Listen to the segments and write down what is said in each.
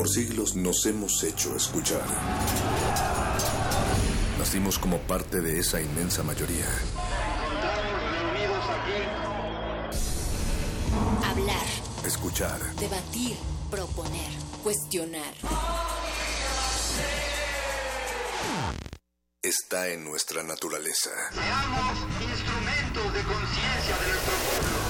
Por siglos nos hemos hecho escuchar. Nacimos como parte de esa inmensa mayoría. Hablar. Escuchar. Debatir. Proponer. Cuestionar. Está en nuestra naturaleza. Seamos instrumentos de conciencia de nuestro pueblo.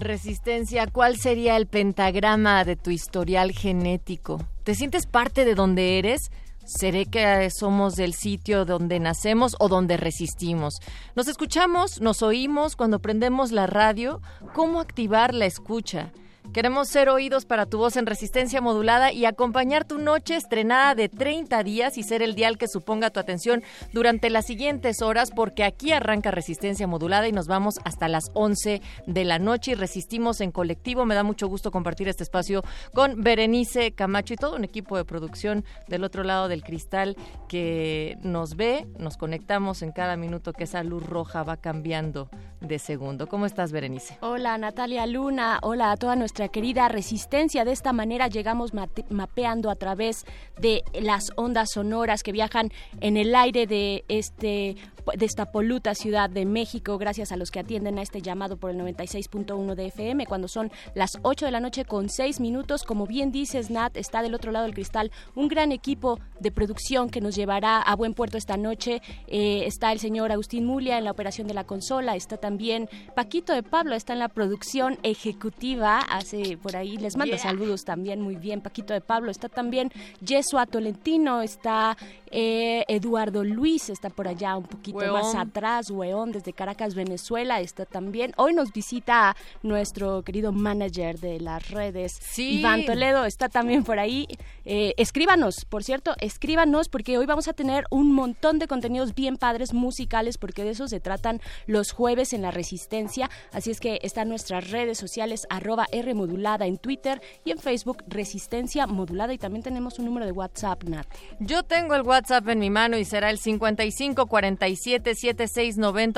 Resistencia, ¿cuál sería el pentagrama de tu historial genético? ¿Te sientes parte de donde eres? ¿Seré que somos del sitio donde nacemos o donde resistimos? Nos escuchamos, nos oímos cuando prendemos la radio. ¿Cómo activar la escucha? Queremos ser oídos para tu voz en resistencia modulada y acompañar tu noche estrenada de 30 días y ser el dial que suponga tu atención durante las siguientes horas porque aquí arranca resistencia modulada y nos vamos hasta las 11 de la noche y resistimos en colectivo. Me da mucho gusto compartir este espacio con Berenice Camacho y todo un equipo de producción del otro lado del cristal que nos ve, nos conectamos en cada minuto que esa luz roja va cambiando de segundo. ¿Cómo estás, Berenice? Hola, Natalia Luna. Hola a toda nuestra querida resistencia. De esta manera llegamos mapeando a través de las ondas sonoras que viajan en el aire de este de esta poluta ciudad de México, gracias a los que atienden a este llamado por el 96.1 de FM, cuando son las 8 de la noche con 6 minutos. Como bien dices, Nat, está del otro lado del cristal un gran equipo de producción que nos llevará a buen puerto esta noche. Eh, está el señor Agustín Mulia en la operación de la consola, está también Paquito de Pablo, está en la producción ejecutiva, hace por ahí, les mando saludos también, muy bien, Paquito de Pablo, está también Jesua Tolentino, está eh, Eduardo Luis, está por allá un poquito más atrás, Weón, desde Caracas, Venezuela, está también. Hoy nos visita nuestro querido manager de las redes, Iván Toledo, está también por ahí. Eh, escríbanos, por cierto, escríbanos porque hoy vamos a tener un montón de contenidos bien padres musicales porque de eso se tratan los jueves en la Resistencia. Así es que están nuestras redes sociales arroba R modulada en Twitter y en Facebook Resistencia modulada y también tenemos un número de WhatsApp, Nat. Yo tengo el WhatsApp en mi mano y será el 55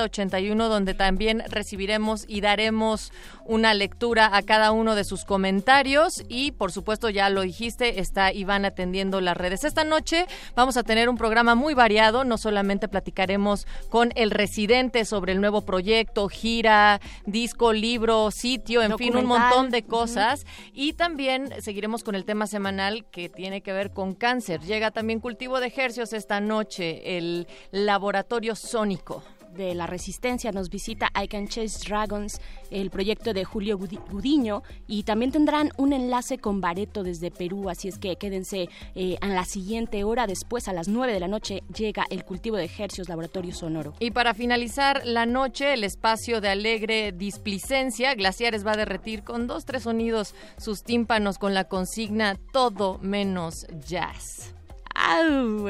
81 donde también recibiremos y daremos una lectura a cada uno de sus comentarios. Y por supuesto ya lo dijiste, está Iván atendiendo las redes. Esta noche vamos a tener un programa muy variado, no solamente platicaremos con el residente sobre el nuevo proyecto, gira, disco, libro, sitio, en fin, un montón de cosas. Y también seguiremos con el tema semanal que tiene que ver con cáncer. Llega también cultivo de ejercicios esta noche, el laboratorio sónico de la Resistencia nos visita I Can Chase Dragons, el proyecto de Julio Gudiño, y también tendrán un enlace con Bareto desde Perú, así es que quédense eh, a la siguiente hora, después a las 9 de la noche llega el cultivo de ejercios Laboratorio Sonoro. Y para finalizar la noche, el espacio de alegre displicencia, Glaciares va a derretir con dos, tres sonidos sus tímpanos con la consigna todo menos jazz. ¡Ah!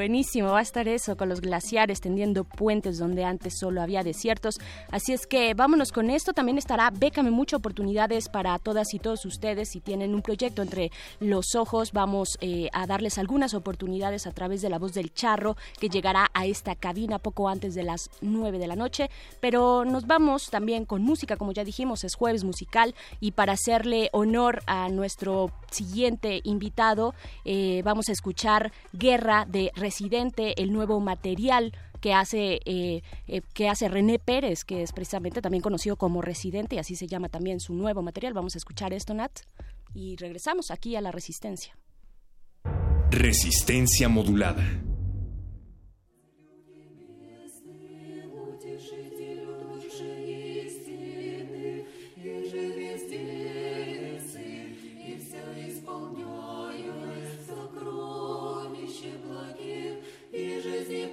Buenísimo, va a estar eso con los glaciares tendiendo puentes donde antes solo había desiertos. Así es que vámonos con esto. También estará Bécame mucho oportunidades para todas y todos ustedes. Si tienen un proyecto entre los ojos, vamos eh, a darles algunas oportunidades a través de la voz del charro que llegará a esta cabina poco antes de las 9 de la noche. Pero nos vamos también con música, como ya dijimos, es jueves musical y para hacerle honor a nuestro siguiente invitado, eh, vamos a escuchar Guerra de Residente, el nuevo material que hace eh, eh, que hace René Pérez, que es precisamente también conocido como Residente, y así se llama también su nuevo material. Vamos a escuchar esto, Nat, y regresamos aquí a la Resistencia. Resistencia modulada.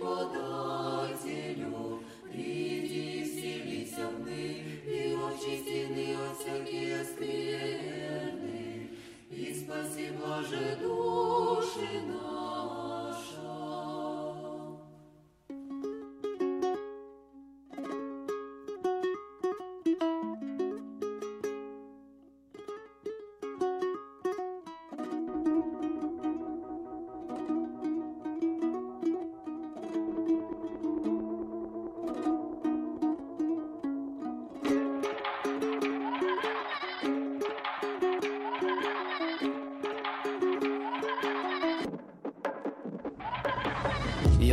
подацілю, ріді сіліся в них, і очистіни осякі скверни, і спаси Боже душі нам.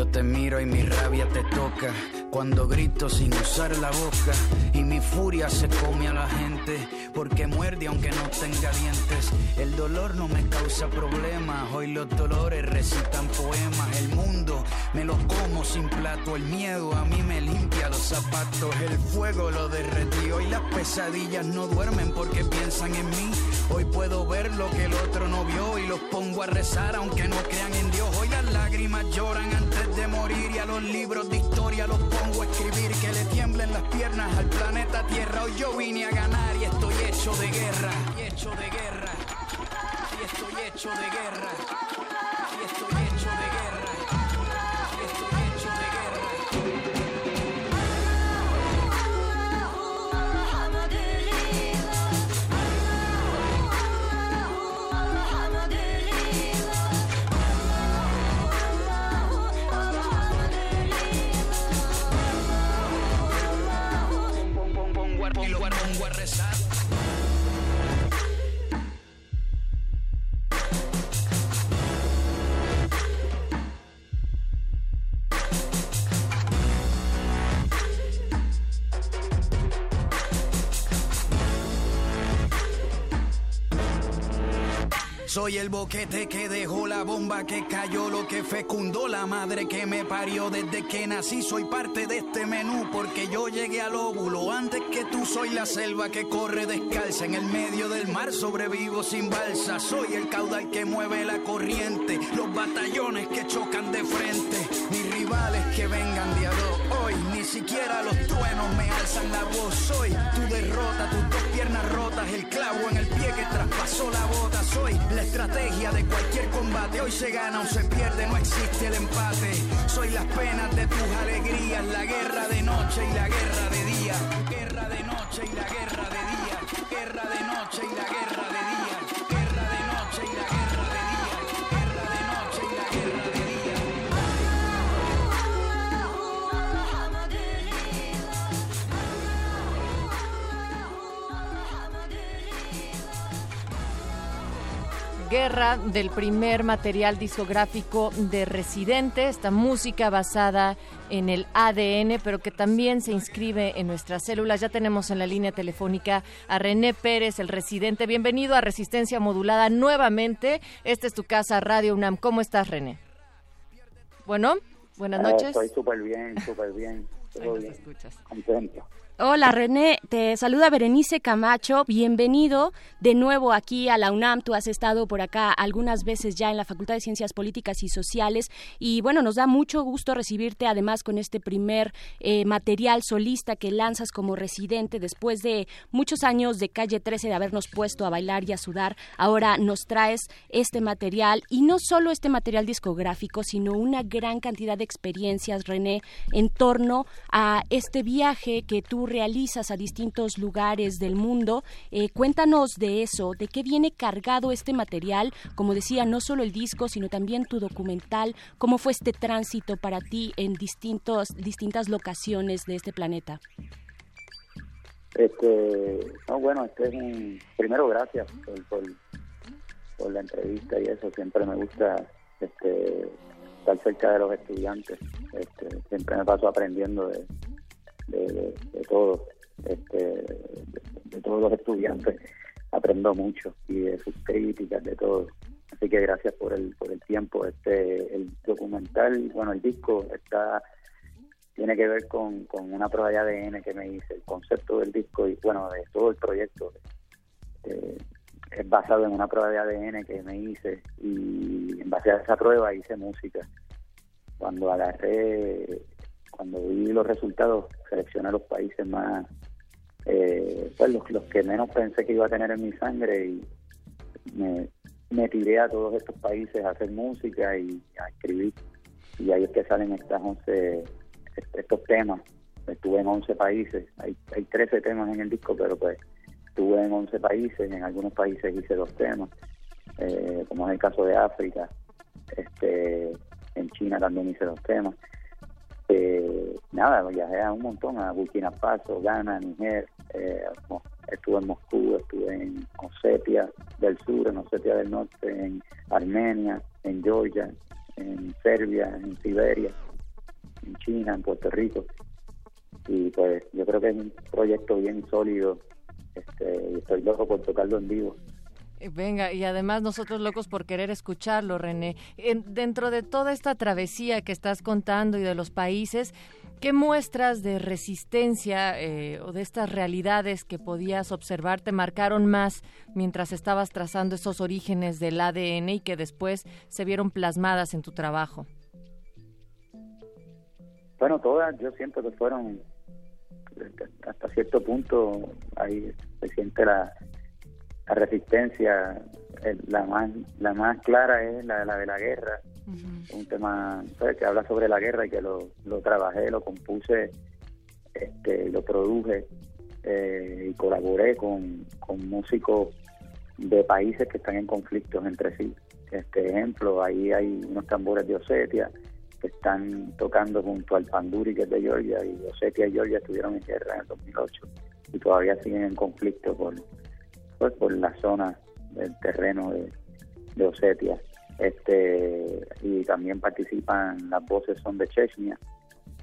Te miro y mi rabia te toca. Cuando grito sin usar la boca y mi furia se come a la gente porque muerde aunque no tenga dientes. El dolor no me causa problemas, hoy los dolores recitan poemas. El mundo me lo como sin plato, el miedo a mí me limpia los zapatos, el fuego lo derretió y las pesadillas no duermen porque piensan en mí. Hoy puedo ver lo que el otro no vio y los pongo a rezar aunque no crean en Dios. Hoy las lágrimas lloran antes de morir y a los libros de historia los pongo a escribir que le tiemblen las piernas al planeta Tierra. Hoy yo vine a ganar y estoy hecho de guerra, hecho de guerra, y estoy hecho de guerra, Soy el boquete que dejó la bomba que cayó, lo que fecundó la madre que me parió desde que nací. Soy parte de este menú porque yo llegué al óvulo antes que tú. Soy la selva que corre descalza en el medio del mar. Sobrevivo sin balsa. Soy el caudal que mueve la corriente, los batallones que chocan de frente. Que vengan de. Hoy ni siquiera los truenos me alzan la voz. Soy tu derrota, tus dos piernas rotas, el clavo en el pie que traspasó la bota. Soy la estrategia de cualquier combate. Hoy se gana o se pierde, no existe el empate. Soy las penas de tus alegrías, la guerra de noche y la guerra de día. Guerra de noche y la guerra de día. Guerra de noche y la guerra de día. Guerra del primer material discográfico de Residente, esta música basada en el ADN, pero que también se inscribe en nuestras células. Ya tenemos en la línea telefónica a René Pérez, el residente. Bienvenido a Resistencia Modulada nuevamente. Esta es tu casa, Radio UNAM. ¿Cómo estás, René? Bueno, buenas Eh, noches. Estoy súper bien, súper bien. Ahí Todo nos bien. escuchas. Contento. Hola René, te saluda Berenice Camacho, bienvenido de nuevo aquí a la UNAM, tú has estado por acá algunas veces ya en la Facultad de Ciencias Políticas y Sociales y bueno, nos da mucho gusto recibirte además con este primer eh, material solista que lanzas como residente después de muchos años de calle 13 de habernos puesto a bailar y a sudar, ahora nos traes este material y no solo este material discográfico, sino una gran cantidad de experiencias, René, en torno a este viaje que tú realizas a distintos lugares del mundo. Eh, cuéntanos de eso, de qué viene cargado este material, como decía, no solo el disco, sino también tu documental, cómo fue este tránsito para ti en distintos, distintas locaciones de este planeta. Este, no, bueno, este es un. Primero, gracias por la entrevista y eso. Siempre me gusta este, estar cerca de los estudiantes. Este, siempre me paso aprendiendo de, de, de, de todo, este, de, todos los estudiantes. Aprendo mucho y de sus críticas, de todo. Así que gracias por el, por el tiempo. Este, el documental, bueno, el disco está tiene que ver con, con una prueba de ADN que me hice. El concepto del disco y, bueno, de todo el proyecto eh, es basado en una prueba de ADN que me hice y en base a esa prueba hice música. Cuando agarré, cuando vi los resultados, seleccioné los países más, eh, pues los, los que menos pensé que iba a tener en mi sangre y me, me tiré a todos estos países a hacer música y a escribir. Y ahí es que salen estas 11 estos temas. Estuve en 11 países, hay, hay 13 temas en el disco, pero pues estuve en 11 países, en algunos países hice dos temas, eh, como en el caso de África, este en China también hice dos temas. Eh, nada, viajé a un montón, a Burkina Faso, Ghana, Niger, eh, estuve en Moscú, estuve en Osetia del sur, en Osetia del norte, en Armenia, en Georgia, en Serbia, en Siberia en China, en Puerto Rico. Y pues yo creo que es un proyecto bien sólido este, estoy loco por tocarlo en vivo. Eh, venga, y además nosotros locos por querer escucharlo, René. dentro de toda esta travesía que estás contando y de los países, ¿qué muestras de resistencia eh, o de estas realidades que podías observar te marcaron más mientras estabas trazando esos orígenes del ADN y que después se vieron plasmadas en tu trabajo? Bueno, todas yo siento que fueron hasta cierto punto ahí se siente la la resistencia, la más la más clara es la, la de la guerra, un tema que habla sobre la guerra y que lo, lo trabajé, lo compuse, este, lo produje eh, y colaboré con, con músicos de países que están en conflictos entre sí. Este ejemplo, ahí hay unos tambores de Osetia que están tocando junto al Panduri, que es de Georgia, y Osetia y Georgia estuvieron en guerra en el 2008 y todavía siguen en conflicto por, pues por la zona del terreno de, de Osetia. Este, y también participan las voces son de Chechnya,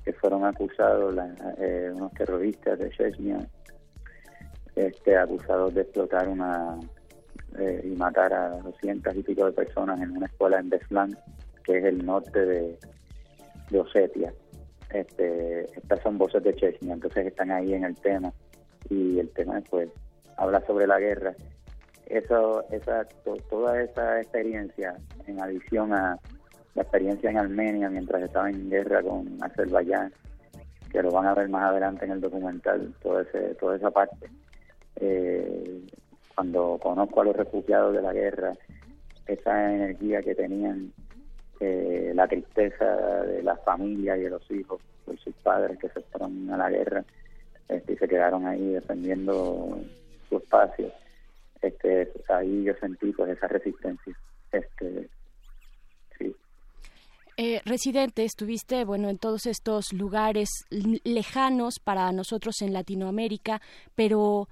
que fueron acusados eh, unos terroristas de Chechnya, este, acusados de explotar una eh, y matar a 200 y pico de personas en una escuela en Beslan, que es el norte de, de Osetia. Este, estas son voces de Chechnya, entonces están ahí en el tema y el tema pues habla sobre la guerra. Eso, esa, toda esa experiencia, en adición a la experiencia en Armenia mientras estaba en guerra con Azerbaiyán, que lo van a ver más adelante en el documental, toda, ese, toda esa parte. Eh, cuando conozco a los refugiados de la guerra, esa energía que tenían, eh, la tristeza de la familia y de los hijos por sus padres que se fueron a la guerra este, y se quedaron ahí defendiendo su espacio, este, ahí yo sentí pues esa resistencia. Este, sí. Eh, residente, estuviste, bueno, en todos estos lugares lejanos para nosotros en Latinoamérica, pero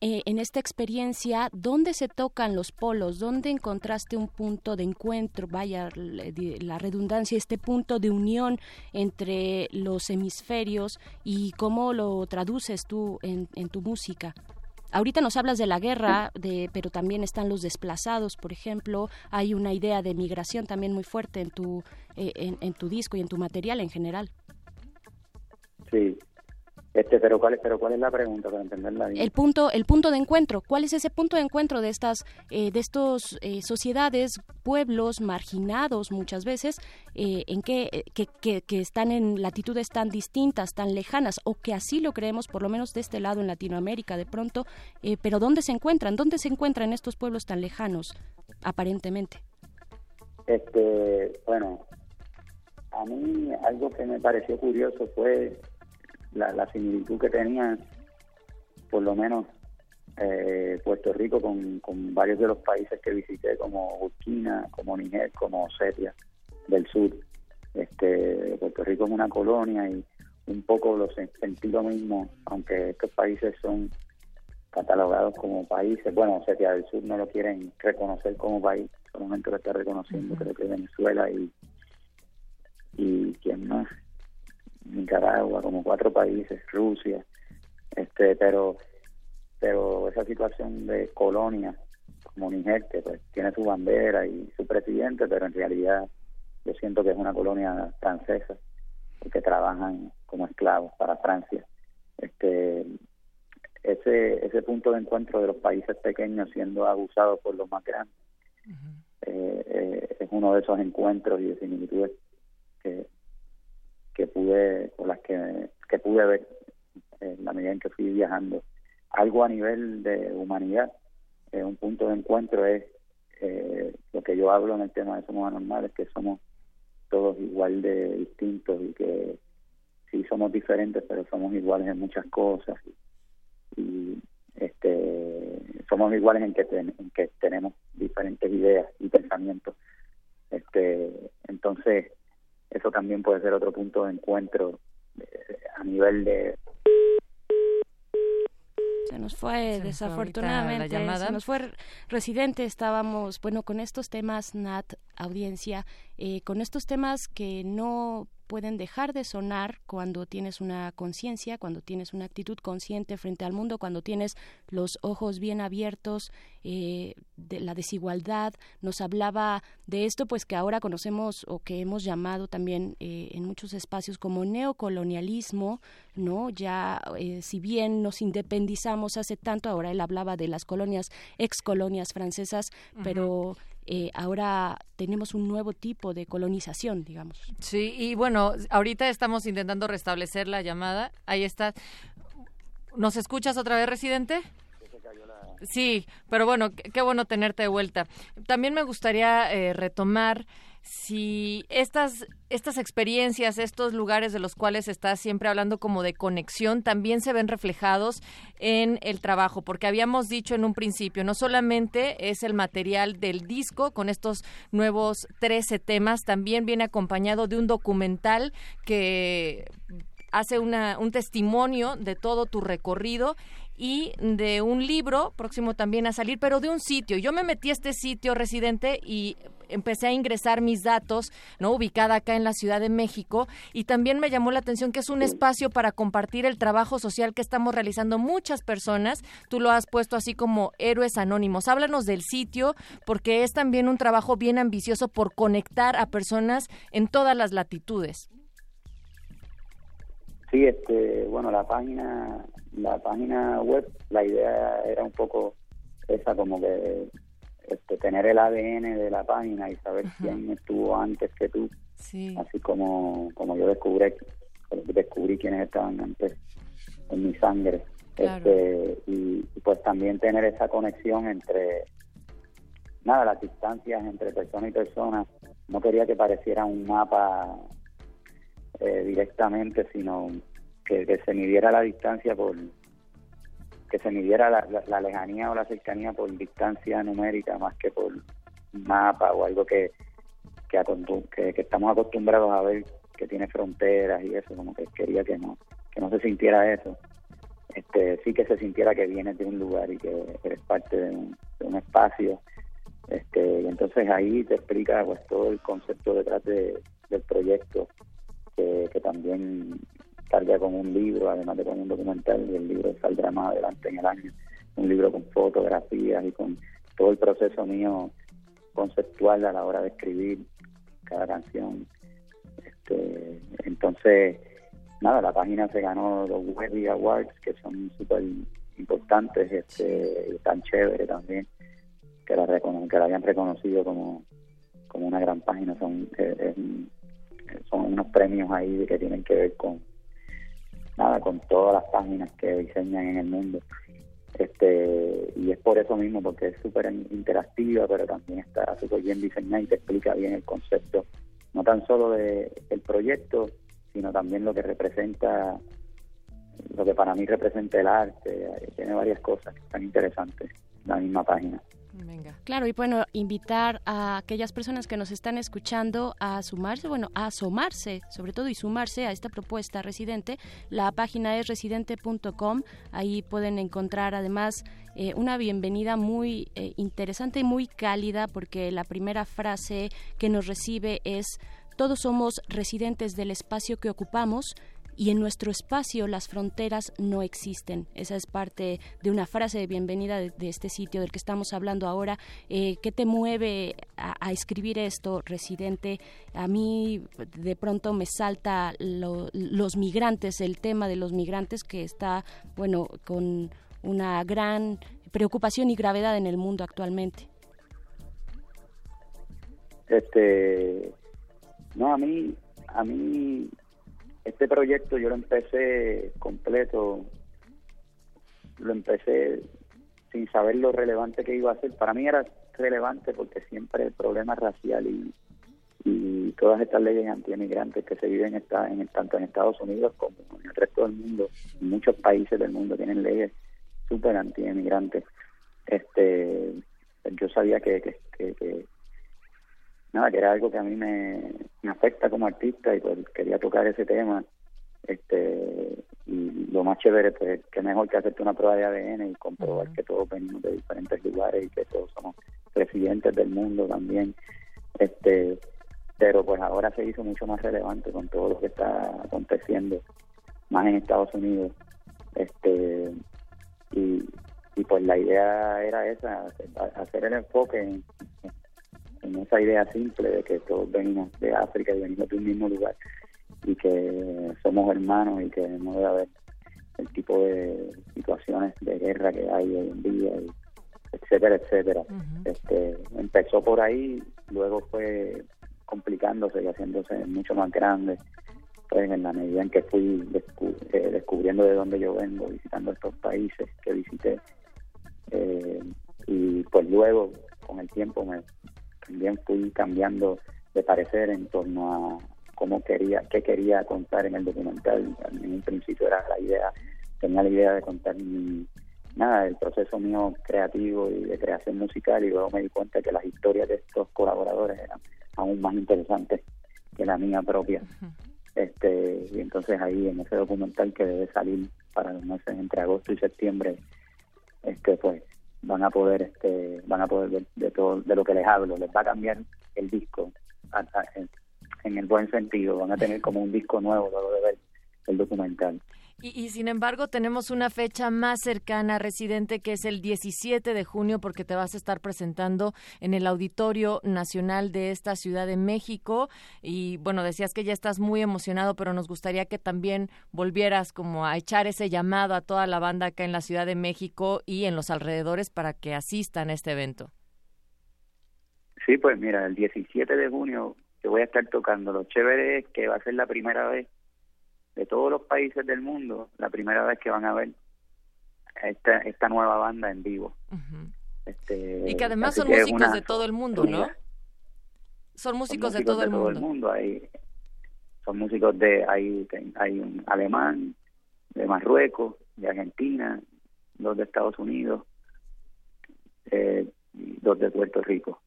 eh, en esta experiencia, ¿dónde se tocan los polos? ¿Dónde encontraste un punto de encuentro, vaya la redundancia, este punto de unión entre los hemisferios y cómo lo traduces tú en, en tu música? Ahorita nos hablas de la guerra, de, pero también están los desplazados, por ejemplo. Hay una idea de migración también muy fuerte en tu, eh, en, tu disco y en tu material en general. Sí, este, pero cuál es, pero cuál es la pregunta para entenderla bien. El punto, el punto de encuentro. ¿Cuál es ese punto de encuentro de estas, eh, de estos eh, sociedades, pueblos marginados muchas veces, eh, en que, que, que, están en latitudes tan distintas, tan lejanas, o que así lo creemos, por lo menos de este lado en Latinoamérica, de pronto, pero dónde se encuentran, dónde se encuentran estos pueblos tan lejanos, aparentemente. Este, bueno, a mí algo que me pareció curioso fue la, similitud que tenía, por lo menos, eh, Puerto Rico con, con, varios de los países que visité, como Burkina, como Niger, como Setia del sur. Este, Puerto Rico es una colonia y un poco lo sentí lo mismo, aunque estos países son catalogados como países. Bueno, Setia del Sur no lo quieren reconocer como país, solamente lo está reconociendo, creo que Venezuela y, y quién más, Nicaragua, como cuatro países, Rusia, este, pero pero esa situación de colonia como Niger, que pues tiene su bandera y su presidente, pero en realidad yo siento que es una colonia francesa, porque trabajan como esclavos para Francia. Este, ese, ese punto de encuentro de los países pequeños siendo abusados por los más grandes eh, eh, es uno de esos encuentros y de similitudes que, que pude, o las que, que pude ver en la medida en que fui viajando. Algo a nivel de humanidad, eh, un punto de encuentro es eh, lo que yo hablo en el tema de Somos Anormales, que somos todos igual de distintos y que sí somos diferentes, pero somos iguales en muchas cosas. Y, este somos iguales en que, en que tenemos diferentes ideas y pensamientos. Este, entonces, eso también puede ser otro punto de encuentro eh, a nivel de se nos fue desafortunadamente la llamada. se nos fue residente estábamos bueno con estos temas Nat audiencia eh, con estos temas que no pueden dejar de sonar cuando tienes una conciencia, cuando tienes una actitud consciente frente al mundo, cuando tienes los ojos bien abiertos, eh, de la desigualdad. Nos hablaba de esto, pues que ahora conocemos o que hemos llamado también eh, en muchos espacios como neocolonialismo, ¿no? Ya, eh, si bien nos independizamos hace tanto, ahora él hablaba de las colonias, ex colonias francesas, pero eh, ahora tenemos un nuevo tipo de colonización, digamos. Sí, y bueno, ahorita estamos intentando restablecer la llamada. Ahí está. ¿Nos escuchas otra vez, residente? Sí, pero bueno, qué, bueno tenerte de vuelta. También me gustaría eh, retomar si estas, estas experiencias, estos lugares de los cuales estás siempre hablando como de conexión, también se ven reflejados en el trabajo, porque habíamos dicho en un principio, no solamente es el material del disco con estos nuevos 13 temas, también viene acompañado de un documental que hace una, un testimonio de todo tu recorrido y de un libro próximo también a salir, pero de un sitio. Yo me metí a este sitio residente y empecé a ingresar mis datos, ¿no? Ubicada acá en la Ciudad de México y también me llamó la atención que es un espacio para compartir el trabajo social que estamos realizando muchas personas. Tú lo has puesto así como héroes anónimos. Háblanos del sitio porque es también un trabajo bien ambicioso por conectar a personas en todas las latitudes. Sí, este, bueno, la página la página web, la idea era un poco esa, como que este, tener el ADN de la página y saber quién estuvo antes que tú, así como, como yo descubrí, descubrí quiénes estaban antes en mi sangre. Este, y, pues también tener esa conexión entre, nada, las distancias entre persona y persona. No quería que pareciera un mapa eh, directamente, sino que, se midiera la distancia por que se midiera la, lejanía o la cercanía por distancia numérica más que por mapa o algo que que, estamos acostumbrados a ver que tiene fronteras y eso como que quería que no que no se sintiera eso. Este sí que se sintiera que vienes de un lugar y que eres parte de un, espacio. Este y entonces ahí te explica pues todo el concepto detrás del proyecto que, también carga con un libro, además de con un documental, el libro saldrá más adelante en el año, un libro con fotografías y con todo el proceso mío conceptual a la hora de escribir cada canción. Este, entonces, nada, la página se ganó los Webby Awards, que son súper importantes este, y tan chévere también, que la, que la habían reconocido como, como una gran página. Son, eh, son unos premios ahí que tienen que ver con nada, con todas las páginas que diseñan en el mundo. Este, y es por eso mismo, porque es súper interactiva, pero también está súper bien diseñada y te explica bien el concepto, no tan solo de el proyecto, sino también lo que representa, lo que para mí representa el arte. Tiene varias cosas que están interesantes, la misma página. Claro, y bueno, invitar a aquellas personas que nos están escuchando a sumarse, bueno, a asomarse, sobre todo, y sumarse a esta propuesta residente. La página es residente.com, ahí pueden encontrar además eh, una bienvenida muy eh, interesante y muy cálida, porque la primera frase que nos recibe es, todos somos residentes del espacio que ocupamos, y en nuestro espacio las fronteras no existen. Esa es parte de una frase de bienvenida de, este sitio del que estamos hablando ahora. Eh, ¿Qué te mueve a, escribir esto, residente? A mí de pronto me salta los migrantes, el tema de los migrantes que está, bueno, con una gran preocupación y gravedad en el mundo actualmente. Este, no, a mí, a mí este proyecto yo lo empecé completo, lo empecé sin saber lo relevante que iba a ser. Para mí era relevante porque siempre el problema racial y, y todas estas leyes anti-emigrantes que se viven en, tanto en Estados Unidos como en el resto del mundo, muchos países del mundo tienen leyes súper anti-emigrantes. Este, yo sabía que, que nada, que era algo que a mí me, afecta como artista y pues quería tocar ese tema. este Y lo más chévere, pues, que mejor que hacerte una prueba de ADN y comprobar que todos venimos de diferentes lugares y que todos somos residentes del mundo también. este pero pues ahora se hizo mucho más relevante con todo lo que está aconteciendo más en Estados Unidos este y, y pues la idea era esa hacer el enfoque en, en esa idea simple de que todos venimos de África y venimos de un mismo lugar y que somos hermanos y que no debe haber el tipo de situaciones de guerra que hay hoy en día, etcétera, etcétera. este Empezó por ahí, luego fue complicándose y haciéndose mucho más grande, pues en la medida en que fui eh, descubriendo de dónde yo vengo, visitando estos países que visité, eh, y pues luego, con el tiempo, me también fui cambiando de parecer en torno a cómo quería, qué quería contar en el documental. En un principio era la idea, tenía la idea de contar nada, el proceso mío creativo y de creación musical y luego me di cuenta que las historias de estos colaboradores eran aún más interesantes que la mía propia. este Y entonces ahí en ese documental que debe salir para los meses entre agosto y septiembre, este pues van a poder este van a poder ver de todo de lo que les hablo les va a cambiar el disco en el buen sentido, van a tener como un disco nuevo luego de ver el documental. Y, sin embargo tenemos una fecha más cercana, residente, que es el 17 de junio, porque te vas a estar presentando en el Auditorio Nacional de esta Ciudad de México. Y bueno, decías que ya estás muy emocionado, pero nos gustaría que también volvieras como a echar ese llamado a toda la banda acá en la Ciudad de México y en los alrededores para que asistan a este evento. Sí, pues mira, el 17 de junio que voy a estar tocando. Lo chévere que va a ser la primera vez de todos los países del mundo, la primera vez que van a ver esta, esta nueva banda en vivo. este, y que además son músicos de todo el mundo, ¿no? Son músicos, de, todo, el mundo. Hay, son músicos de, hay, hay un alemán, de Marruecos, de Argentina, dos de Estados Unidos, eh, dos de Puerto Rico.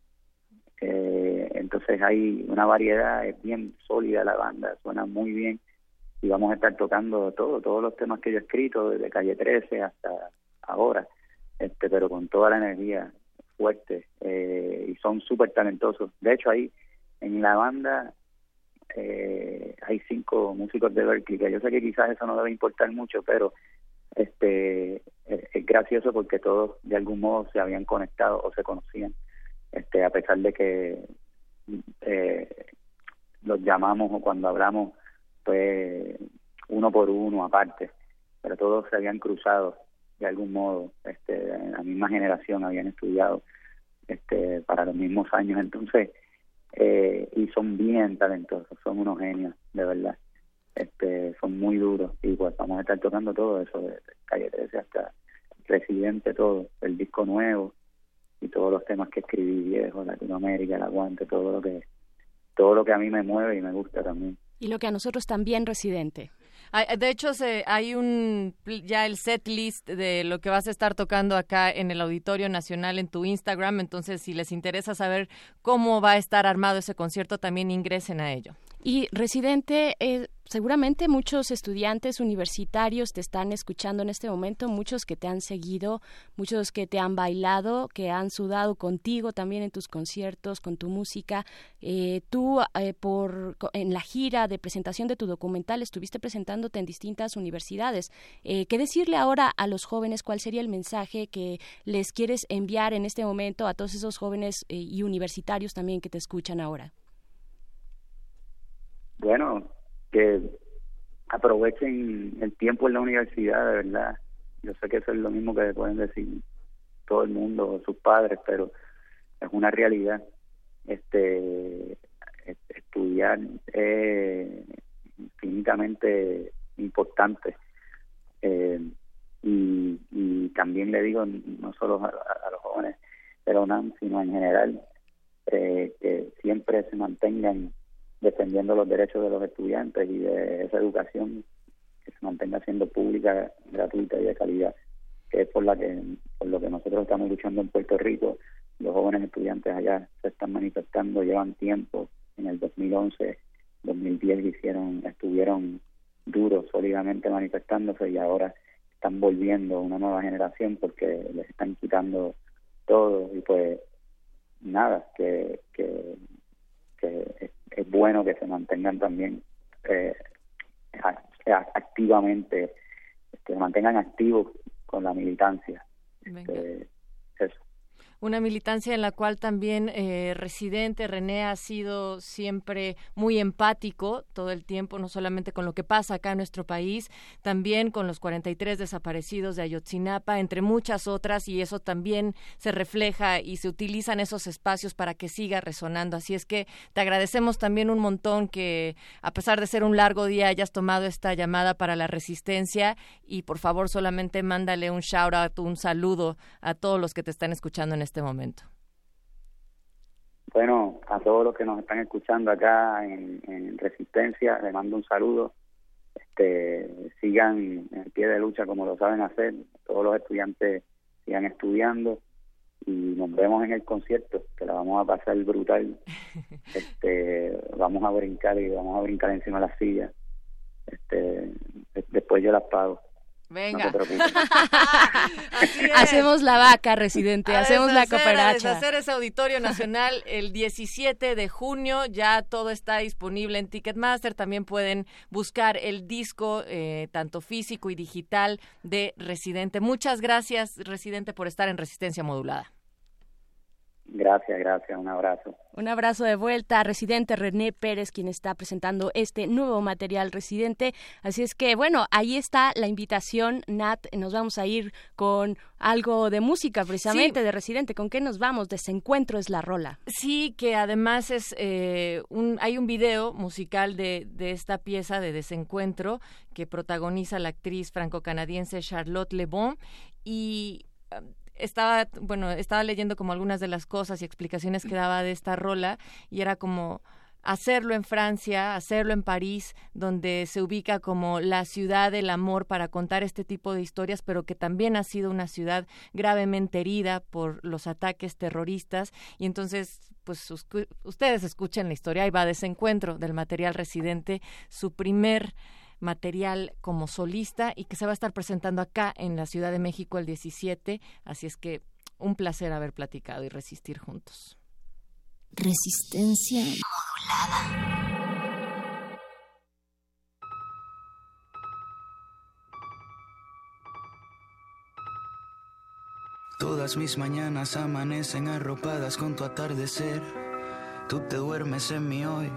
Eh, entonces hay una variedad, es bien sólida la banda, suena muy bien y vamos a estar tocando todo, todos los temas que yo he escrito, desde Calle 13 hasta ahora, este, pero con toda la energía fuerte eh, y son súper talentosos. De hecho, ahí en la banda eh, hay cinco músicos de Berkeley, que yo sé que quizás eso no debe importar mucho, pero este es gracioso porque todos de algún modo se habían conectado o se conocían este a pesar de que eh, los llamamos o cuando hablamos pues uno por uno aparte pero todos se habían cruzado de algún modo este la misma generación habían estudiado este para los mismos años. Entonces eh, y son bien talentosos son unos genios de verdad. Este son muy duros. Y pues vamos a estar tocando todo eso de calle 13 hasta residente todo el disco nuevo y todos los temas que escribí viejo, Latinoamérica, el aguante, todo lo que todo lo que a mí me mueve y me gusta también. Y lo que a nosotros también, residente. De hecho, se, hay un ya el set list de lo que vas a estar tocando acá en el Auditorio Nacional en tu Instagram. Entonces, si les interesa saber cómo va a estar armado ese concierto, también ingresen a ello. Y residente, eh, seguramente muchos estudiantes universitarios te están escuchando en este momento, muchos que te han seguido, muchos que te han bailado, que han sudado contigo también en tus conciertos, con tu música. Eh, tú, eh, por en la gira de presentación de tu documental, estuviste presentándote en distintas universidades. ¿Qué decirle ahora a los jóvenes? ¿Cuál sería el mensaje que les quieres enviar en este momento a todos esos jóvenes y universitarios también que te escuchan ahora? bueno, que aprovechen el tiempo en la universidad, de verdad. Yo sé que eso es lo mismo que pueden decir todo el mundo, sus padres, pero es una realidad. Este estudiar es infinitamente importante. Eh, y, y también le digo, no solo a, los jóvenes de la UNAM, sino en general, eh, que siempre se mantengan defendiendo los derechos de los estudiantes y de esa educación que se mantenga siendo pública, gratuita y de calidad, que es por la que por lo que nosotros estamos luchando en Puerto Rico. Los jóvenes estudiantes allá se están manifestando, llevan tiempo. En el 2011, 2010 hicieron, estuvieron duros, sólidamente manifestándose y ahora están volviendo una nueva generación porque les están quitando todo y pues nada, que, que, que es bueno que se mantengan también eh, activamente, que se mantengan activos con la militancia. Este, una militancia en la cual también eh, residente René ha sido siempre muy empático todo el tiempo, no solamente con lo que pasa acá en nuestro país, también con los 43 desaparecidos de Ayotzinapa, entre muchas otras, y eso también se refleja y se utilizan esos espacios para que siga resonando. Así es que te agradecemos también un montón que, a pesar de ser un largo día, hayas tomado esta llamada para la resistencia y por favor solamente mándale un shout out, un saludo a todos los que te están escuchando en este este momento? Bueno, a todos los que nos están escuchando acá en, Resistencia, les mando un saludo. Este, sigan en pie de lucha como lo saben hacer. Todos los estudiantes sigan estudiando y nos vemos en el concierto, que la vamos a pasar brutal. Este, vamos a brincar y vamos a brincar encima de la silla. Este, después yo las pago. Venga. hacemos la vaca, residente, hacemos la cooperacha. hacer ese auditorio nacional el 17 de junio. Ya todo está disponible en Ticketmaster. También pueden buscar el disco, eh, tanto físico y digital, de Residente. Muchas gracias, Residente, por estar en Resistencia Modulada. Gracias, gracias, un abrazo. Un abrazo de vuelta a Residente René Pérez, quien está presentando este nuevo material Residente. Así es que, bueno, ahí está la invitación, Nat. Nos vamos a ir con algo de música, precisamente, de Residente. ¿Con qué nos vamos? Desencuentro es la rola. Sí, que además es eh, un, hay un video musical de, de esta pieza de Desencuentro que protagoniza la actriz franco-canadiense Charlotte Le Bon y estaba, bueno, estaba leyendo como algunas de las cosas y explicaciones que daba de esta rola y era como hacerlo en Francia, hacerlo en París, donde se ubica como la ciudad del amor para contar este tipo de historias, pero que también ha sido una ciudad gravemente herida por los ataques terroristas. Y entonces, pues ustedes escuchen la historia, ahí va Desencuentro del material residente, su primer material como solista y que se va a estar presentando acá en la Ciudad de México el 17. Así es que un placer haber platicado y resistir juntos. Resistencia modulada. Todas mis mañanas amanecen arropadas con tu atardecer. Tú te duermes en mi hoy,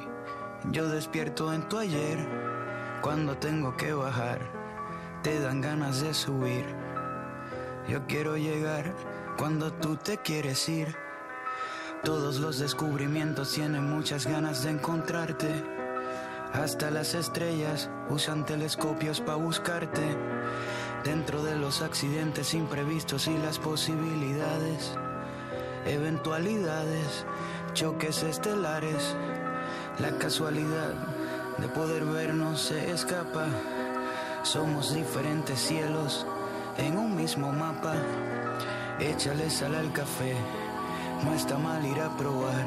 yo despierto en tu ayer. Cuando tengo que bajar, te dan ganas de subir. Yo quiero llegar cuando tú te quieres ir. Todos los descubrimientos tienen muchas ganas de encontrarte. Hasta las estrellas usan telescopios para buscarte. Dentro de los accidentes imprevistos y las posibilidades, eventualidades, choques estelares, la casualidad de poder vernos se escapa. Somos diferentes cielos en un mismo mapa. Échale sal al café, no está mal ir a probar.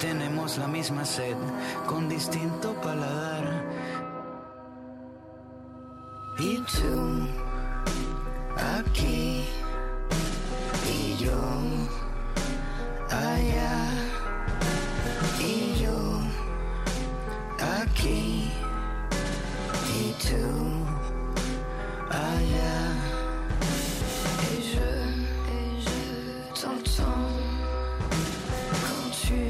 Tenemos la misma sed con distinto paladar. Y tú, aquí, y yo, allá, y aquí y tú allá. Et je, et je t'entends quand tu,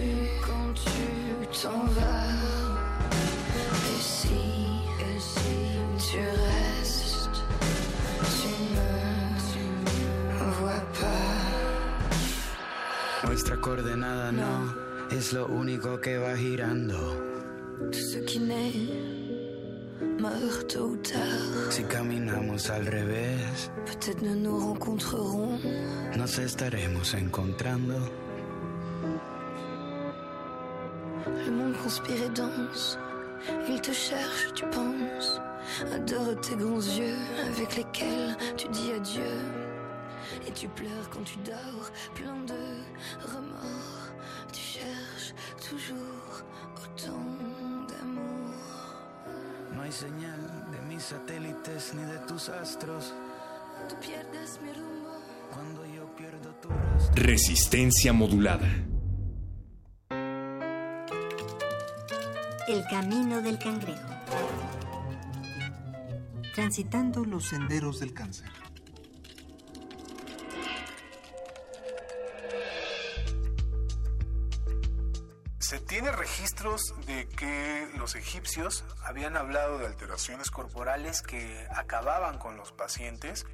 quand tu t'en vas. Et si, et si tu restes, tu me vois pas. Nuestra coordenada no es lo único que va girando. Tout ce qui naît meurt tôt ou tard. Si caminamos al revés, peut-être nous nous rencontrerons. Nos estaremos encontrando. Le monde conspire et danse. Il te cherche, tu penses. Adore tes grands yeux avec lesquels tu dis adieu. Et tu pleures quand tu dors, plein de remords. Tu cherches toujours autant. No hay señal de mis satélites ni de tus astros. Tú pierdes mi rumbo cuando yo pierdo tu rastro. Resistencia modulada. El camino del cangrejo. Transitando los senderos del cáncer. Se tiene registros de que los egipcios habían hablado de alteraciones corporales que acababan con los pacientes.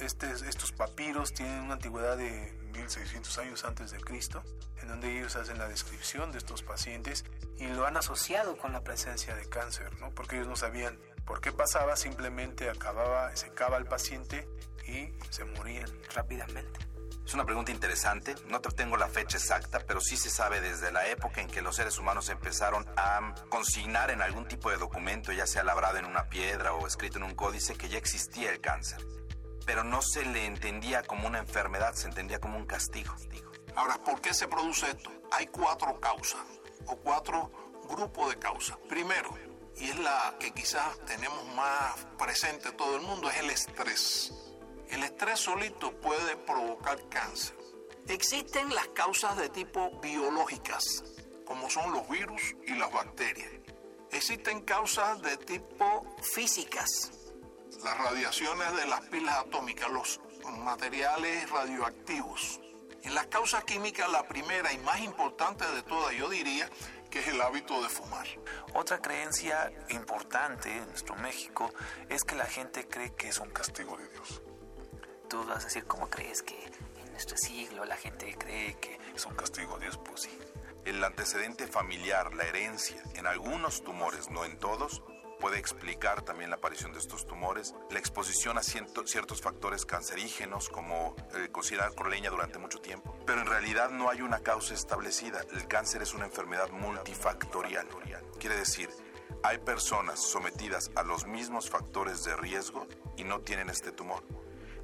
Este, estos papiros tienen una antigüedad de 1600 años antes de Cristo, en donde ellos hacen la descripción de estos pacientes y lo han asociado con la presencia de cáncer, porque ellos no sabían por qué pasaba, simplemente acababa, secaba al paciente y se morían rápidamente. Es una pregunta interesante, no tengo la fecha exacta, pero sí se sabe desde la época en que los seres humanos empezaron a consignar en algún tipo de documento, ya sea labrado en una piedra o escrito en un códice, que ya existía el cáncer. Pero no se le entendía como una enfermedad, se entendía como un castigo. Ahora, ¿por qué se produce esto? Hay cuatro causas o cuatro grupos de causas. Primero, y es la que quizás tenemos más presente todo el mundo, es el estrés. El estrés solito puede provocar cáncer. Existen las causas de tipo biológicas, como son los virus y las bacterias. Existen causas de tipo físicas, las radiaciones de las pilas atómicas, los materiales radioactivos. En las causas químicas, la primera y más importante de todas, yo diría, que es el hábito de fumar. Otra creencia importante en nuestro México es que la gente cree que es un castigo de Dios. Tú vas a decir, ¿cómo crees que en nuestro siglo la gente cree que es un castigo de Dios? Pues sí. El antecedente familiar, la herencia, en algunos tumores, no en todos, puede explicar también la aparición de estos tumores, la exposición a ciertos factores cancerígenos como eh, cocinar con leña durante mucho tiempo. Pero en realidad no hay una causa establecida. El cáncer es una enfermedad multifactorial. Quiere decir, hay personas sometidas a los mismos factores de riesgo y no tienen este tumor.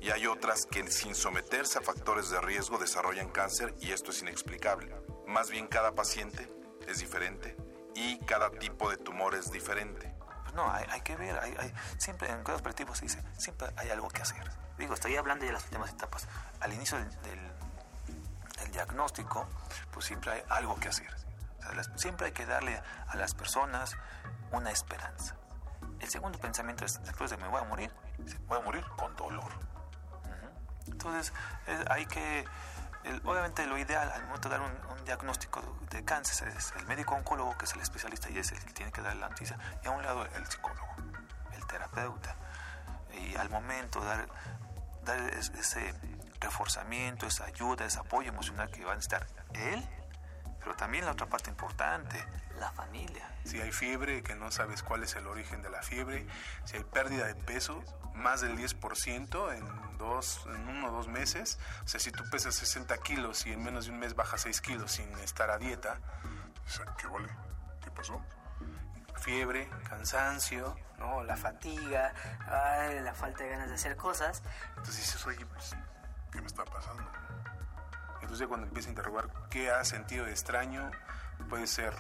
Y hay otras que sin someterse a factores de riesgo desarrollan cáncer y esto es inexplicable. Más bien cada paciente es diferente y cada tipo de tumor es diferente. Pues no, hay, hay que ver, hay, hay, siempre en cuidados paliativos se dice, siempre hay algo que hacer. Digo, estoy hablando de las últimas etapas. Al inicio del, del, del diagnóstico, pues siempre hay algo que hacer. O sea, las, siempre hay que darle a las personas una esperanza. El segundo pensamiento es, después de me voy a morir, voy a morir con dolor. Entonces, eh, hay que el, obviamente lo ideal al momento de dar un, diagnóstico de cáncer es el médico oncólogo, que es el especialista y es el que tiene que dar la noticia, y a un lado el psicólogo, el terapeuta. Y al momento dar, dar ese reforzamiento, esa ayuda, ese apoyo emocional que va a necesitar él, pero también la otra parte importante, la familia. Si hay fiebre, que no sabes cuál es el origen de la fiebre, si hay pérdida de peso, más del 10% en, dos, en uno o dos meses, o sea, si tú pesas 60 kilos y en menos de un mes bajas 6 kilos sin estar a dieta, ¿qué vale? ¿Qué pasó? Fiebre, cansancio, ¿no? la fatiga, ay, la falta de ganas de hacer cosas. Entonces dices, oye, pues, ¿qué me está pasando? Entonces cuando empieza a interrogar qué ha sentido de extraño, puede ser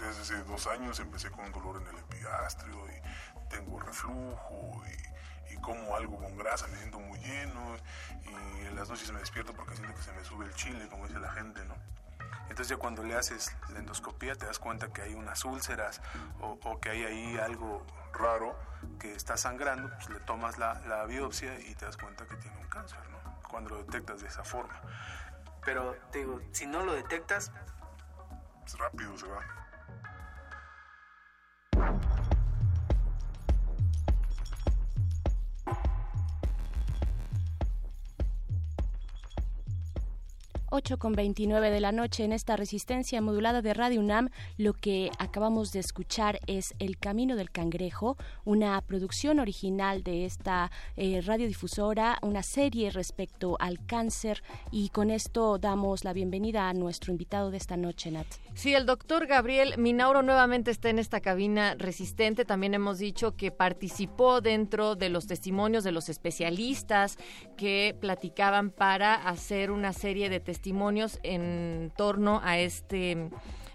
desde hace dos años empecé con dolor en el epigastrio y tengo reflujo y, y, como algo con grasa, me siento muy lleno y en las noches me despierto porque siento que se me sube el chile, como dice la gente, ¿no? Entonces ya cuando le haces la endoscopía te das cuenta que hay unas úlceras o, o que hay ahí algo raro que está sangrando, pues le tomas la, la biopsia y te das cuenta que tiene un cáncer, ¿no? Cuando lo detectas de esa forma. Pero te digo, si no lo detectas, será Bills, eu. 8.29 de la noche en esta resistencia modulada de Radio UNAM. Lo que acabamos de escuchar es El Camino del Cangrejo, una producción original de esta eh, radiodifusora, una serie respecto al cáncer. Y con esto damos la bienvenida a nuestro invitado de esta noche, Nat. Sí, el doctor Gabriel Minauro nuevamente está en esta cabina resistente. También hemos dicho que participó dentro de los testimonios de los especialistas que platicaban para hacer una serie de testimonios en torno a este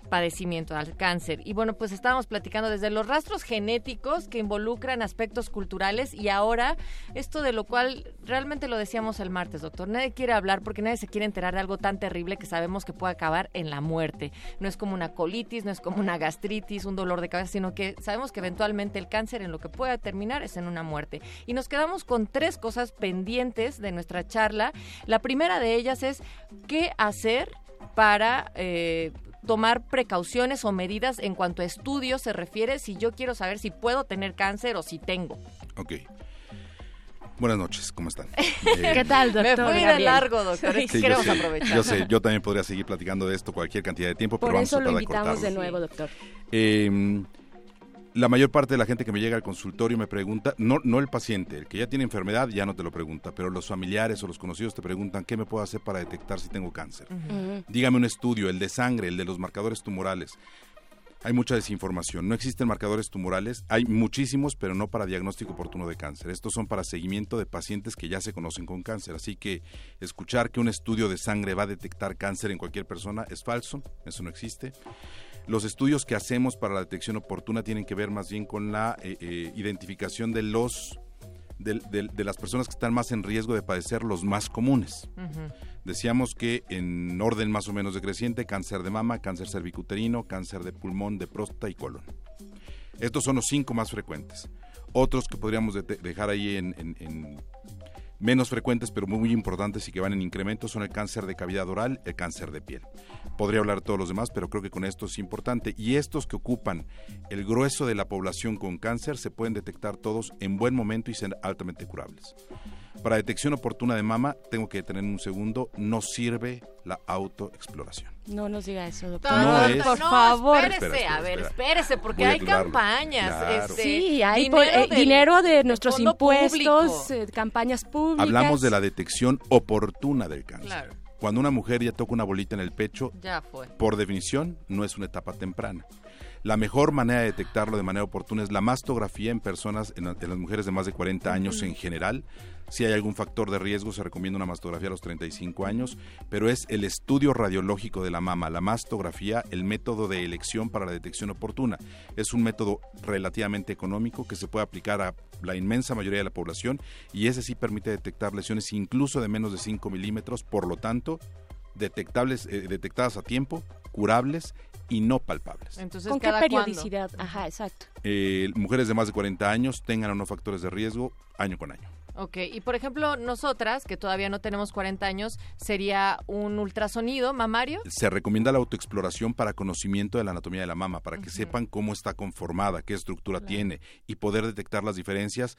padecimiento al cáncer. Y bueno, pues estábamos platicando desde los rastros genéticos que involucran aspectos culturales y ahora esto de lo cual realmente lo decíamos el martes, doctor. Nadie quiere hablar porque nadie se quiere enterar de algo tan terrible que sabemos que puede acabar en la muerte. No es como una colitis, no es como una gastritis, un dolor de cabeza, sino que sabemos que eventualmente el cáncer en lo que pueda terminar es en una muerte. Y nos quedamos con tres cosas pendientes de nuestra charla. La primera de ellas es qué hacer para eh, tomar precauciones o medidas en cuanto a estudios se refiere si yo quiero saber si puedo tener cáncer o si tengo. Ok. Buenas noches, ¿cómo están? ¿Qué tal, doctor? Me fui de largo, doctor. Sí, queremos yo sé, aprovechar. Yo sé, yo también podría seguir platicando de esto cualquier cantidad de tiempo, Por pero vamos eso a lo tratar de invitamos de cortarlo. nuevo, doctor. Eh, la mayor parte de la gente que me llega al consultorio me pregunta, no, no el paciente, el que ya tiene enfermedad ya no te lo pregunta, pero los familiares o los conocidos te preguntan qué me puedo hacer para detectar si tengo cáncer. Dígame un estudio, el de sangre, el de los marcadores tumorales. Hay mucha desinformación. No existen marcadores tumorales. Hay muchísimos, pero no para diagnóstico oportuno de cáncer. Estos son para seguimiento de pacientes que ya se conocen con cáncer. Así que escuchar que un estudio de sangre va a detectar cáncer en cualquier persona es falso. Eso no existe. Los estudios que hacemos para la detección oportuna tienen que ver más bien con la eh, eh, identificación de los de, de- de las personas que están más en riesgo de padecer los más comunes. Decíamos que en orden más o menos decreciente, cáncer de mama, cáncer cervicuterino, cáncer de pulmón, de próstata y colon. Estos son los cinco más frecuentes. Otros que podríamos de- dejar ahí en, en- en menos frecuentes, pero muy, muy importantes y que van en incremento, son el cáncer de cavidad oral, el cáncer de piel. Podría hablar de todos los demás, pero creo que con esto es importante. Y estos que ocupan el grueso de la población con cáncer se pueden detectar todos en buen momento y ser altamente curables. Para detección oportuna de mama, tengo que detener un segundo, no sirve la autoexploración. No nos diga eso, doctor. No es- por no, favor. Espérese, Espera, espera, a ver, espérese, porque hay campañas. Claro. este, Sí, hay dinero por- eh, del- dinero de nuestros impuestos, eh, campañas públicas. Hablamos de la detección oportuna del cáncer. Claro. Cuando una mujer ya toca una bolita en el pecho, Ya fue. por definición, no es una etapa temprana. La mejor manera de detectarlo de manera oportuna es la mastografía en personas, en, la- en las mujeres de más de 40 años en general. Si hay algún factor de riesgo, se recomienda una mastografía a los 35 años, pero es el estudio radiológico de la mama, la mastografía, el método de elección para la detección oportuna. Es un método relativamente económico que se puede aplicar a la inmensa mayoría de la población y ese sí permite detectar lesiones incluso de menos de 5 milímetros, por lo tanto, detectables, eh, detectadas a tiempo, curables y no palpables. Entonces, ¿Con qué periodicidad? Ajá, exacto. Eh, mujeres de más de 40 años tengan o no factores de riesgo año con año. Ok, y por ejemplo, nosotras, que todavía no tenemos 40 años, sería un ultrasonido mamario. Se recomienda la autoexploración para conocimiento de la anatomía de la mama, para que sepan cómo está conformada, qué estructura tiene y poder detectar las diferencias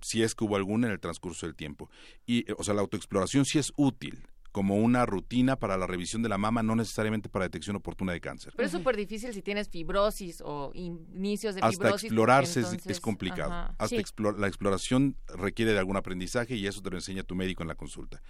si es que hubo alguna en el transcurso del tiempo. Y, eh, o sea, la autoexploración sí es útil como una rutina para la revisión de la mama, no necesariamente para detección oportuna de cáncer. Pero es súper difícil si tienes fibrosis o inicios de hasta fibrosis. porque explorarse es- complicado. Ajá. Hasta Sí. explor- la exploración requiere de algún aprendizaje y eso te lo enseña tu médico en la consulta.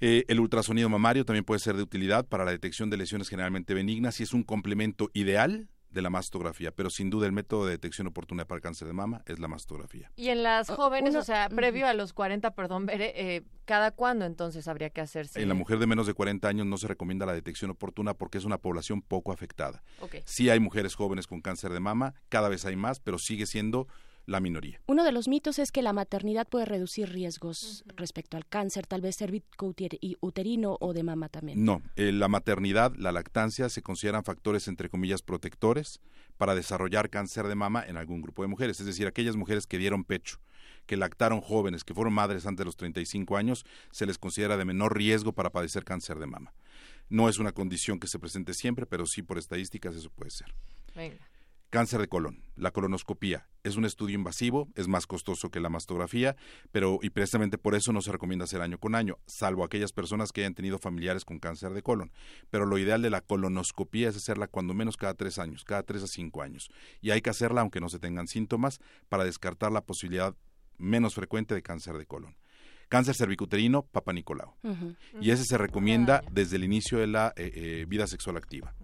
Eh, el ultrasonido mamario también puede ser de utilidad para la detección de lesiones generalmente benignas y es un complemento ideal de la mastografía, pero sin duda el método de detección oportuna para el cáncer de mama es la mastografía. Y en las jóvenes, uno- o sea, previo a los 40, perdón, Bere, eh, ¿cada cuándo entonces habría que hacerse? En la mujer de menos de 40 años no se recomienda la detección oportuna porque es una población poco afectada. Ok. Sí hay mujeres jóvenes con cáncer de mama, cada vez hay más, pero sigue siendo la minoría. Uno de los mitos es que la maternidad puede reducir riesgos respecto al cáncer, tal vez cervicouterino o de mama también. No, eh, la maternidad, la lactancia se consideran factores entre comillas protectores para desarrollar cáncer de mama en algún grupo de mujeres, es decir, aquellas mujeres que dieron pecho, que lactaron jóvenes, que fueron madres antes de los 35 años, se les considera de menor riesgo para padecer cáncer de mama. No es una condición que se presente siempre, pero sí por estadísticas eso puede ser. Venga. Cáncer de colon, la colonoscopía. Es un estudio invasivo, es más costoso que la mastografía, pero y precisamente por eso no se recomienda hacer año con año, salvo aquellas personas que hayan tenido familiares con cáncer de colon. Pero lo ideal de la colonoscopía es hacerla cuando menos cada tres años, cada tres a cinco años. Y hay que hacerla aunque no se tengan síntomas para descartar la posibilidad menos frecuente de cáncer de colon. Cáncer cervicuterino, Papa Nicolau. Y ese se recomienda desde el inicio de la eh, eh, vida sexual activa.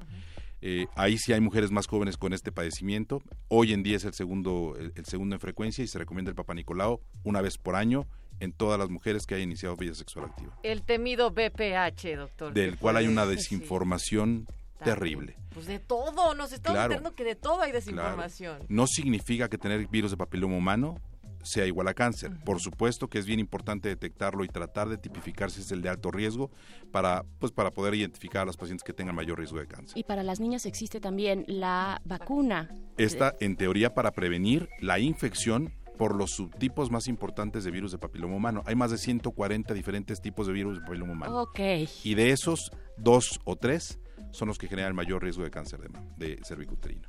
Eh, ahí sí hay mujeres más jóvenes con este padecimiento. Hoy en día es el segundo, el, el segundo en frecuencia y se recomienda el Papa Nicolau una vez por año en todas las mujeres que hayan iniciado vida sexual activa. El temido BPH, doctor. Del cual hay una sí. desinformación terrible. Pues de todo, nos estamos Claro. enterando que de todo hay Claro. desinformación. No significa que tener virus de papiloma humano sea igual a cáncer. Por supuesto que es bien importante detectarlo y tratar de tipificar si es el de alto riesgo para, pues, para poder identificar a los pacientes que tengan mayor riesgo de cáncer. Y para las niñas existe también la vacuna. Esta, en teoría, para prevenir la infección por los subtipos más importantes de virus de papiloma humano. Hay más de 140 diferentes tipos de virus de papiloma humano. Ok. Y de esos, dos o tres son los que generan el mayor riesgo de cáncer de, de cervicuterino.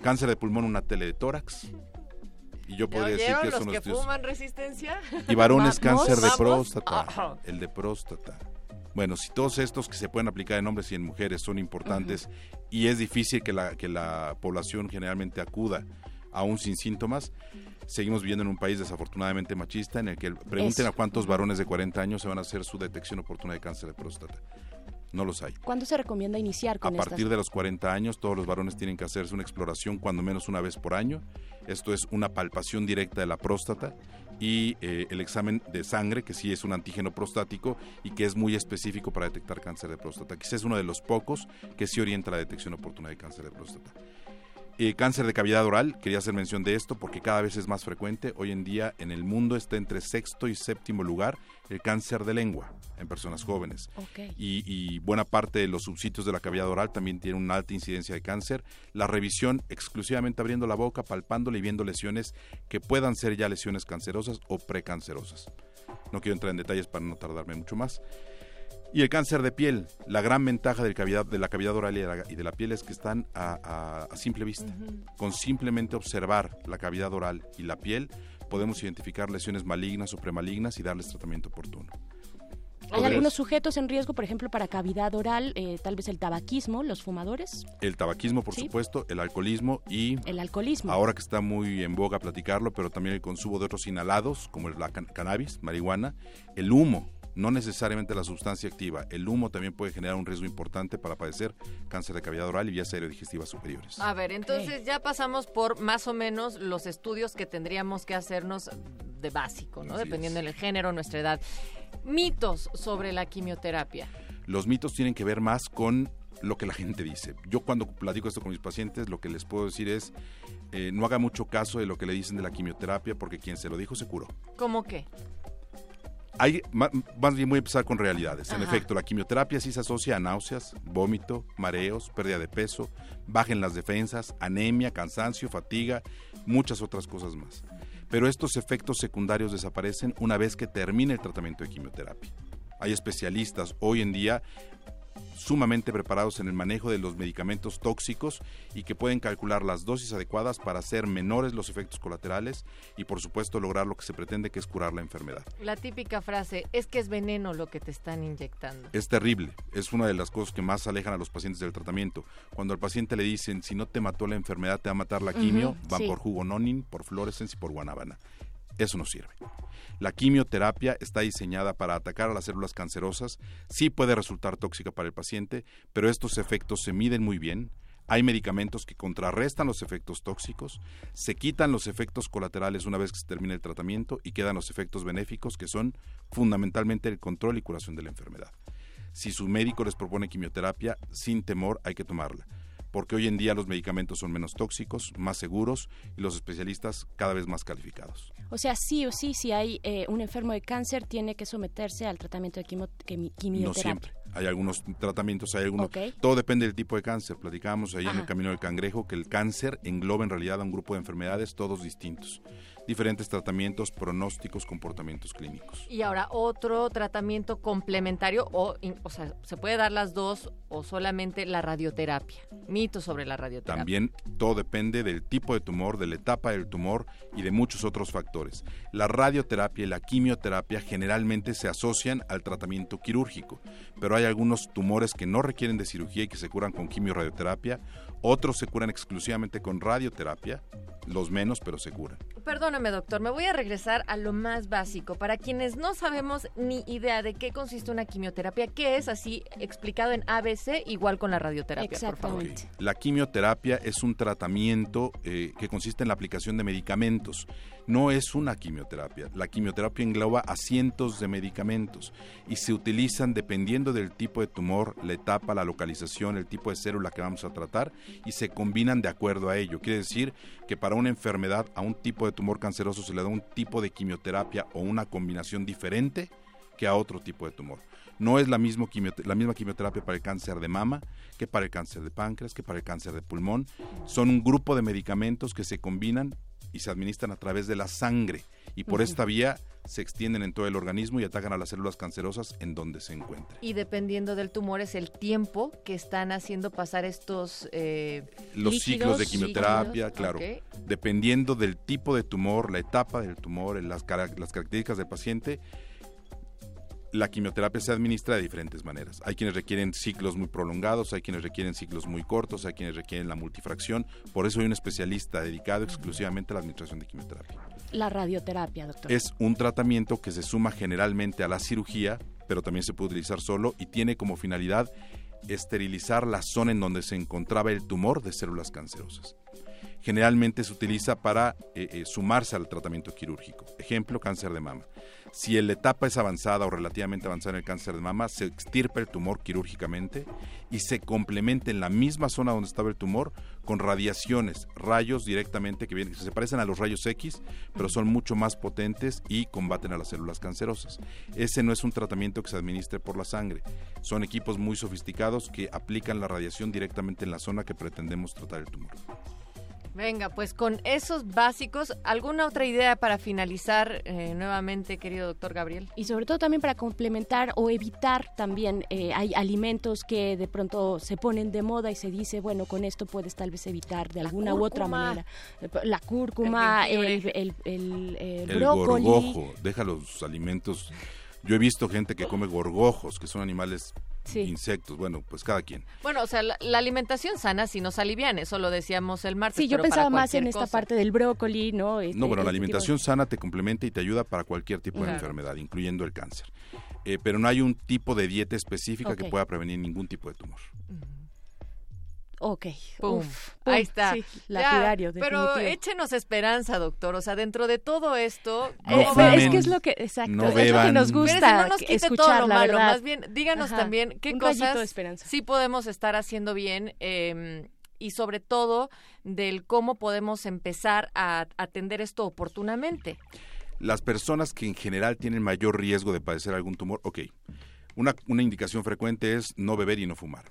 Cáncer de pulmón, una tele de tórax. Y yo ¿Ya podría decir que los son que los tíos- fuman resistencia? Y varones, ¿Vamos? cáncer de próstata. El de próstata. Bueno, si todos estos que se pueden aplicar en hombres y en mujeres son importantes y es difícil que la, que la población generalmente acuda aún sin síntomas, seguimos viviendo en un país desafortunadamente machista en el que pregunten Eso. a cuántos varones de 40 años se van a hacer su detección oportuna de cáncer de próstata. No los hay. ¿Cuándo se recomienda iniciar A con partir estas? de los 40 años, todos los varones tienen que hacerse una exploración cuando menos una vez por año. Esto es una palpación directa de la próstata y eh, el examen de sangre, que sí es un antígeno prostático y que es muy específico para detectar cáncer de próstata. Quizás es uno de los pocos que sí orienta la detección oportuna de cáncer de próstata. Eh, cáncer de cavidad oral, quería hacer mención de esto porque cada vez es más frecuente. Hoy en día en el mundo está entre sexto y séptimo lugar el cáncer de lengua en personas jóvenes. Y, y buena parte de los subsitios de la cavidad oral también tienen una alta incidencia de cáncer. La revisión exclusivamente abriendo la boca, palpándole y viendo lesiones que puedan ser ya lesiones cancerosas o precancerosas. No quiero entrar en detalles para no tardarme mucho más. Y el cáncer de piel, la gran ventaja del cavidad, de la cavidad oral y de la, y de la piel es que están a, a- a simple vista. Con simplemente observar la cavidad oral y la piel, podemos identificar lesiones malignas o premalignas y darles tratamiento oportuno. ¿Hay algunos sujetos en riesgo, por ejemplo, para cavidad oral, eh, tal vez el tabaquismo, los fumadores, El tabaquismo, por Sí. supuesto, el alcoholismo y el alcoholismo? ahora que está muy en boga platicarlo, pero también el consumo de otros inhalados, como el- la can- cannabis, marihuana, el humo, no necesariamente la sustancia activa, el humo también puede generar un riesgo importante para padecer cáncer de cavidad oral y vías aerodigestivas superiores. A ver, entonces ya pasamos por más o menos los estudios que tendríamos que hacernos de básico, ¿no? Así Dependiendo del género, nuestra edad. Mitos sobre la quimioterapia. Los mitos tienen que ver más con lo que la gente dice. Yo cuando platico esto con mis pacientes, lo que les puedo decir es, eh, no haga mucho caso de lo que le dicen de la quimioterapia, porque quien se lo dijo se curó. ¿Cómo qué? Hay, más bien voy a empezar con realidades. En efecto, la quimioterapia sí se asocia a náuseas, vómito, mareos, pérdida de peso, baja en las defensas, anemia, cansancio, fatiga, muchas otras cosas más. Pero estos efectos secundarios desaparecen una vez que termina el tratamiento de quimioterapia. Hay especialistas hoy en día sumamente preparados en el manejo de los medicamentos tóxicos y que pueden calcular las dosis adecuadas para hacer menores los efectos colaterales y por supuesto lograr lo que se pretende que es curar la enfermedad. La típica frase, es que es veneno lo que te están inyectando. Es terrible, es una de las cosas que más alejan a los pacientes del tratamiento. Cuando al paciente le dicen, si no te mató la enfermedad, te va a matar la quimio, van sí. por jugo nonin, por fluorescencia y por guanábana. Eso no sirve. La quimioterapia está diseñada para atacar a las células cancerosas, sí puede resultar tóxica para el paciente, pero estos efectos se miden muy bien. Hay medicamentos que contrarrestan los efectos tóxicos, se quitan los efectos colaterales una vez que se termina el tratamiento y quedan los efectos benéficos que son fundamentalmente el control y curación de la enfermedad. Si su médico les propone quimioterapia, sin temor hay que tomarla, porque hoy en día los medicamentos son menos tóxicos, más seguros y los especialistas cada vez más calificados. O sea, sí o sí, si hay eh, un enfermo de cáncer, tiene que someterse al tratamiento de quimo- quimi- No quimioterapia. siempre. Hay algunos tratamientos, hay algunos. Todo depende del tipo de cáncer. Platicábamos ahí en el camino del cangrejo que el cáncer engloba en realidad a un grupo de enfermedades todos distintos. Diferentes tratamientos, pronósticos, comportamientos clínicos. Y ahora otro tratamiento complementario, o, o sea, se puede dar las dos o solamente la radioterapia. Mitos sobre la radioterapia. También todo depende del tipo de tumor, de la etapa del tumor y de muchos otros factores. La radioterapia y la quimioterapia generalmente se asocian al tratamiento quirúrgico, pero hay algunos tumores que no requieren de cirugía y que se curan con quimio-radioterapia, otros se curan exclusivamente con radioterapia, los menos, pero se curan. Perdóname, doctor, me voy a regresar a lo más básico. Para quienes no sabemos ni idea de qué consiste una quimioterapia, ¿qué es así explicado en ABC igual con la radioterapia, por favor? Exactamente. La quimioterapia es un tratamiento eh, que consiste en la aplicación de medicamentos no es una quimioterapia. La quimioterapia engloba a cientos de medicamentos y se utilizan dependiendo del tipo de tumor, la etapa, la localización, el tipo de célula que vamos a tratar y se combinan de acuerdo a ello. Quiere decir que para una enfermedad, a un tipo de tumor canceroso se le da un tipo de quimioterapia o una combinación diferente que a otro tipo de tumor. No es la, la misma quimioterapia para el cáncer de mama que para el cáncer de páncreas, que para el cáncer de pulmón. Son un grupo de medicamentos que se combinan y se administran a través de la sangre y por esta vía se extienden en todo el organismo y atacan a las células cancerosas en donde se encuentren. Y dependiendo del tumor es el tiempo que están haciendo pasar estos eh, los ciclos de quimioterapia, claro. Dependiendo del tipo de tumor, la etapa del tumor, las, las características del paciente, la quimioterapia se administra de diferentes maneras. Hay quienes requieren ciclos muy prolongados, hay quienes requieren ciclos muy cortos, hay quienes requieren la multifracción. Por eso hay un especialista dedicado exclusivamente a la administración de quimioterapia. La radioterapia, doctor. Es un tratamiento que se suma generalmente a la cirugía, pero también se puede utilizar solo y tiene como finalidad esterilizar la zona en donde se encontraba el tumor de células cancerosas generalmente se utiliza para eh, eh, sumarse al tratamiento quirúrgico. Ejemplo, cáncer de mama. Si la etapa es avanzada o relativamente avanzada en el cáncer de mama, se extirpa el tumor quirúrgicamente y se complementa en la misma zona donde estaba el tumor con radiaciones, rayos directamente que vienen, se parecen a los rayos X, pero son mucho más potentes y combaten a las células cancerosas. Ese no es un tratamiento que se administre por la sangre. Son equipos muy sofisticados que aplican la radiación directamente en la zona que pretendemos tratar el tumor. Venga, pues con esos básicos, ¿alguna otra idea para finalizar eh, nuevamente, querido doctor Gabriel? Y sobre todo también para complementar o evitar también, eh, hay alimentos que de pronto se ponen de moda y se dice, bueno, con esto puedes tal vez evitar de alguna u otra manera. La cúrcuma, el, el, el, el brócoli. gorgojo, deja los alimentos. Yo he visto gente que come gorgojos, que son animales insectos, bueno, pues cada quien. Bueno, o sea, la, alimentación sana si nos alivian, eso lo decíamos el martes. Sí, yo pensaba más en esta parte del brócoli, ¿no? Este, no, bueno, la este alimentación sana te complementa y te ayuda para cualquier tipo de enfermedad, incluyendo el cáncer. Eh, pero no hay un tipo de dieta específica que pueda prevenir ningún tipo de tumor. Ok. Ahí está. lapidario, Pero échenos esperanza, doctor. O sea, dentro de todo esto... Eh, es que es lo que, exacto, es lo que nos gusta no nos quite todo lo malo. Más bien, díganos también qué cosas sí podemos estar haciendo bien eh, y sobre todo del cómo podemos empezar a atender esto oportunamente. Las personas que en general tienen mayor riesgo de padecer algún tumor, ok. Una, una indicación frecuente es no beber y no fumar.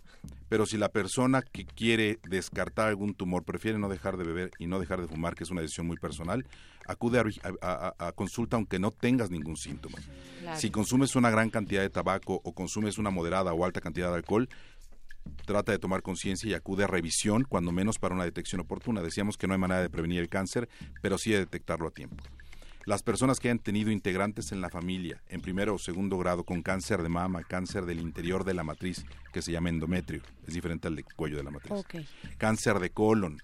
Pero si la persona que quiere descartar algún tumor prefiere no dejar de beber y no dejar de fumar, que es una decisión muy personal, acude a, consulta aunque no tengas ningún síntoma. Si consumes una gran cantidad de tabaco o consumes una moderada o alta cantidad de alcohol, trata de tomar conciencia y acude a revisión, cuando menos para una detección oportuna. Decíamos que no hay manera de prevenir el cáncer, pero sí de detectarlo a tiempo. Las personas que han tenido integrantes en la familia en primero o segundo grado con cáncer de mama, cáncer del interior de la matriz, que se llama endometrio, es diferente al de cuello de la matriz. Cáncer de colon,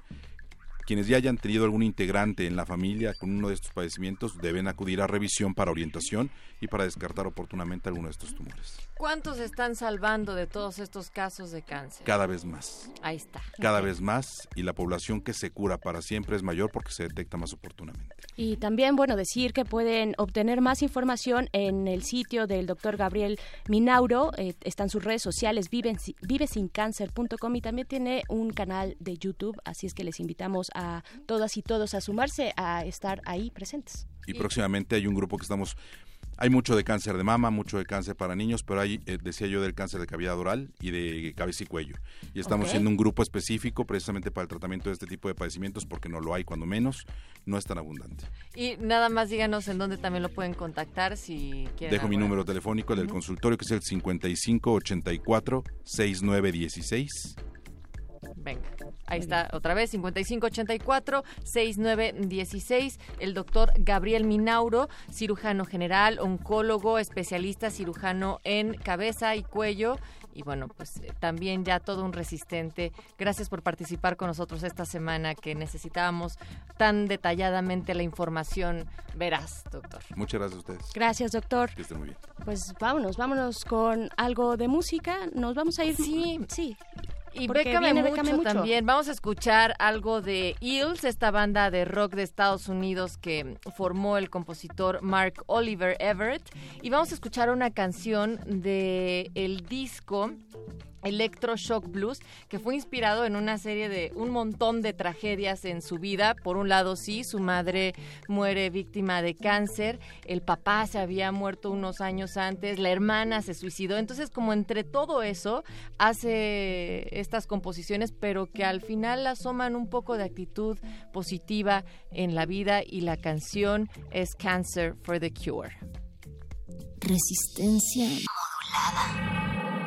quienes ya hayan tenido algún integrante en la familia con uno de estos padecimientos deben acudir a revisión para orientación y para descartar oportunamente alguno de estos tumores. ¿Cuántos están salvando de todos estos casos de cáncer? Cada vez más. Ahí está. Cada vez más y la población que se cura para siempre es mayor porque se detecta más oportunamente. Y también, bueno, decir que pueden obtener más información en el sitio del doctor Gabriel Minauro. Eh, están sus redes sociales, vivesincáncer.com y también tiene un canal de YouTube, así es que les invitamos a a todas y todos a sumarse, a estar ahí presentes. Y próximamente hay un grupo que estamos hay mucho de cáncer de mama, mucho de cáncer para niños, pero hay, eh, decía yo, del cáncer de cavidad oral y de cabeza y cuello. Y estamos haciendo un grupo específico precisamente para el tratamiento de este tipo de padecimientos porque no lo hay, cuando menos, no es tan abundante. Y nada más díganos en dónde también lo pueden contactar si quieren. Dejo mi número telefónico, el del consultorio, que es el 5584 6916 Venga, ahí está otra vez, 5584-6916. El doctor Gabriel Minauro, cirujano general, oncólogo, especialista cirujano en cabeza y cuello. Y bueno, pues eh, también ya todo un resistente. Gracias por participar con nosotros esta semana que necesitábamos tan detalladamente la información veraz, doctor. Muchas gracias a ustedes. Gracias, doctor. Que estén muy bien. Pues vámonos, vámonos con algo de música. Nos vamos a ir. Sí, sí. Y Bécame viene mucho, Bécame mucho. también. Vamos a escuchar algo de Eels, esta banda de rock de Estados Unidos que formó el compositor Mark Oliver Everett. Y vamos a escuchar una canción de el disco Electroshock Blues, que fue inspirado en una serie de un montón de tragedias en su vida. Por un lado, sí, su madre muere víctima de cáncer, el papá se había muerto unos años antes, la hermana se suicidó. Entonces, como entre todo eso, hace estas composiciones, pero que al final asoman un poco de actitud positiva en la vida y la canción es Cancer for the Cure. Resistencia modulada.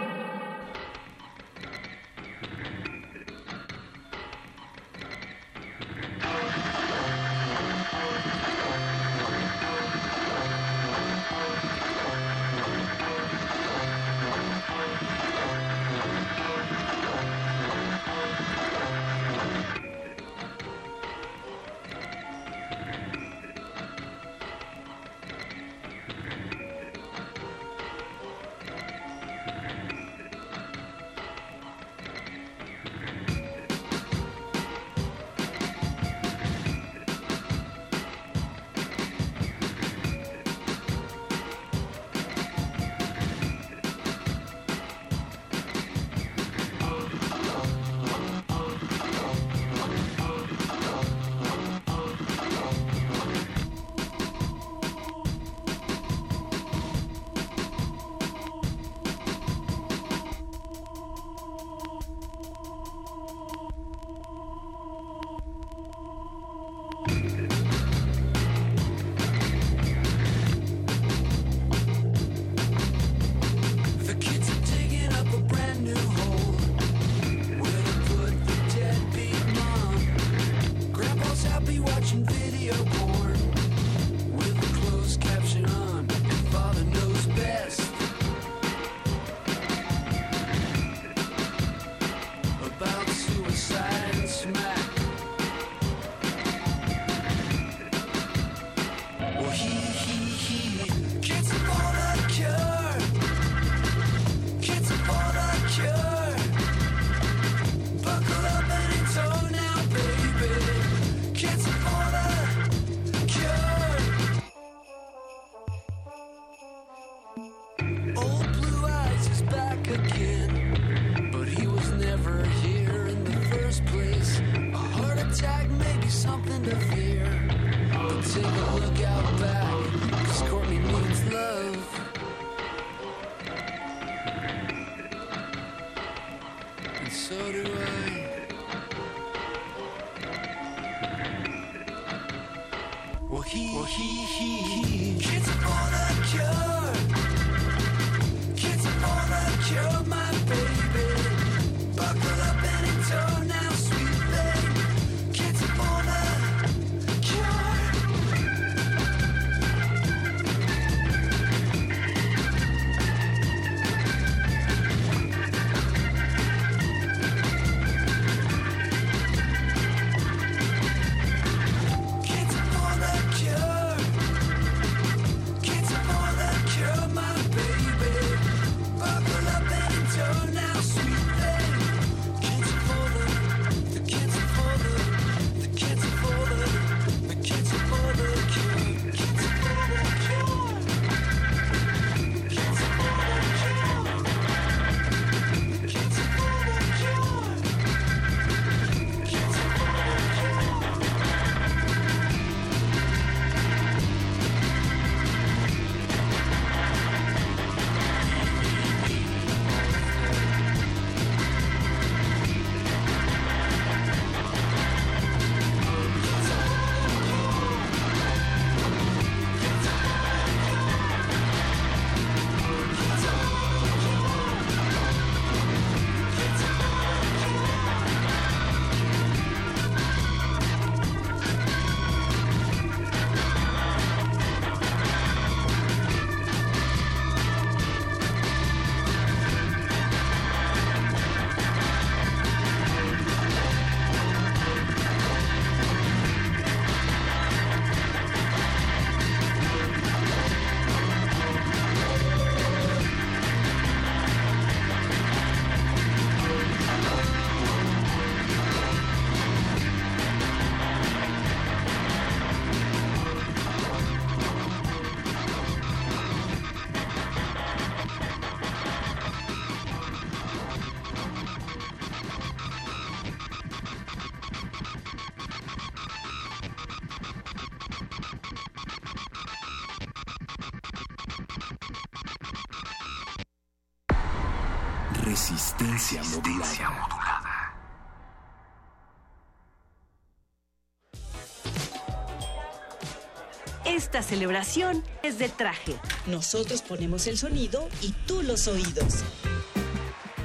Esta celebración es de traje. Nosotros ponemos el sonido y tú los oídos.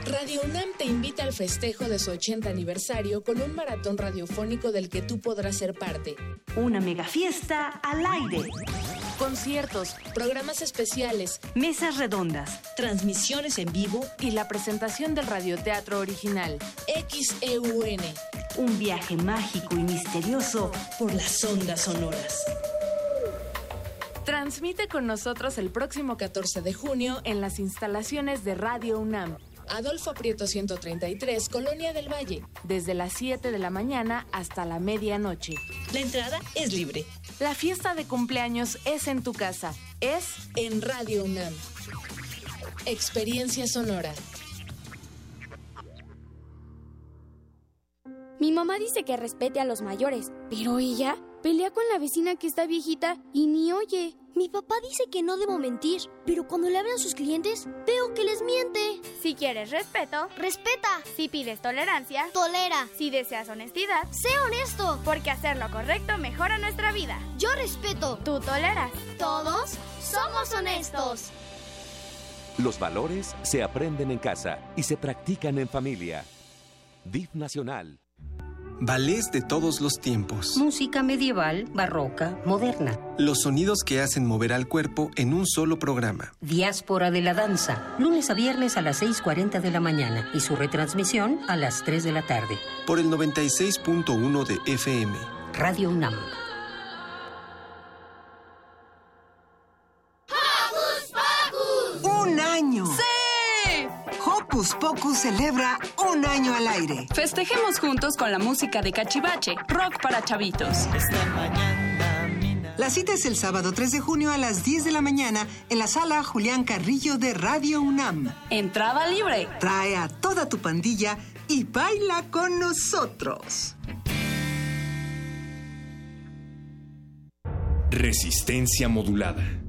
Radio UNAM te invita al festejo de su 80 aniversario con un maratón radiofónico del que tú podrás ser parte. Una mega fiesta al aire. Conciertos, programas especiales, mesas redondas, transmisiones en vivo y la presentación del radioteatro original XEUN. Un viaje mágico y misterioso por las ondas sonoras. Transmite con nosotros el próximo 14 de junio en las instalaciones de Radio UNAM. Adolfo Prieto 133, Colonia del Valle, desde las 7 de la mañana hasta la medianoche. La entrada es libre. La fiesta de cumpleaños es en tu casa, es en Radio UNAM. Experiencia sonora. Mi mamá dice que respete a los mayores, pero ella pelea con la vecina que está viejita y ni oye. Mi papá dice que no debo mentir, pero cuando le hablan a sus clientes, veo que les miente. Si quieres respeto, respeta. Si pides tolerancia, tolera. Si deseas honestidad, sé honesto. Porque hacer lo correcto mejora nuestra vida. Yo respeto. Tú toleras. Todos somos honestos. Los valores se aprenden en casa y se practican en familia. DIF Nacional. Ballets de todos los tiempos. Música medieval, barroca, moderna. Los sonidos que hacen mover al cuerpo en un solo programa. Diáspora de la danza, lunes a viernes a las 6.40 de la mañana y su retransmisión a las 3 de la tarde. Por el 96.1 de FM. Radio UNAM. Hocus Pocus celebra un año al aire. Festejemos juntos con la música de Cachivache, rock para chavitos. La cita es el sábado 3 de junio a las 10 de la mañana en la sala Julián Carrillo de Radio UNAM. Entrada libre. Trae a toda tu pandilla y baila con nosotros. Resistencia modulada.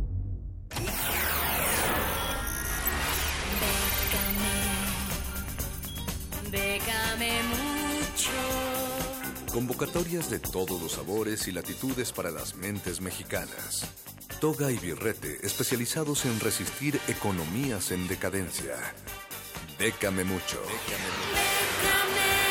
Convocatorias de todos los sabores y latitudes para las mentes mexicanas. Toga y Birrete, especializados en resistir economías en decadencia. Décame mucho. Déjame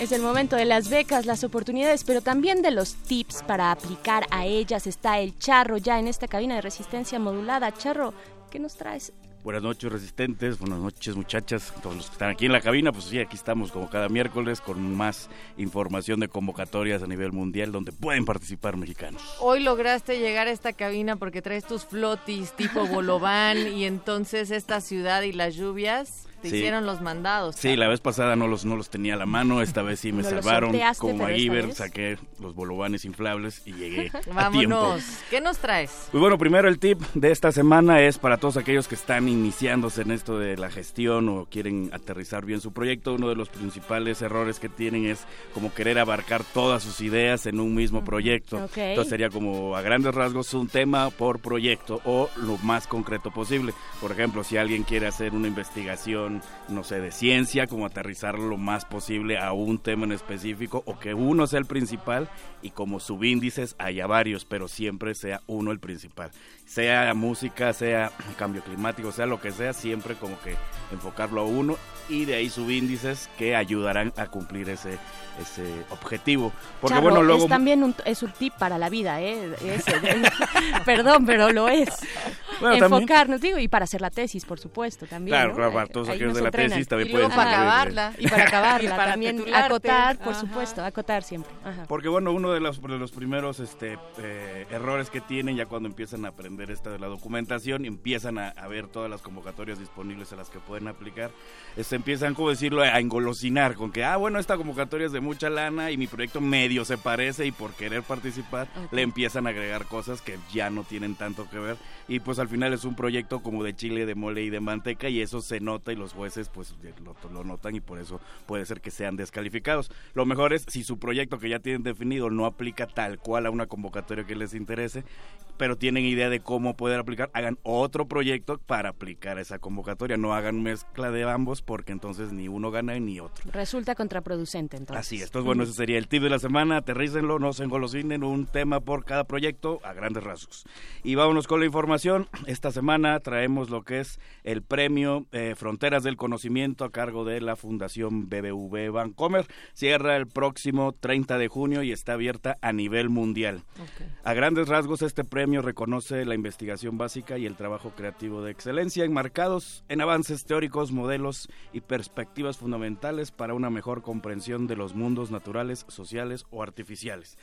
Es el momento de las becas, las oportunidades, pero también de los tips para aplicar a ellas. Está el Charro ya en esta cabina de resistencia modulada. Charro, ¿qué nos traes? Buenas noches resistentes, buenas noches muchachas, todos los que están aquí en la cabina, pues sí, aquí estamos como cada miércoles con más información de convocatorias a nivel mundial donde pueden participar mexicanos. Hoy lograste llegar a esta cabina porque traes tus flotis tipo Bolobán y entonces esta ciudad y las lluvias te Sí. hicieron los mandados. Sí, la vez pasada no los, no los tenía a la mano, esta vez sí me No salvaron sorteaste, como a Iber, vez. saqué los bolovanes inflables y llegué a tiempo. Vámonos. ¿Qué nos traes? Pues bueno, primero el tip de esta semana es para todos aquellos que están iniciándose en esto de la gestión o quieren aterrizar bien su proyecto. Uno de los principales errores que tienen es como querer abarcar todas sus ideas en un mismo proyecto. Entonces sería como a grandes rasgos un tema por proyecto o lo más concreto posible. Por ejemplo, si alguien quiere hacer una investigación, no sé, de ciencia, como aterrizarlo lo más posible a un tema en específico o que uno sea el principal y como subíndices haya varios, pero siempre sea uno el principal. Sea música, sea cambio climático, sea lo que sea, siempre como que enfocarlo a uno y de ahí subíndices que ayudarán a cumplir ese ese objetivo. Porque Charro, bueno, luego es también un, es un tip para la vida, ¿eh? Perdón, pero lo es. Bueno, también. enfocarnos, digo, y para hacer la tesis, por supuesto, también. Claro, ¿no? claro, para todos aquellos de la entrenan. tesis también Y luego pueden para acabarla. Y para acabarla, Y para también titularte. acotar, por Ajá. supuesto, acotar siempre. Ajá. Porque bueno, uno de los, de los primeros este, eh, errores que tienen ya cuando empiezan a aprender esta de la documentación, empiezan a, a ver todas las convocatorias disponibles a las que pueden aplicar, se empiezan, como decirlo, a engolosinar con que, ah, bueno, esta convocatoria es de mucha lana y mi proyecto medio se parece y por querer participar Ok. le empiezan a agregar cosas que ya no tienen tanto que ver y pues al final es un proyecto como de chile, de mole y de manteca y eso se nota y los jueces pues lo, lo notan y por eso puede ser que sean descalificados. Lo mejor es si su proyecto que ya tienen definido no aplica tal cual a una convocatoria que les interese, pero tienen idea de cómo poder aplicar, hagan otro proyecto para aplicar esa convocatoria, no hagan mezcla de ambos porque entonces ni uno gana ni otro. Resulta contraproducente, entonces. Así es, bueno, ese sería el tip de la semana, aterrícenlo, no se engolosinen, un tema por cada proyecto a grandes rasgos. Y vámonos con la información, esta semana traemos lo que es el premio eh, Fronteras del Conocimiento a cargo de la Fundación BBV Bancomer, cierra el próximo 30 de junio y está abierta a nivel mundial. A grandes rasgos, este premio reconoce la investigación básica y el trabajo creativo de excelencia enmarcados en avances teóricos, modelos y perspectivas fundamentales para una mejor comprensión de los mundos naturales, sociales o artificiales.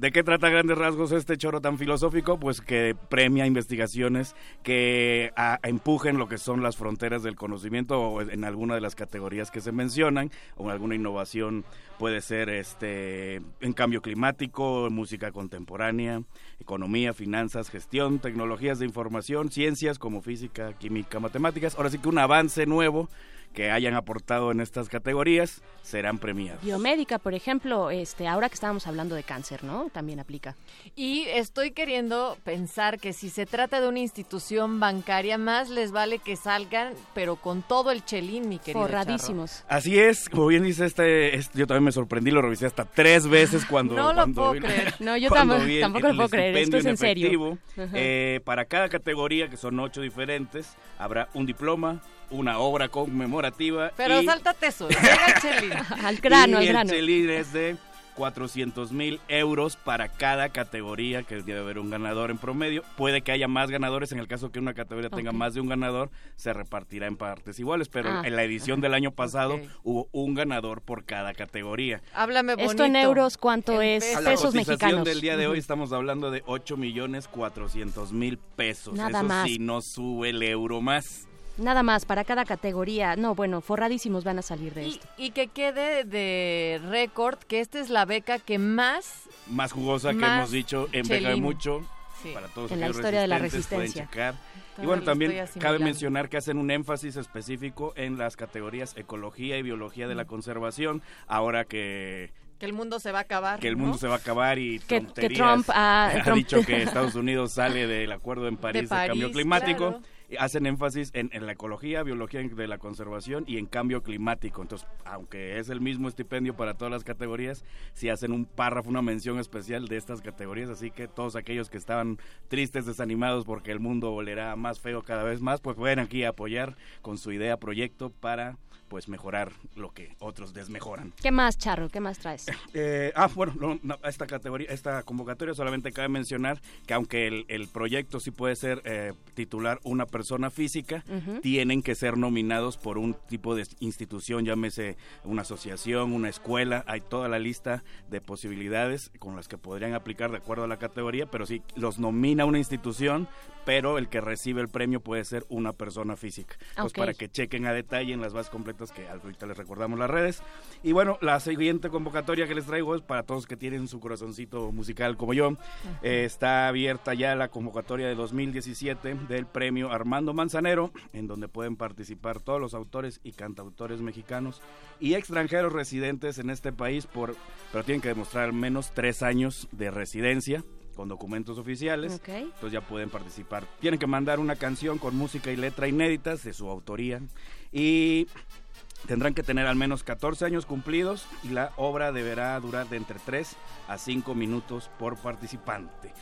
¿De qué trata grandes rasgos este choro tan filosófico? Pues que premia investigaciones que a- empujen lo que son las fronteras del conocimiento o en alguna de las categorías que se mencionan, o en alguna innovación puede ser este en cambio climático, música contemporánea, economía, finanzas, gestión, tecnologías de información, ciencias como física, química, matemáticas. Ahora sí que un avance nuevo que hayan aportado en estas categorías serán premiados. Biomédica, por ejemplo, este, ahora que estábamos hablando de cáncer, ¿no? También aplica. Y estoy queriendo pensar que si se trata de una institución bancaria, más les vale que salgan, pero con todo el chelín, mi querido. Forradísimos. Así es, como bien dice este, este- yo también me sorprendí, lo revisé hasta tres veces cuando... No lo cuando puedo vi- creer. No, yo tampoco- vi el- tampoco lo puedo creer, esto es en serio. efectivo. Eh, para cada categoría, que son ocho diferentes, habrá un diploma, una obra conmemorativa. Pero y- sáltate eso, llega el chelín. al grano, y al grano. el chelín es de 400 mil euros para cada categoría, que debe haber un ganador en promedio. Puede que haya más ganadores, en el caso que una categoría tenga más de un ganador, se repartirá en partes iguales, pero Ah. en la edición del año pasado hubo un ganador por cada categoría. Háblame bonito. Esto en euros, ¿cuánto En es? pesos. A la Pesos cotización mexicanos. del día de hoy estamos hablando de 8 millones 400 mil pesos. Nada Eso más. sí, no sube el euro más. Nada más, para cada categoría. No, bueno, forradísimos van a salir de Y, esto. y que quede de récord que esta es la beca que más Más jugosa que hemos dicho en Beca de. Mucho. Sí. Para todos En la historia de la resistencia. checar. Y bueno, también cabe mencionar que hacen un énfasis específico en las categorías ecología y biología de la conservación, ahora que que el mundo se va a acabar. que el ¿no? mundo se va a acabar y Que-. Trump ha- ha Trump- dicho que Estados Unidos sale del acuerdo en París de, cambio climático. claro. Hacen énfasis en, la ecología, biología de la conservación y en cambio climático. Entonces, aunque es el mismo estipendio para todas las categorías, sí hacen un párrafo, una mención especial de estas categorías. Así que todos aquellos que estaban tristes, desanimados porque el mundo olerá más feo cada vez más, pues pueden aquí apoyar con su idea, proyecto para pues mejorar lo que otros desmejoran. ¿Qué más, Charro? ¿Qué más traes? Eh, ah, bueno, no, no, esta categoría, esta convocatoria solamente cabe mencionar que aunque el, el proyecto sí puede ser eh, titular una persona física, tienen que ser nominados por un tipo de institución, llámese una asociación, una escuela, hay toda la lista de posibilidades con las que podrían aplicar de acuerdo a la categoría, pero sí los nomina una institución, pero el que recibe el premio puede ser una persona física. Pues Ok. para que chequen a detalle en las bases completas que ahorita les recordamos las redes. Y bueno, la siguiente convocatoria que les traigo es para todos que tienen su corazoncito musical como yo. Eh, está abierta ya la convocatoria de 2017 del premio Armando Manzanero, en donde pueden participar todos los autores y cantautores mexicanos y extranjeros residentes en este país, por, pero tienen que demostrar al menos tres años de residencia con documentos oficiales. Entonces ya pueden participar. Tienen que mandar una canción con música y letra inéditas de su autoría y tendrán que tener al menos 14 años cumplidos y la obra deberá durar de entre 3 a 5 minutos por participante.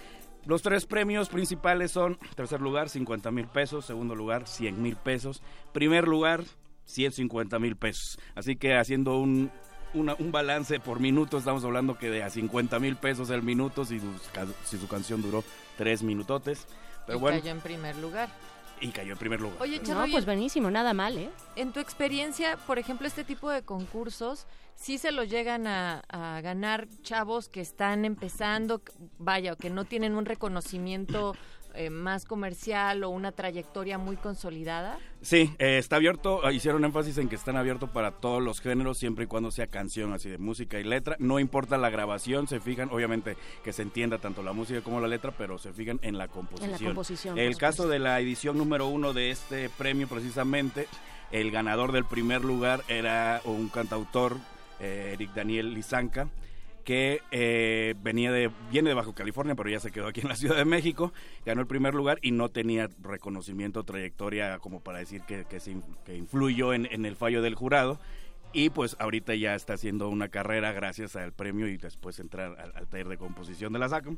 Los tres premios principales son, tercer lugar, 50 mil pesos, segundo lugar, 100 mil pesos, primer lugar, 150 mil pesos. Así que haciendo un, una- un balance por minuto, estamos hablando que de a 50 mil pesos el minuto, si, sus ca- si su canción duró tres minutotes. Pero y bueno, cayó en primer lugar. y cayó en primer lugar. Oye, Charo, No, pues en- buenísimo, nada mal, ¿eh? En tu experiencia, por ejemplo, este tipo de concursos, sí se los llegan a, a ganar chavos que están empezando, vaya, o que no tienen un reconocimiento eh, más comercial o una trayectoria muy consolidada. Sí, eh, está abierto, eh, hicieron énfasis en que están abiertos para todos los géneros, siempre y cuando sea canción, así de música y letra. No importa la grabación, se fijan, obviamente que se entienda tanto la música como la letra, pero se fijan en la composición. composición, por El supuesto. caso de la edición número uno de este premio, precisamente, el ganador del primer lugar era un cantautor, eh, Eric Daniel Lizanca que eh, venía de viene de Bajo California, pero ya se quedó aquí en la Ciudad de México, ganó el primer lugar y no tenía reconocimiento, trayectoria como para decir que, que, influyó en, en el fallo del jurado. Y pues ahorita ya está haciendo una carrera gracias al premio y después entrar al, al taller de composición de la SACM.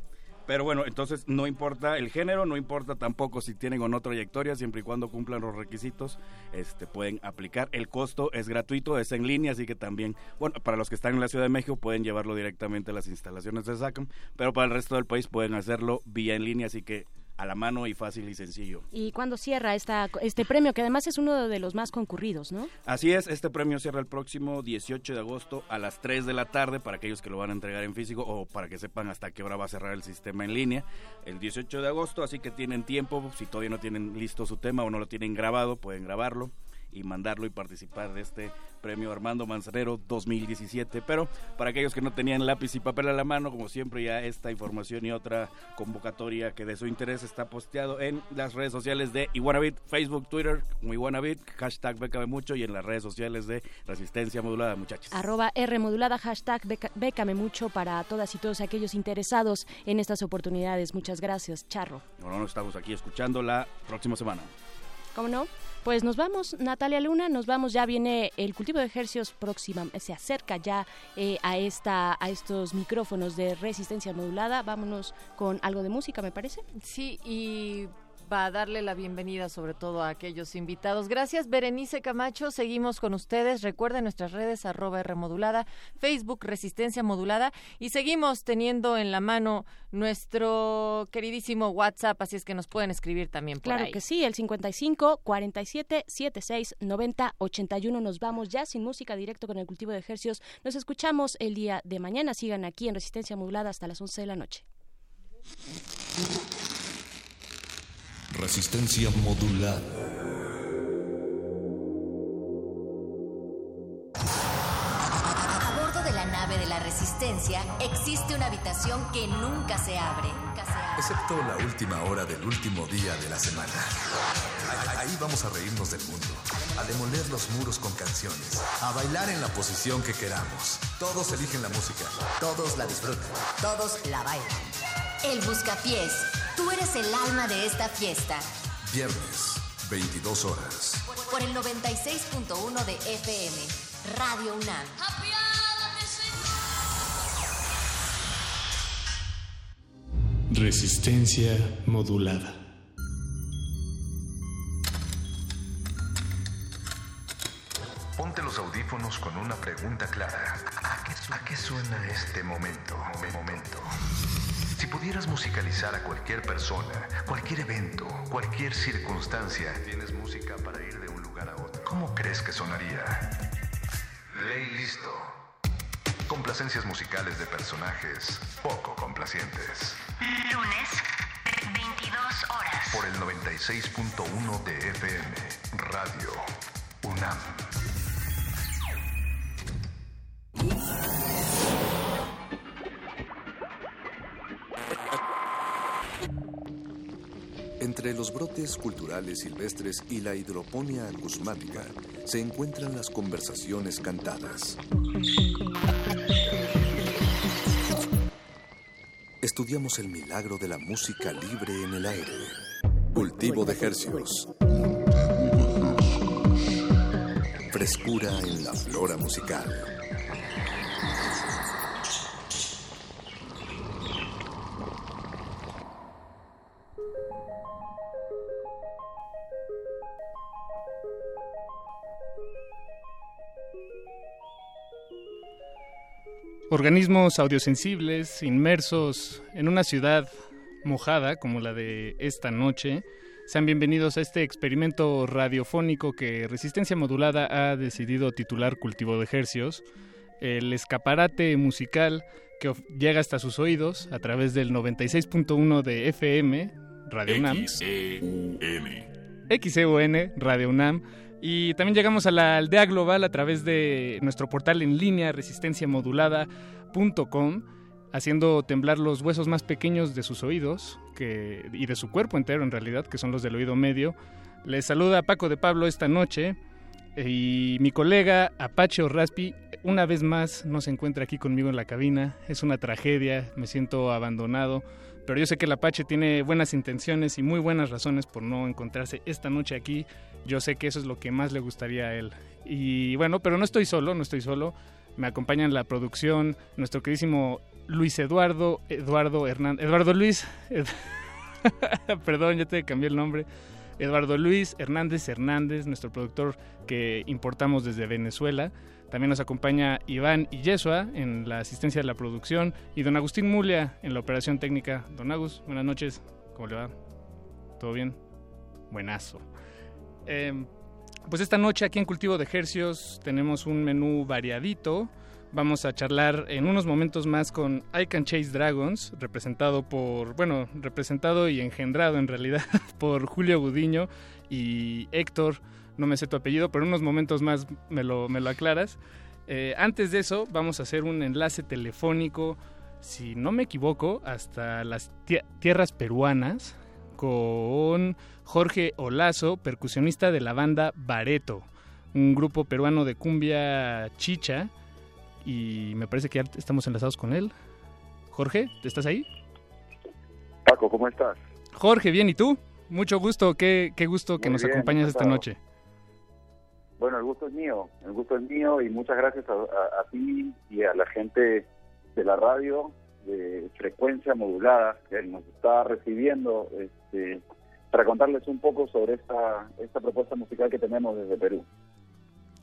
Pero bueno, entonces no importa el género, no importa tampoco si tienen o no trayectoria, siempre y cuando cumplan los requisitos, este, pueden aplicar. El costo es gratuito, es en línea, así que también, bueno, para los que están en la Ciudad de México pueden llevarlo directamente a las instalaciones de SACM, pero para el resto del país pueden hacerlo vía en línea, así que a la mano y fácil y sencillo. ¿Y cuándo cierra esta, este premio, que además es uno de los más concurridos, ¿no? Así es, este premio cierra el próximo 18 de agosto a las 3 de la tarde para aquellos que lo van a entregar en físico o para que sepan hasta qué hora va a cerrar el sistema en línea. El 18 de agosto, así que tienen tiempo, si todavía no tienen listo su tema o no lo tienen grabado, pueden grabarlo y mandarlo y participar de este premio Armando Manzanero 2017. Pero para aquellos que no tenían lápiz y papel a la mano, como siempre ya esta información y otra convocatoria que de su interés está posteado en las redes sociales de Iguanabit, Facebook, Twitter, Iguanabit, hashtag Bécame Mucho y en las redes sociales de Resistencia Modulada, muchachos. Arroba R modulada, hashtag bécame mucho para todas y todos aquellos interesados en estas oportunidades. Muchas gracias, Charro. Nos estamos aquí escuchando la próxima semana. ¿Cómo no? Pues nos vamos, Natalia Luna, nos vamos, ya viene el cultivo de ejercicios próxima, se acerca ya eh, a esta a estos micrófonos de resistencia modulada. Vámonos con algo de música, me parece. Sí, y va a darle la bienvenida sobre todo a aquellos invitados. Gracias, Berenice Camacho. Seguimos con ustedes. Recuerden nuestras redes arroba R modulada, Facebook Resistencia Modulada y seguimos teniendo en la mano nuestro queridísimo WhatsApp, así es que nos pueden escribir también por Claro ahí. que sí, el 55 47 76 90 81. Nos vamos ya sin música directo con el cultivo de ejercicios. Nos escuchamos el día de mañana. Sigan aquí en Resistencia Modulada hasta las 11 de la noche. Resistencia modulada. Existe una habitación que nunca se abre. Excepto la última hora del último día de la semana. Ahí- Ahí vamos a reírnos del mundo, a demoler los muros con canciones, a bailar en la posición que queramos. Todos eligen la música, todos la disfrutan. Todos la bailan. El Buscapiés. Tú eres el alma de esta fiesta. Viernes, 22 horas. Por el 96.1 de FM. Radio UNAM. Resistencia modulada. Ponte los audífonos con una pregunta clara. ¿A qué, suena este momento? Momento. Si pudieras musicalizar a cualquier persona, cualquier evento, cualquier circunstancia, tienes música para ir de un lugar a otro. ¿Cómo crees que sonaría? Ley listo. Complacencias musicales de personajes poco complacientes. Lunes, 22 horas. Por el 96.1 de FM, Radio UNAM. Entre los brotes culturales silvestres y la hidroponía acusmática se encuentran las conversaciones cantadas. Estudiamos el milagro de la música libre en el aire. Cultivo de hercios. Frescura en la flora musical. Organismos audiosensibles inmersos en una ciudad mojada como la de esta noche. Sean bienvenidos a este experimento radiofónico que Resistencia Modulada ha decidido titular Cultivo de Hercios, el escaparate musical que llega hasta sus oídos a través del 96.1 de FM, Radio UNAM. XEUN, Radio UNAM. Y también llegamos a la aldea global a través de nuestro portal en línea resistenciamodulada.com, haciendo temblar los huesos más pequeños de sus oídos y de su cuerpo entero en realidad, que son los del oído medio. Les saluda Paco de Pablo esta noche y mi colega Apache Raspi una vez más no se encuentra aquí conmigo en la cabina. Es una tragedia, me siento abandonado, pero yo sé que el Apache tiene buenas intenciones y muy buenas razones por no encontrarse esta noche aquí. Yo sé que eso es lo que más le gustaría a él. Y bueno, pero no estoy solo, no estoy solo. Me acompaña en la producción nuestro queridísimo Luis Eduardo, Eduardo Hernández, Eduardo Luis, perdón, ya te cambié el nombre. Eduardo Luis Hernández Hernández, nuestro productor que importamos desde Venezuela. También nos acompaña Iván y Yesua en la asistencia de la producción y don Agustín Mulia en la operación técnica. Don Agus, buenas noches. ¿Cómo le va? ¿Todo bien? Buenazo. Eh, pues esta noche aquí en Cultivo de Hercios tenemos un menú variadito. Vamos a charlar en unos momentos más con I Can Chase Dragons, representado por, bueno, representado y engendrado en realidad por Julio Gudiño y Héctor, no me sé tu apellido, pero en unos momentos más me lo, me lo aclaras. Eh, antes de eso, vamos a hacer un enlace telefónico, si no me equivoco, hasta las tie- tierras peruanas con Jorge Olazo, percusionista de la banda Bareto, un grupo peruano de cumbia chicha. Y me parece que ya estamos enlazados con él. Jorge, ¿estás ahí? Paco, ¿cómo estás? Jorge, bien, ¿y tú? Mucho gusto, qué, qué gusto que Muy nos bien, acompañes esta noche. Bueno, el gusto es mío, el gusto es mío y muchas gracias a, a- a ti y a la gente de la radio de frecuencia modulada que nos está recibiendo este, para contarles un poco sobre esta, esta propuesta musical que tenemos desde Perú.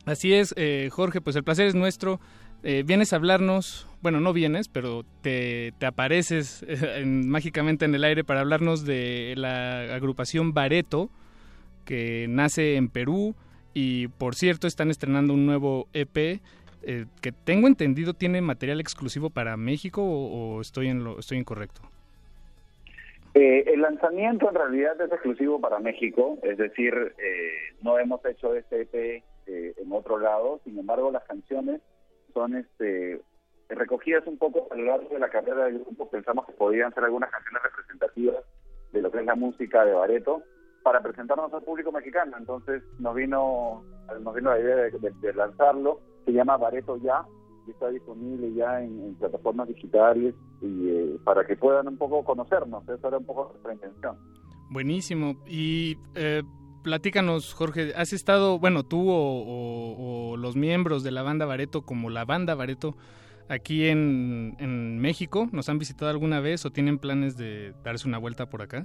Así es, eh, Jorge, pues el placer es nuestro. Eh, vienes a hablarnos, bueno, no vienes, pero te, te apareces eh, en- mágicamente en el aire para hablarnos de la agrupación Bareto, que nace en Perú y por cierto están estrenando un nuevo EP eh, que tengo entendido tiene material exclusivo para México o, o estoy, en lo, estoy incorrecto. Eh, el lanzamiento en realidad es exclusivo para México, es decir, eh, no hemos hecho este EP eh, en otro lado, sin embargo las canciones son este recogidas un poco a lo largo de la carrera del grupo, pensamos que podían ser algunas canciones representativas de lo que es la música de Bareto para presentarnos al público mexicano, entonces nos vino nos vino la idea de, de- lanzarlo, se llama Bareto Ya, está disponible ya en, en plataformas digitales y eh, para que puedan un poco conocernos, esa era un poco nuestra intención. Buenísimo. Y eh, platícanos, Jorge, ¿has estado, bueno, tú o, o- o los miembros de la banda Bareto, como la banda Bareto, aquí en, en México? ¿Nos han visitado alguna vez o tienen planes de darse una vuelta por acá?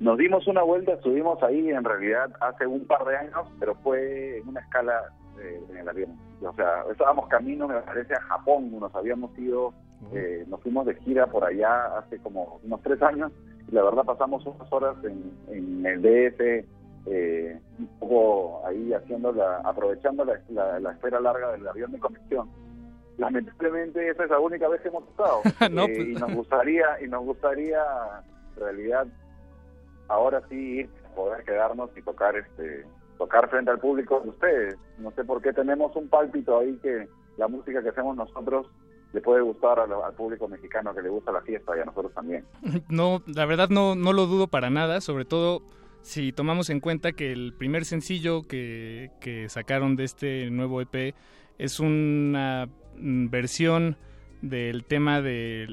Nos dimos una vuelta, estuvimos ahí en realidad hace un par de años, pero fue en una escala eh, en el avión. O sea, estábamos camino, me parece, a Japón, nos habíamos ido, eh, nos fuimos de gira por allá hace como unos tres años y la verdad pasamos unas horas en, en el DF, eh, un poco ahí haciendo la, aprovechando la, la, la espera larga del avión de conexión. Lamentablemente esa es la única vez que hemos estado No, Eh, pues. y nos gustaría y nos gustaría en realidad ahora sí poder quedarnos y tocar este tocar frente al público de ustedes. No sé por qué tenemos un pálpito ahí que la música que hacemos nosotros le puede gustar al público mexicano que le gusta la fiesta y a nosotros también. No, la verdad no, no lo dudo para nada, sobre todo si tomamos en cuenta que el primer sencillo que, que sacaron de este nuevo EP es una versión del tema de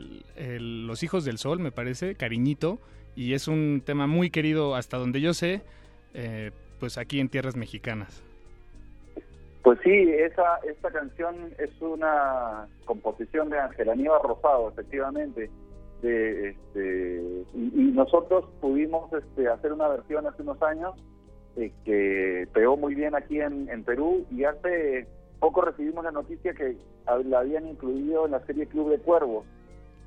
Los Hijos del Sol, me parece, Cariñito, y es un tema muy querido hasta donde yo sé, eh, pues aquí en tierras mexicanas. Pues sí, esa esta canción es una composición de Ángel Aníbal Rosado, efectivamente. De, este, y, y nosotros pudimos este, hacer una versión hace unos años eh, que pegó muy bien aquí en, en Perú y hace poco recibimos la noticia que la habían incluido en la serie Club de Cuervos.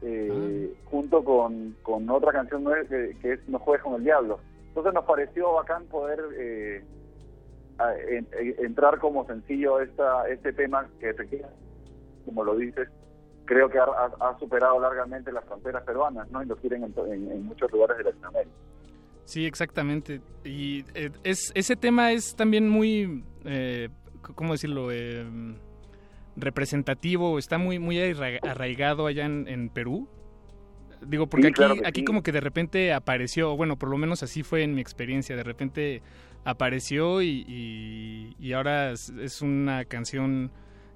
eh, junto con, con otra canción nueva que, que es No juegues con el diablo. Entonces nos pareció bacán poder eh, entrar como sencillo esta, este tema que como lo dices, creo que ha, superado largamente las fronteras peruanas, ¿no? Y lo quieren en, muchos lugares de Latinoamérica. Sí, exactamente. Y eh, es, ese tema es también muy, eh, ¿cómo decirlo? Eh, representativo, está muy, muy arra- arraigado allá en Perú. Digo, porque Sí, aquí, claro aquí sí. como que de repente apareció, bueno, por lo menos así fue en mi experiencia, de repente apareció y, y- y ahora es, una canción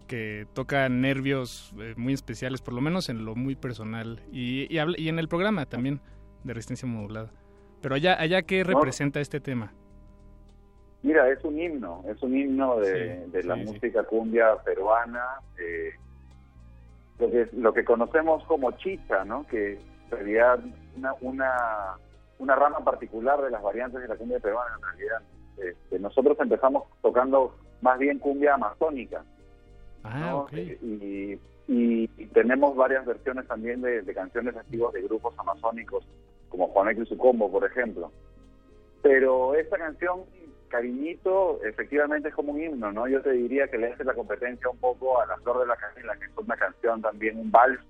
que toca nervios eh, muy especiales, por lo menos en lo muy personal y, y, en el programa también de Resistencia Modulada. Pero allá, allá ¿qué No. representa este tema? Mira, es un himno, es un himno de, Sí, de la sí, sí. música cumbia peruana, eh, lo, que, lo que conocemos como chicha, ¿no? Que realidad una, una, una rama particular de las variantes de la cumbia peruana, en realidad. Este, nosotros empezamos tocando más bien cumbia amazónica, Ah, ¿no? y, y- y tenemos varias versiones también de, de canciones antiguas de grupos amazónicos, como Juaneco y su combo, por ejemplo. Pero esta canción, Cariñito, efectivamente es como un himno, ¿no? Yo te diría que le hace la competencia un poco a La Flor de la Canela, que es una canción también, un vals,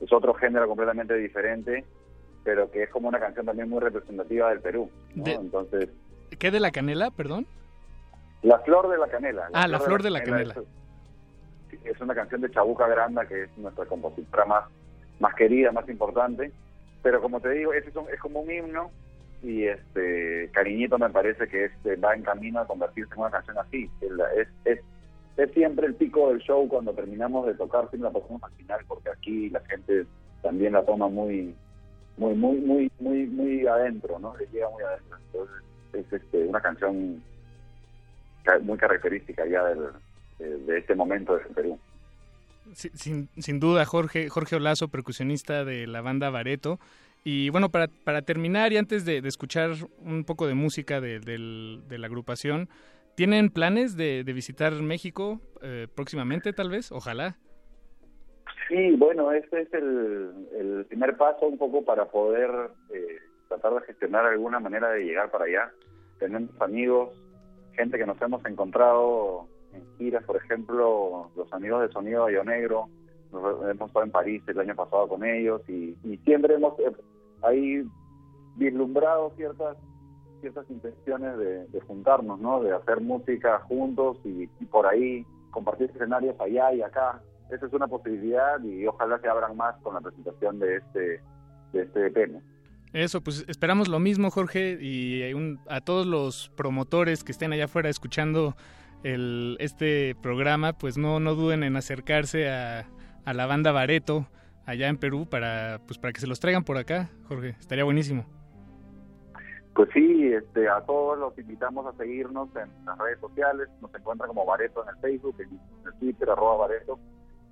es otro género completamente diferente, pero que es como una canción también muy representativa del Perú, ¿no? De- Entonces, ¿Qué de la canela, perdón? La Flor de la Canela. Ah, La Flor de la Canela. Es, es una canción de Chabuca Granda, que es nuestra compositora más, más querida, más importante. Pero como te digo, ese es, un- es como un himno y este Cariñito me parece que este, va en camino a convertirse en una canción así. Es, es, es, siempre el pico del show cuando terminamos de tocar, siempre la pasamos al final, porque aquí la gente también la toma muy muy muy muy muy adentro, ¿no? Le llega muy adentro. Entonces es este, una canción ca- muy característica ya del, de, este momento del Perú. Sin, sin duda, Jorge, Jorge Olazo, percusionista de la banda Bareto. Y bueno, para, para terminar y antes de, escuchar un poco de música de, de la agrupación, ¿tienen planes de, de visitar México eh, próximamente, tal vez? Ojalá. Sí, bueno, este es el, primer paso un poco para poder eh, tratar de gestionar alguna manera de llegar para allá. Tenemos amigos, gente que nos hemos encontrado en giras, por ejemplo, los amigos de Sonido Gallo Negro, nos hemos estado en París el año pasado con ellos y, y siempre hemos eh, ahí vislumbrado ciertas ciertas intenciones de, juntarnos, ¿no? De hacer música juntos y, por ahí compartir escenarios allá y acá. Esa es una posibilidad y ojalá se abran más con la presentación de este de este. ¿no? Eso, pues esperamos lo mismo, Jorge, y un- a todos los promotores que estén allá afuera escuchando el, este programa, pues no, no duden en acercarse a, a la banda Bareto allá en Perú para, pues para que se los traigan por acá, Jorge. Estaría buenísimo. Pues sí, este, a todos los invitamos a seguirnos en las redes sociales. Nos encuentran como Bareto en el Facebook, en el Twitter, arroba Bareto.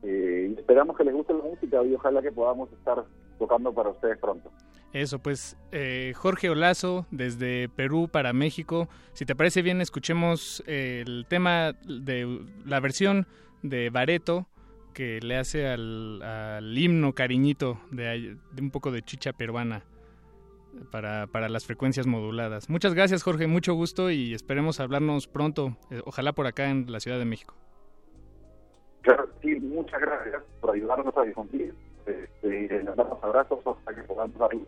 Eh, esperamos que les guste la música y ojalá que podamos estar tocando para ustedes pronto. Eso, pues eh, Jorge Olazo desde Perú para México. Si te parece bien, escuchemos eh, el tema de la versión de Bareto que le hace al, al himno cariñito de un poco de chicha peruana para, para las frecuencias moduladas. Muchas gracias, Jorge, mucho gusto y esperemos hablarnos pronto, eh, ojalá por acá en la Ciudad de México. Claro, sí, muchas gracias por ayudarnos a difundir. Este, y les damos abrazos hasta que podamos dar un.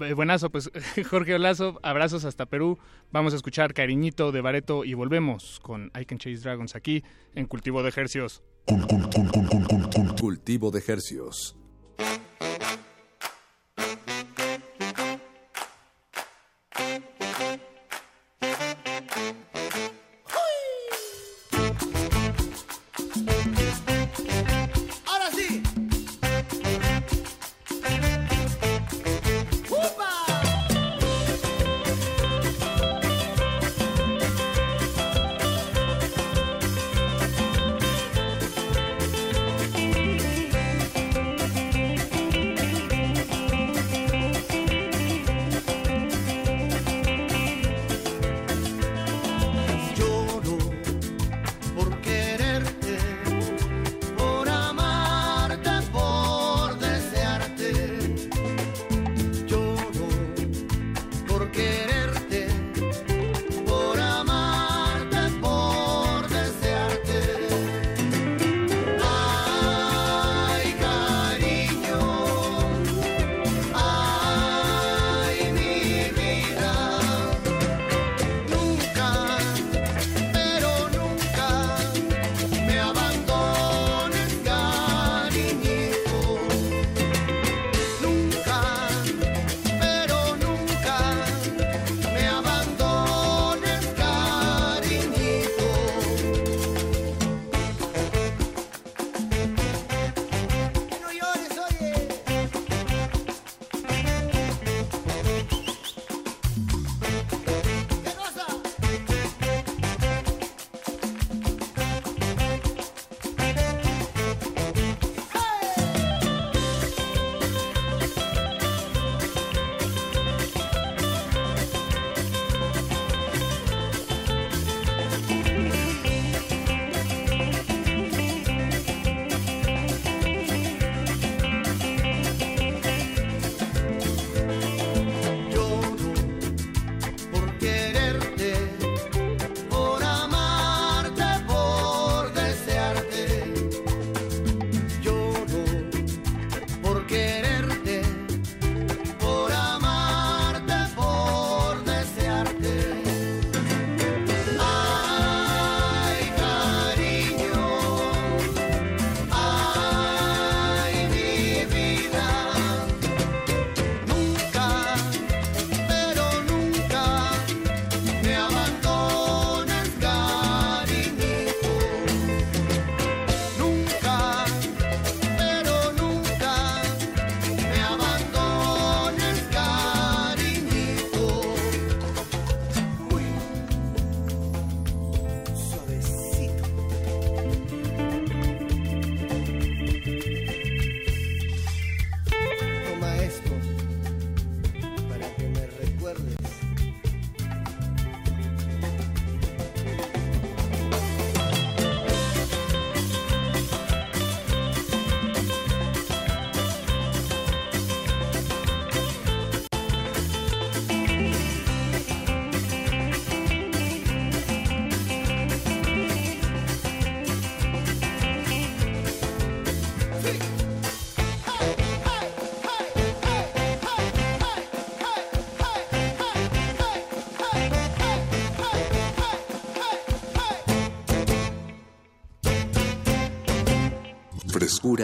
Eh, Buenazo, pues Jorge Olazo, abrazos hasta Perú. Vamos a escuchar Cariñito de Bareto y volvemos con I Can Chase Dragons aquí en Cultivo de Ejercios. Cultivo de Hercios.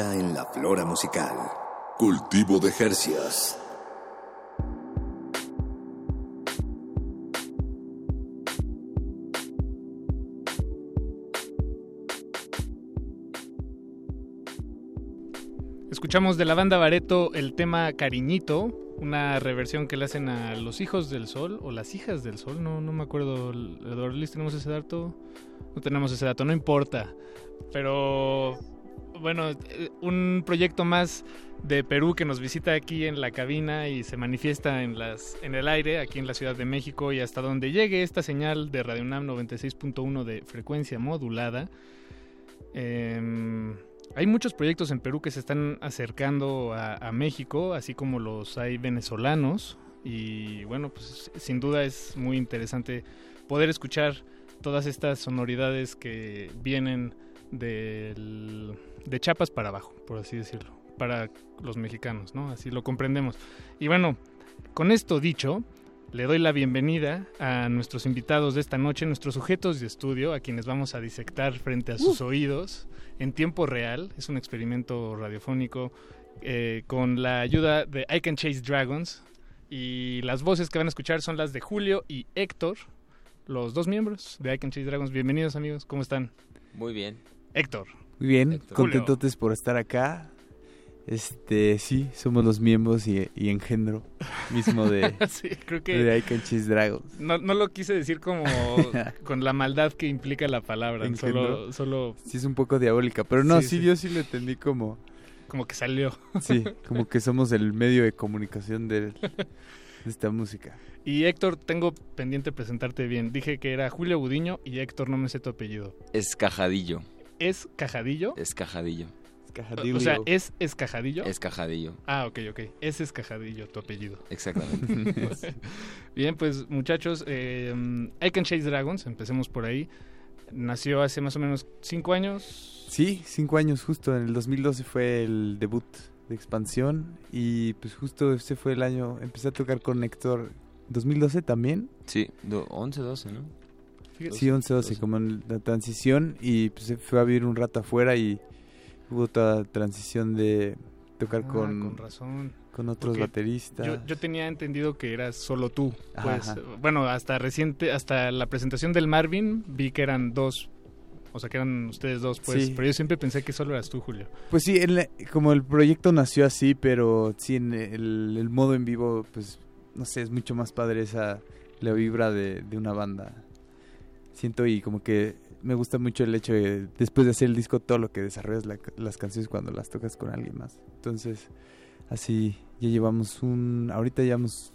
En la flora musical. Cultivo de Jercias. Escuchamos de la banda Bareto el tema Cariñito, una reversión que le hacen a Los Hijos del Sol o Las Hijas del Sol, no, no me acuerdo. Liz, ¿tenemos ese dato? No tenemos ese dato, no importa. Pero bueno, eh, un proyecto más de Perú que nos visita aquí en la cabina y se manifiesta en, las, en el aire, aquí en la Ciudad de México y hasta donde llegue esta señal de Radio UNAM 96.1 de frecuencia modulada. Em, hay muchos proyectos en Perú que se están acercando a, a, México, así como los hay venezolanos. Y bueno, pues sin duda es muy interesante poder escuchar todas estas sonoridades que vienen del, de chapas para abajo, por así decirlo, para los mexicanos, ¿no? Así lo comprendemos. Y bueno, con esto dicho, le doy la bienvenida a nuestros invitados de esta noche, nuestros sujetos de estudio, a quienes vamos a disectar frente a sus uh. oídos en tiempo real. Es un experimento radiofónico eh, con la ayuda de I Can Chase Dragons. Y las voces que van a escuchar son las de Julio y Héctor, los dos miembros de I Can Chase Dragons. Bienvenidos amigos, ¿cómo están? Muy bien. Héctor. Muy bien, contentotes por estar acá. Este, sí, somos los miembros y, engendro mismo de, sí, creo que de Cheese Dragons. No, no lo quise decir como con la maldad que implica la palabra, solo, solo... Sí, es un poco diabólica, pero no, sí, yo sí lo entendí como... Como que salió. Sí, como que somos el medio de comunicación de, de esta música. Y Héctor, tengo pendiente presentarte bien. Dije que era Julio Budiño y Héctor, no me sé tu apellido. Es Cajadillo. ¿Es Cajadillo? Es Cajadillo. O sea, ¿es Escajadillo? Escajadillo. Ah, ok, ok. Es Escajadillo tu apellido. Exactamente. Bien, pues muchachos, eh, I Can Chase Dragons, empecemos por ahí. Nació hace más o menos cinco años. Sí, cinco años justo. En el 2012 fue el debut de expansión y pues justo ese fue el año, empecé a tocar con Héctor. ¿2012 también? Sí, 11, 12, ¿no? Sí, 11, 12, como en la transición y pues se fue a vivir un rato afuera y hubo otra transición de tocar ah, con, con, razón. con otros bateristas. Yo, yo, tenía entendido que eras solo tú. Pues, bueno, hasta reciente, hasta la presentación del Marvin vi que eran dos. O sea, que eran ustedes dos, pues. Pero yo siempre pensé que solo eras tú, Julio. Pues sí, como el proyecto nació así, pero sí, en el, el, modo en vivo, pues, no sé, es mucho más padre esa, la vibra de, de una banda. Siento y como que me gusta mucho el hecho de después de hacer el disco todo lo que desarrollas las canciones cuando las tocas con alguien más. Entonces, así ya llevamos un ahorita llevamos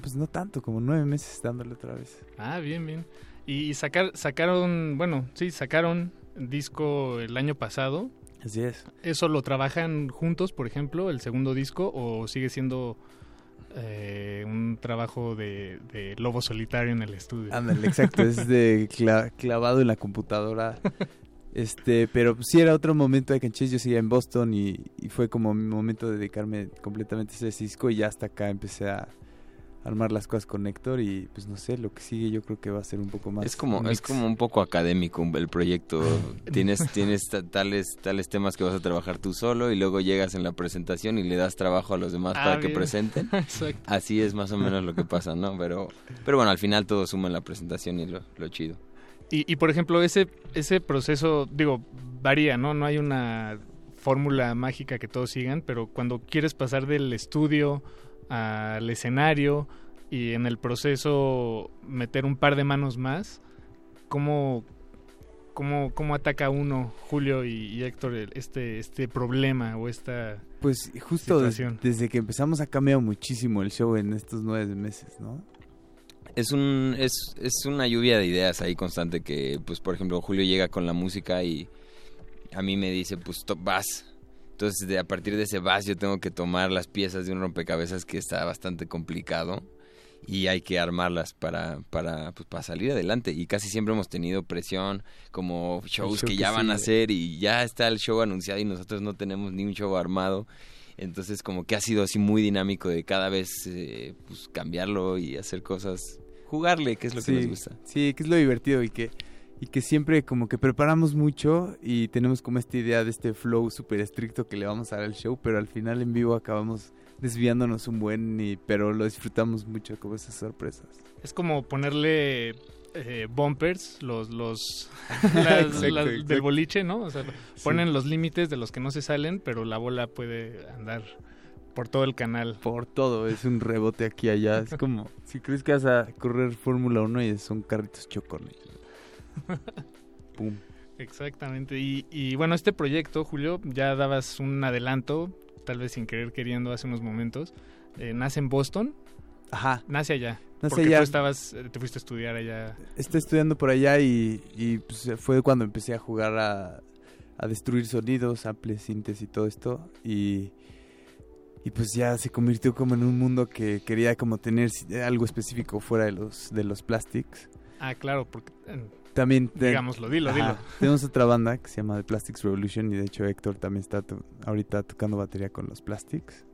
pues no tanto, como nueve meses dándole otra vez. Ah, bien, bien. Y sacar, sacaron, bueno, sí, sacaron disco el año pasado. Así es. ¿Eso lo trabajan juntos, por ejemplo, el segundo disco, o sigue siendo eh, un trabajo de, lobo solitario en el estudio. Ándale, exacto, es de clavado en la computadora. Este, pero sí era otro momento de Canchés, yo seguía en Boston y, y, fue como mi momento de dedicarme completamente a ese disco y ya hasta acá empecé a, armar las cosas con Héctor y pues no sé, lo que sigue yo creo que va a ser un poco más Es como es como un poco académico el proyecto. tienes tienes tales tales temas que vas a trabajar tú solo y luego llegas en la presentación y le das trabajo a los demás ah, para que presenten. Así es más o menos lo que pasa, ¿no? Pero pero bueno, al final todo suma en la presentación y lo, lo chido. Y, y por ejemplo, ese ese proceso, digo, varía, ¿no? No hay una fórmula mágica que todos sigan, pero cuando quieres pasar del estudio al escenario y en el proceso meter un par de manos más, ¿cómo, cómo, cómo ataca uno, Julio y, Héctor, este, este problema o esta Pues justo desde que empezamos ha cambiado muchísimo el show en estos nueve meses, ¿no? Es, un, es, es una lluvia de ideas ahí constante que, pues, por ejemplo, Julio llega con la música y a mí me dice, pues, vas, entonces, de, a partir de ese vas, yo tengo que tomar las piezas de un rompecabezas que está bastante complicado y hay que armarlas para, para, pues, para salir adelante. Y casi siempre hemos tenido presión, como shows que ya van a hacer y ya está el show anunciado y nosotros no tenemos ni un show armado. Entonces, como que ha sido así muy dinámico de cada vez eh, pues, cambiarlo y hacer cosas, jugarle, que es lo que nos gusta. Sí, que es lo divertido y que y que siempre como que preparamos mucho y tenemos como esta idea de este flow súper estricto que le vamos a dar al show, pero al final en vivo acabamos desviándonos un buen, y, pero lo disfrutamos mucho como esas sorpresas. Es como ponerle eh, bumpers, los, los Exacto, las- las exacto. del boliche, ¿no? O sea, Sí. ponen los límites de los que no se salen, pero la bola puede andar por todo el canal. Por todo, es un rebote aquí y allá. Es como si crees que vas a correr Fórmula 1 y son carritos chocones. Pum. Exactamente. Y, y bueno, este proyecto, Julio, ya dabas un adelanto, tal vez sin querer queriendo hace unos momentos. Eh, nace en Boston. Ajá. Nace allá. Nace porque allá. tú estabas, eh, te fuiste a estudiar allá. Estoy estudiando por allá y, y, pues, fue cuando empecé a jugar a, a destruir sonidos, samples, sintes y todo esto. Y, y pues ya se convirtió como en un mundo que quería como tener si- algo específico fuera de los, de los plastics. Ah, claro, porque... También te- Digámoslo, dilo, Ajá. dilo. Tenemos otra banda que se llama The Plastics Revolution y de hecho Héctor también está to- ahorita tocando batería con los Plastics.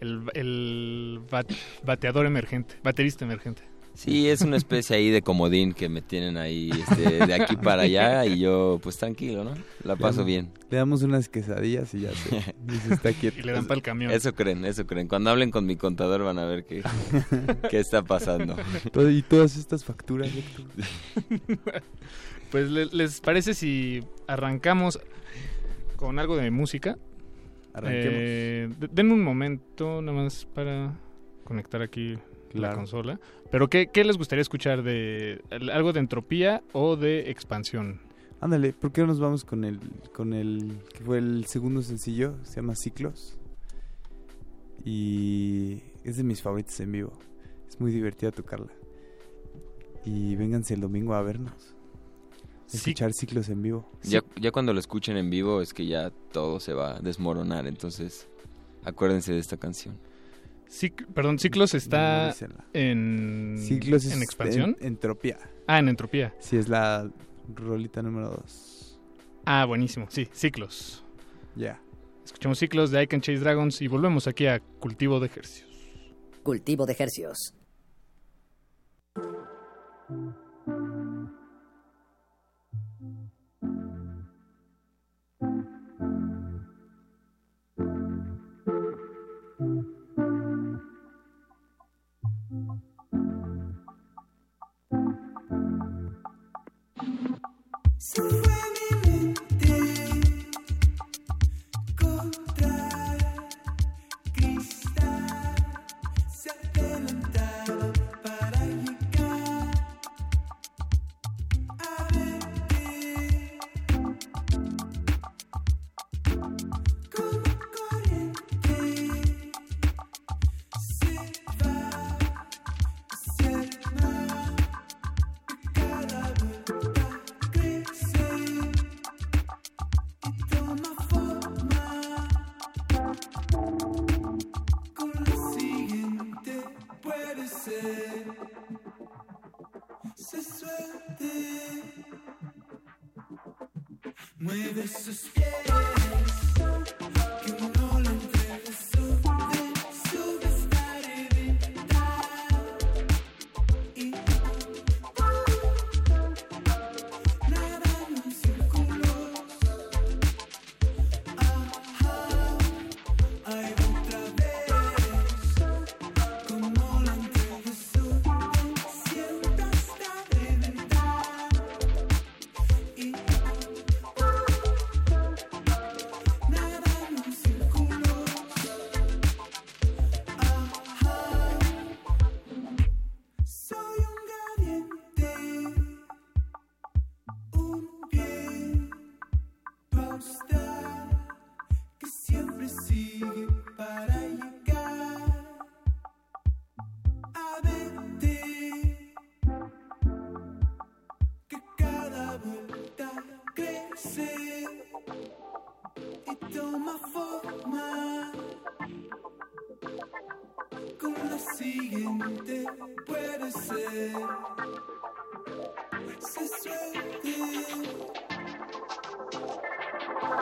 El, el bat- bateador emergente, baterista emergente. Sí, es una especie ahí de comodín que me tienen ahí este, de aquí para allá y yo pues tranquilo, ¿no? La paso Le- bien. Le damos unas quesadillas y ya se, y se está quieto. Y le dan pa'l camión. Eso creen, eso creen. Cuando hablen con mi contador van a ver qué, qué está pasando. Todo- y todas estas facturas, Héctor. Pues le- les parece si arrancamos con algo de música. Arranquemos. Eh, de- denme un momento nada más para conectar aquí la consola. Pero ¿qué, qué les gustaría escuchar de algo de entropía o de expansión? Ándale, ¿por qué no nos vamos con el, con el, que fue el segundo sencillo? Se llama Ciclos. Y es de mis favoritos en vivo. Es muy divertida tocarla. Y vénganse el domingo a vernos. Sí. Escuchar ciclos en vivo. Ya, ya cuando lo escuchen en vivo es que ya todo se va a desmoronar, entonces acuérdense de esta canción. Cic- perdón, Ciclos está en, Ciclos en expansión. en- entropía. Ah, en entropía. Sí, es la rolita número 2. Ah, buenísimo. Sí, Ciclos. Ya. Escuchamos Ciclos de I Can Chase Dragons y volvemos aquí a Cultivo de Ejercicios. Cultivo de hercios.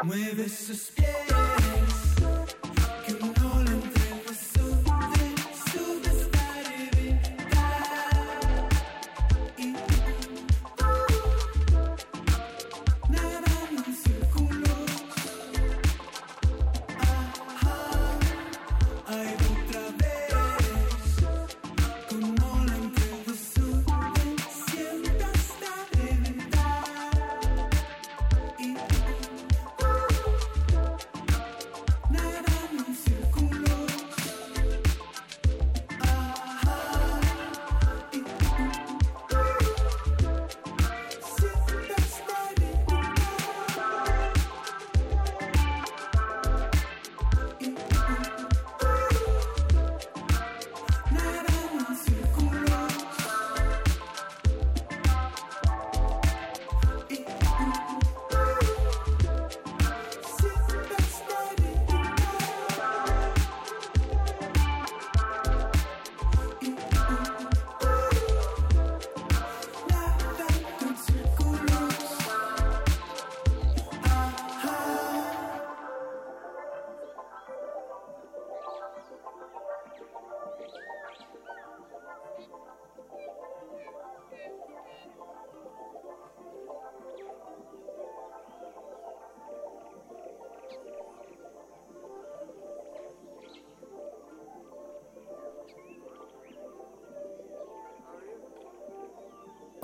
Mueve sus pies,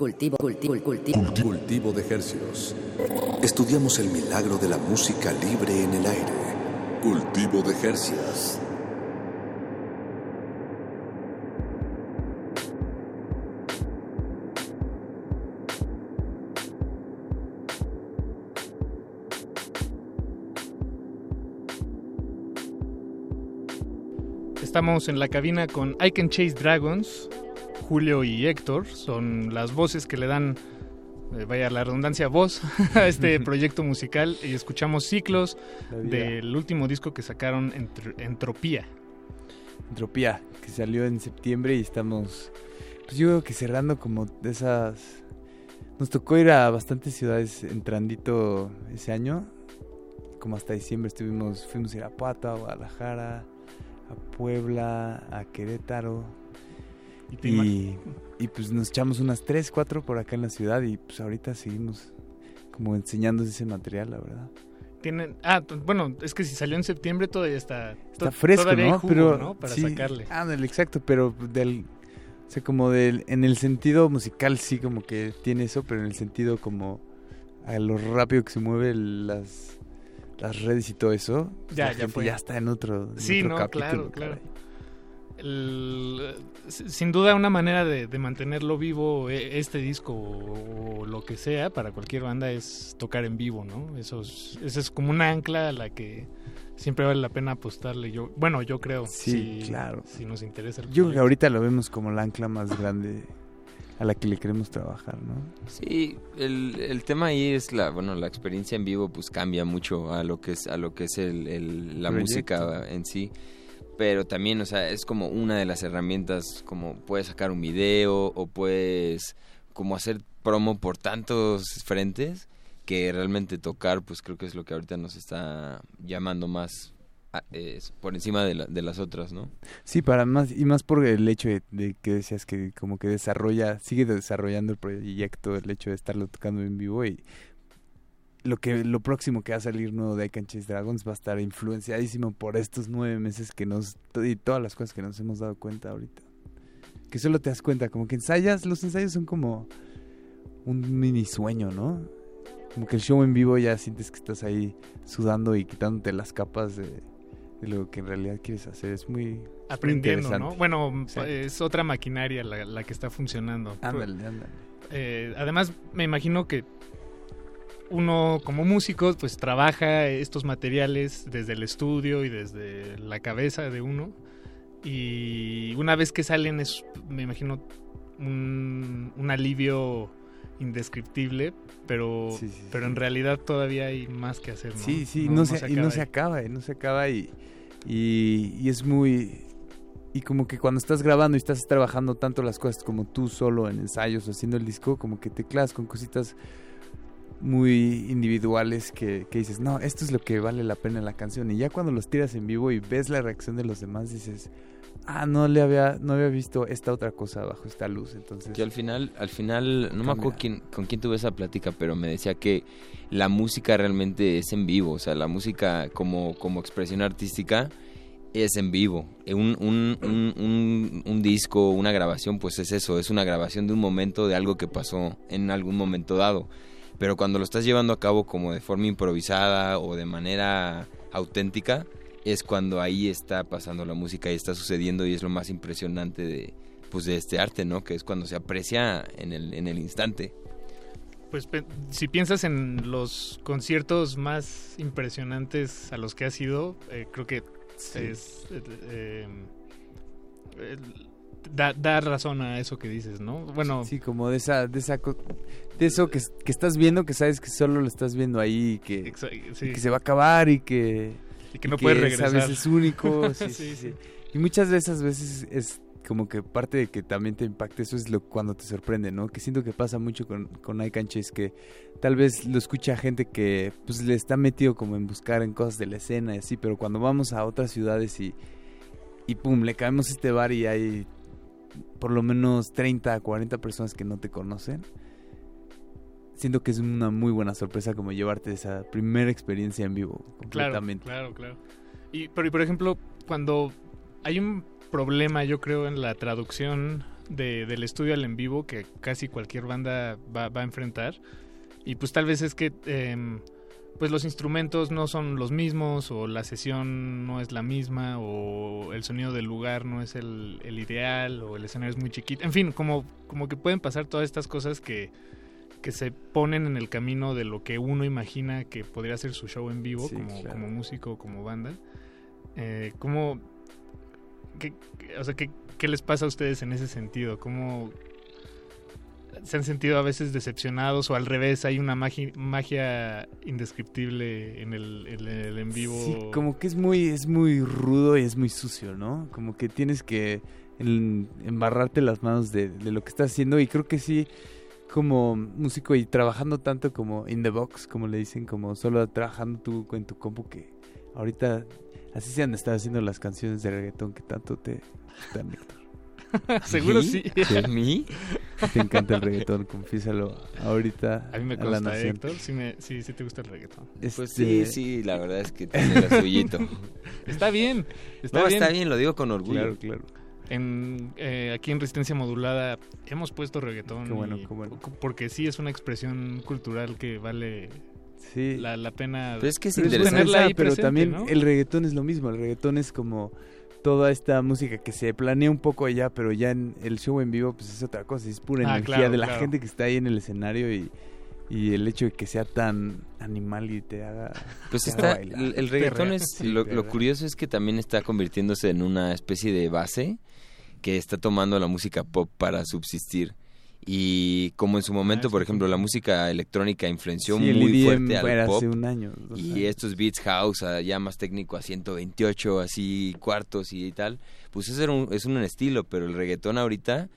Cultivo, cultivo, cultivo. Cultivo de hercios. Estudiamos el milagro de la música libre en el aire. Cultivo de hercios. Estamos en la cabina con I Can Chase Dragons. Julio y Héctor son las voces que le dan, eh, vaya la redundancia, voz a este proyecto musical. Y escuchamos ciclos del último disco que sacaron, Entr- Entropía. Entropía, que salió en septiembre y estamos, pues yo creo que cerrando como de esas... Nos tocó ir a bastantes ciudades entrandito ese año, como hasta diciembre estuvimos, fuimos a Irapuato, a Guadalajara, a Puebla, a Querétaro. Y te Y, y pues nos echamos unas 3, 4 por acá en la ciudad y pues ahorita seguimos como enseñando ese material, la verdad. Tienen, ah, t- bueno, es que si salió en septiembre todavía está, Está fresco, todavía hay ¿no? jugo, pero ¿no? Para sí, sacarle. ándale, exacto, pero del o sea, como del en el sentido musical sí como que tiene eso, pero en el sentido como a lo rápido que se mueven las las redes y todo eso, pues, Ya, la ya gente ya está en otro, en Sí, otro no, capítulo, claro, claro. caray. El- s- sin duda una manera de, de mantenerlo vivo eh, este disco o, o lo que sea para cualquier banda es tocar en vivo, ¿no? Eso es, esa es como una ancla a la que siempre vale la pena apostarle. Yo, bueno, yo creo. Sí, si- claro. Si nos interesa. el Yo creo que ahorita lo vemos como la ancla más grande a la que le queremos trabajar, ¿no? Sí, el, el tema ahí es la, bueno, la experiencia en vivo pues cambia mucho a lo que es, a lo que es el, el- la Proyecto. música en sí. Pero también, o sea, es como una de las herramientas, como puedes sacar un video o puedes como hacer promo por tantos frentes que realmente tocar, pues creo que es lo que ahorita nos está llamando más a- es por encima de, la- de las otras, ¿no? Sí, para más y más por el hecho de, de que decías que como que desarrolla, sigue desarrollando el proyecto, el hecho de estarlo tocando en vivo y lo que lo próximo que va a salir nuevo de I Can Chase Dragons va a estar influenciadísimo por estos nueve meses que nos y todas las cosas que nos hemos dado cuenta ahorita. Que solo te das cuenta, como que ensayas, los ensayos son como un mini sueño, ¿no? Como que el show en vivo ya sientes que estás ahí sudando y quitándote las capas de, de lo que en realidad quieres hacer. Es muy, aprendiendo, ¿no? Bueno, Sí. es otra maquinaria la, la que está funcionando. Ándale, ándale. Eh, además, me imagino que uno como músico pues trabaja estos materiales desde el estudio y desde la cabeza de uno. Y una vez que salen es, me imagino, un, un alivio indescriptible, pero, Sí, sí, pero en realidad todavía hay más que hacer, ¿no? Sí, sí, no, se, y no se acaba, y no se acaba y, y, y es muy... Y como que cuando estás grabando y estás trabajando tanto las cosas como tú solo en ensayos o haciendo el disco, como que te clavas con cositas muy individuales que, que dices, no, esto es lo que vale la pena en la canción. Y ya cuando los tiras en vivo y ves la reacción de los demás, dices, ah, no le había, no había visto esta otra cosa bajo esta luz. Entonces, Que al final, al final, no me acuerdo quién, con quién tuve esa plática, pero me decía que la música realmente es en vivo, o sea, la música como, como expresión artística es en vivo. Eh, un, un, un, un disco, una grabación, pues es eso, es una grabación de un momento, de algo que pasó en algún momento dado. Pero cuando lo estás llevando a cabo como de forma improvisada o de manera auténtica, es cuando ahí está pasando la música y está sucediendo y es lo más impresionante de, pues de este arte, ¿no? Que es cuando se aprecia en el, en el instante. Pues si piensas en los conciertos más impresionantes a los que has ido, eh, creo que es eh, eh, eh, da, da razón a eso que dices, ¿no? Bueno, Sí, como de esa, de esa, de eso que, que estás viendo, que sabes que solo lo estás viendo ahí y que, y que se va a acabar y que, Y que no puedes regresar. Sabes, es único. sí, Sí, sí. Y muchas de esas veces es como que parte de que también te impacte eso es lo cuando te sorprende, ¿no? Que siento que pasa mucho con, con iCanches que tal vez lo escucha gente que pues le está metido como en buscar en cosas de la escena y así, pero cuando vamos a otras ciudades y, y pum, le caemos a este bar y hay por lo menos 30, 40 personas que no te conocen. Siento que es una muy buena sorpresa como llevarte esa primera experiencia en vivo Claro, completamente. claro, claro. Y, pero, y por ejemplo, cuando hay un problema, yo creo, en la traducción de- del estudio al en vivo que casi cualquier banda va, va a enfrentar. Y pues tal vez es que em, pues los instrumentos no son los mismos o la sesión no es la misma o el sonido del lugar no es el, el ideal o el escenario es muy chiquito. En fin, como, como que pueden pasar todas estas cosas que, que se ponen en el camino de lo que uno imagina que podría ser su show en vivo Sí, como, claro. como músico o como banda. Eh, ¿Cómo, qué, qué- o sea, ¿qué, qué les pasa a ustedes en ese sentido? ¿Cómo se han sentido a veces decepcionados o al revés hay una magia, magia indescriptible en el, en vivo? Sí, como que es muy, es muy rudo y es muy sucio, ¿no? Como que tienes que embarrarte las manos de, de lo que estás haciendo y creo que sí, como músico y trabajando tanto como in the box, como le dicen, como solo trabajando tú en tu compu que ahorita así se han estado haciendo las canciones de reggaetón que tanto te gustan, Héctor. Seguro ¿Sí? sí. ¿Sí? ¿A mí? Te encanta el reggaetón, confiésalo ahorita A mí me la consta, nación. Héctor, sí, me, sí, sí te gusta el reggaetón. Pues Este- sí, sí, la verdad es que tiene lo suyito. Está bien, está no, bien. está bien, lo digo con orgullo. Claro, claro. En, eh, aquí en Resistencia Modulada hemos puesto reggaetón. Qué bueno, y- qué bueno. Porque sí es una expresión cultural que vale Sí. la, la pena Pero es que es esa, ahí pero presente, también ¿no? el reggaetón es lo mismo. El reggaetón es como toda esta música que se planea un poco allá, pero ya en el show en vivo pues es otra cosa. Es pura Ah, energía claro, de la claro. gente que está ahí en el escenario y, y el hecho de que sea tan animal y te haga... Pues te haga está, bailar. el, el reggaetón es, Sí, lo, curioso es que también está convirtiéndose en una especie de base que está tomando la música pop para subsistir. Y como en su momento, por ejemplo, la música electrónica influenció Sí, el muy EDM fuerte al pop. hace un año, y años. estos beats house, ah, ya más técnico a 128, así cuartos y tal, pues ese era un- es un estilo, pero el reggaetón ahorita,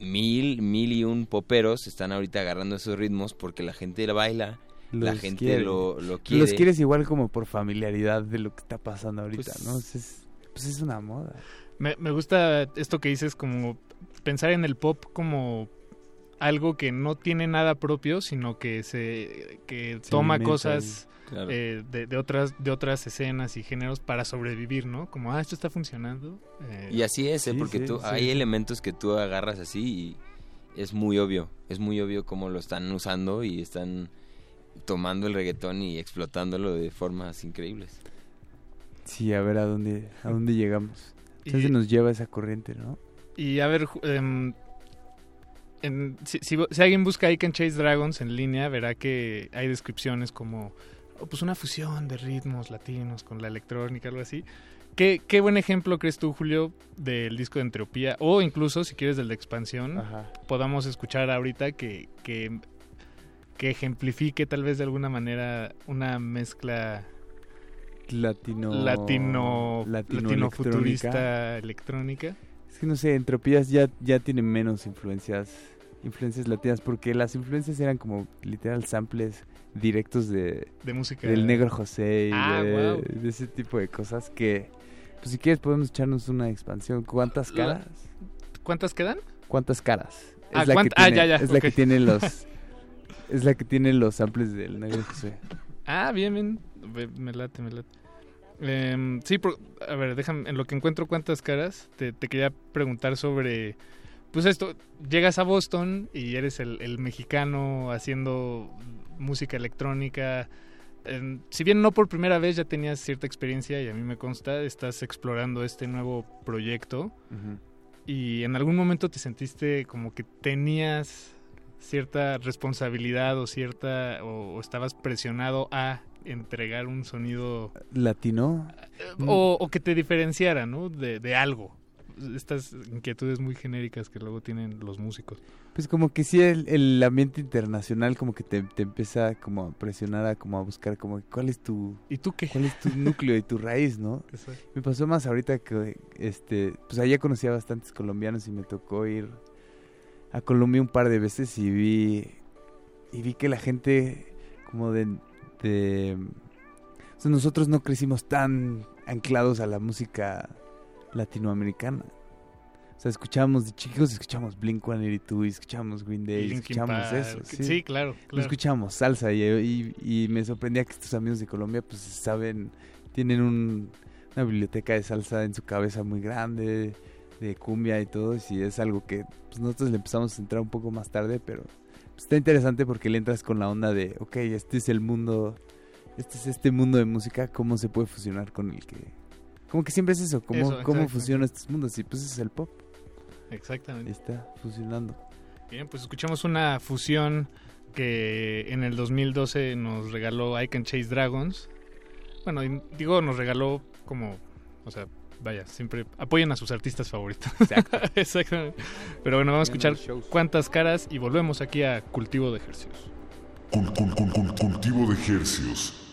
mil, mil y un poperos están ahorita agarrando esos ritmos porque la gente la baila, la gente quiere. lo, lo quiere. Los quieres igual como por familiaridad de lo que está pasando ahorita, Pues- ¿no? Es, es- pues es una moda. Me, me gusta esto que dices, como pensar en el pop como algo que no tiene nada propio, sino que se que Se toma cosas. Claro. eh, de, de otras de otras escenas y géneros para sobrevivir, ¿no? Como ah esto está funcionando. eh, Y así es, ¿eh? Sí, porque sí, tú, sí, hay sí. elementos que tú agarras así y es muy obvio, es muy obvio cómo lo están usando y están tomando el reggaetón y explotándolo de formas increíbles. Sí, a ver a dónde, a dónde llegamos. Y- Entonces nos lleva esa corriente, ¿no? Y a ver, em, en- si, si- si alguien busca I Can Chase Dragons en línea, verá que hay descripciones como oh, pues una fusión de ritmos latinos con la electrónica, algo así. ¿Qué, qué buen ejemplo crees tú, Julio, del disco de Entropía? O incluso, si quieres, del de Expansión, Ajá. podamos escuchar ahorita que, que, que ejemplifique tal vez de alguna manera una mezcla Latino... latino, latino futurista electrónica. Es que no sé, Entropías ya, ya tiene menos influencias, influencias latinas, porque las influencias eran como literal samples directos de, De música. del Negro José y Ah, de, ese tipo de cosas que, pues si quieres podemos echarnos una expansión. ¿Cuántas caras? ¿Cuántas quedan? ¿Cuántas caras? Ah, Es la que ah, tiene, ya, ya, es la ok. que tiene los, es la que tiene los samples del Negro José. Ah, bien, bien. Me late, me late. Em, sí, por- a ver, déjame, en lo que encuentro cuántas caras, te, te quería preguntar sobre, pues esto, llegas a Boston y eres el, el mexicano haciendo música electrónica. Si bien no por primera vez ya tenías cierta experiencia y a mí me consta, estás explorando este nuevo proyecto y en algún momento te sentiste como que tenías cierta responsabilidad o cierta o, o estabas presionado a entregar un sonido Latino. o, o que te diferenciara ¿no? de, de algo estas inquietudes muy genéricas que luego tienen los músicos Pues como que sí, el, el ambiente internacional como que te, te empieza como a presionar a como a buscar como cuál es tu... ¿Y tú qué? ¿Cuál es tu núcleo y tu raíz, no? Me pasó más ahorita que, este, pues allá conocí a bastantes colombianos y me tocó ir a Colombia un par de veces y vi, y vi que la gente como de... de o sea, nosotros no crecimos tan anclados a la música latinoamericana. O sea, escuchábamos de chicos, escuchábamos Blink-182 y escuchábamos Green Day, Linkin escuchábamos Park, eso. sí, Sí, claro, No claro. escuchábamos salsa y, y- y me sorprendía que estos amigos de Colombia pues saben, tienen un- una biblioteca de salsa en su cabeza muy grande, de cumbia y todo, y es algo que pues, nosotros le empezamos a entrar un poco más tarde, pero pues, está interesante porque le entras con la onda de, ok, este es el mundo, este es este mundo de música, ¿cómo se puede fusionar con el que... Como que siempre es eso, ¿cómo, Eso, cómo exacto. fusiona estos mundos? Y pues es el pop, Exactamente. está fusionando. Bien, pues escuchamos una fusión que en el 2012 nos regaló I Can Chase Dragons. Bueno, digo, nos regaló como, o sea, vaya, siempre apoyen a sus artistas favoritos. Exactamente. Pero bueno, vamos a escuchar cuántas caras y volvemos aquí a Cultivo de Ejercicios. Cul- cul- cul- cul- cultivo de hercios.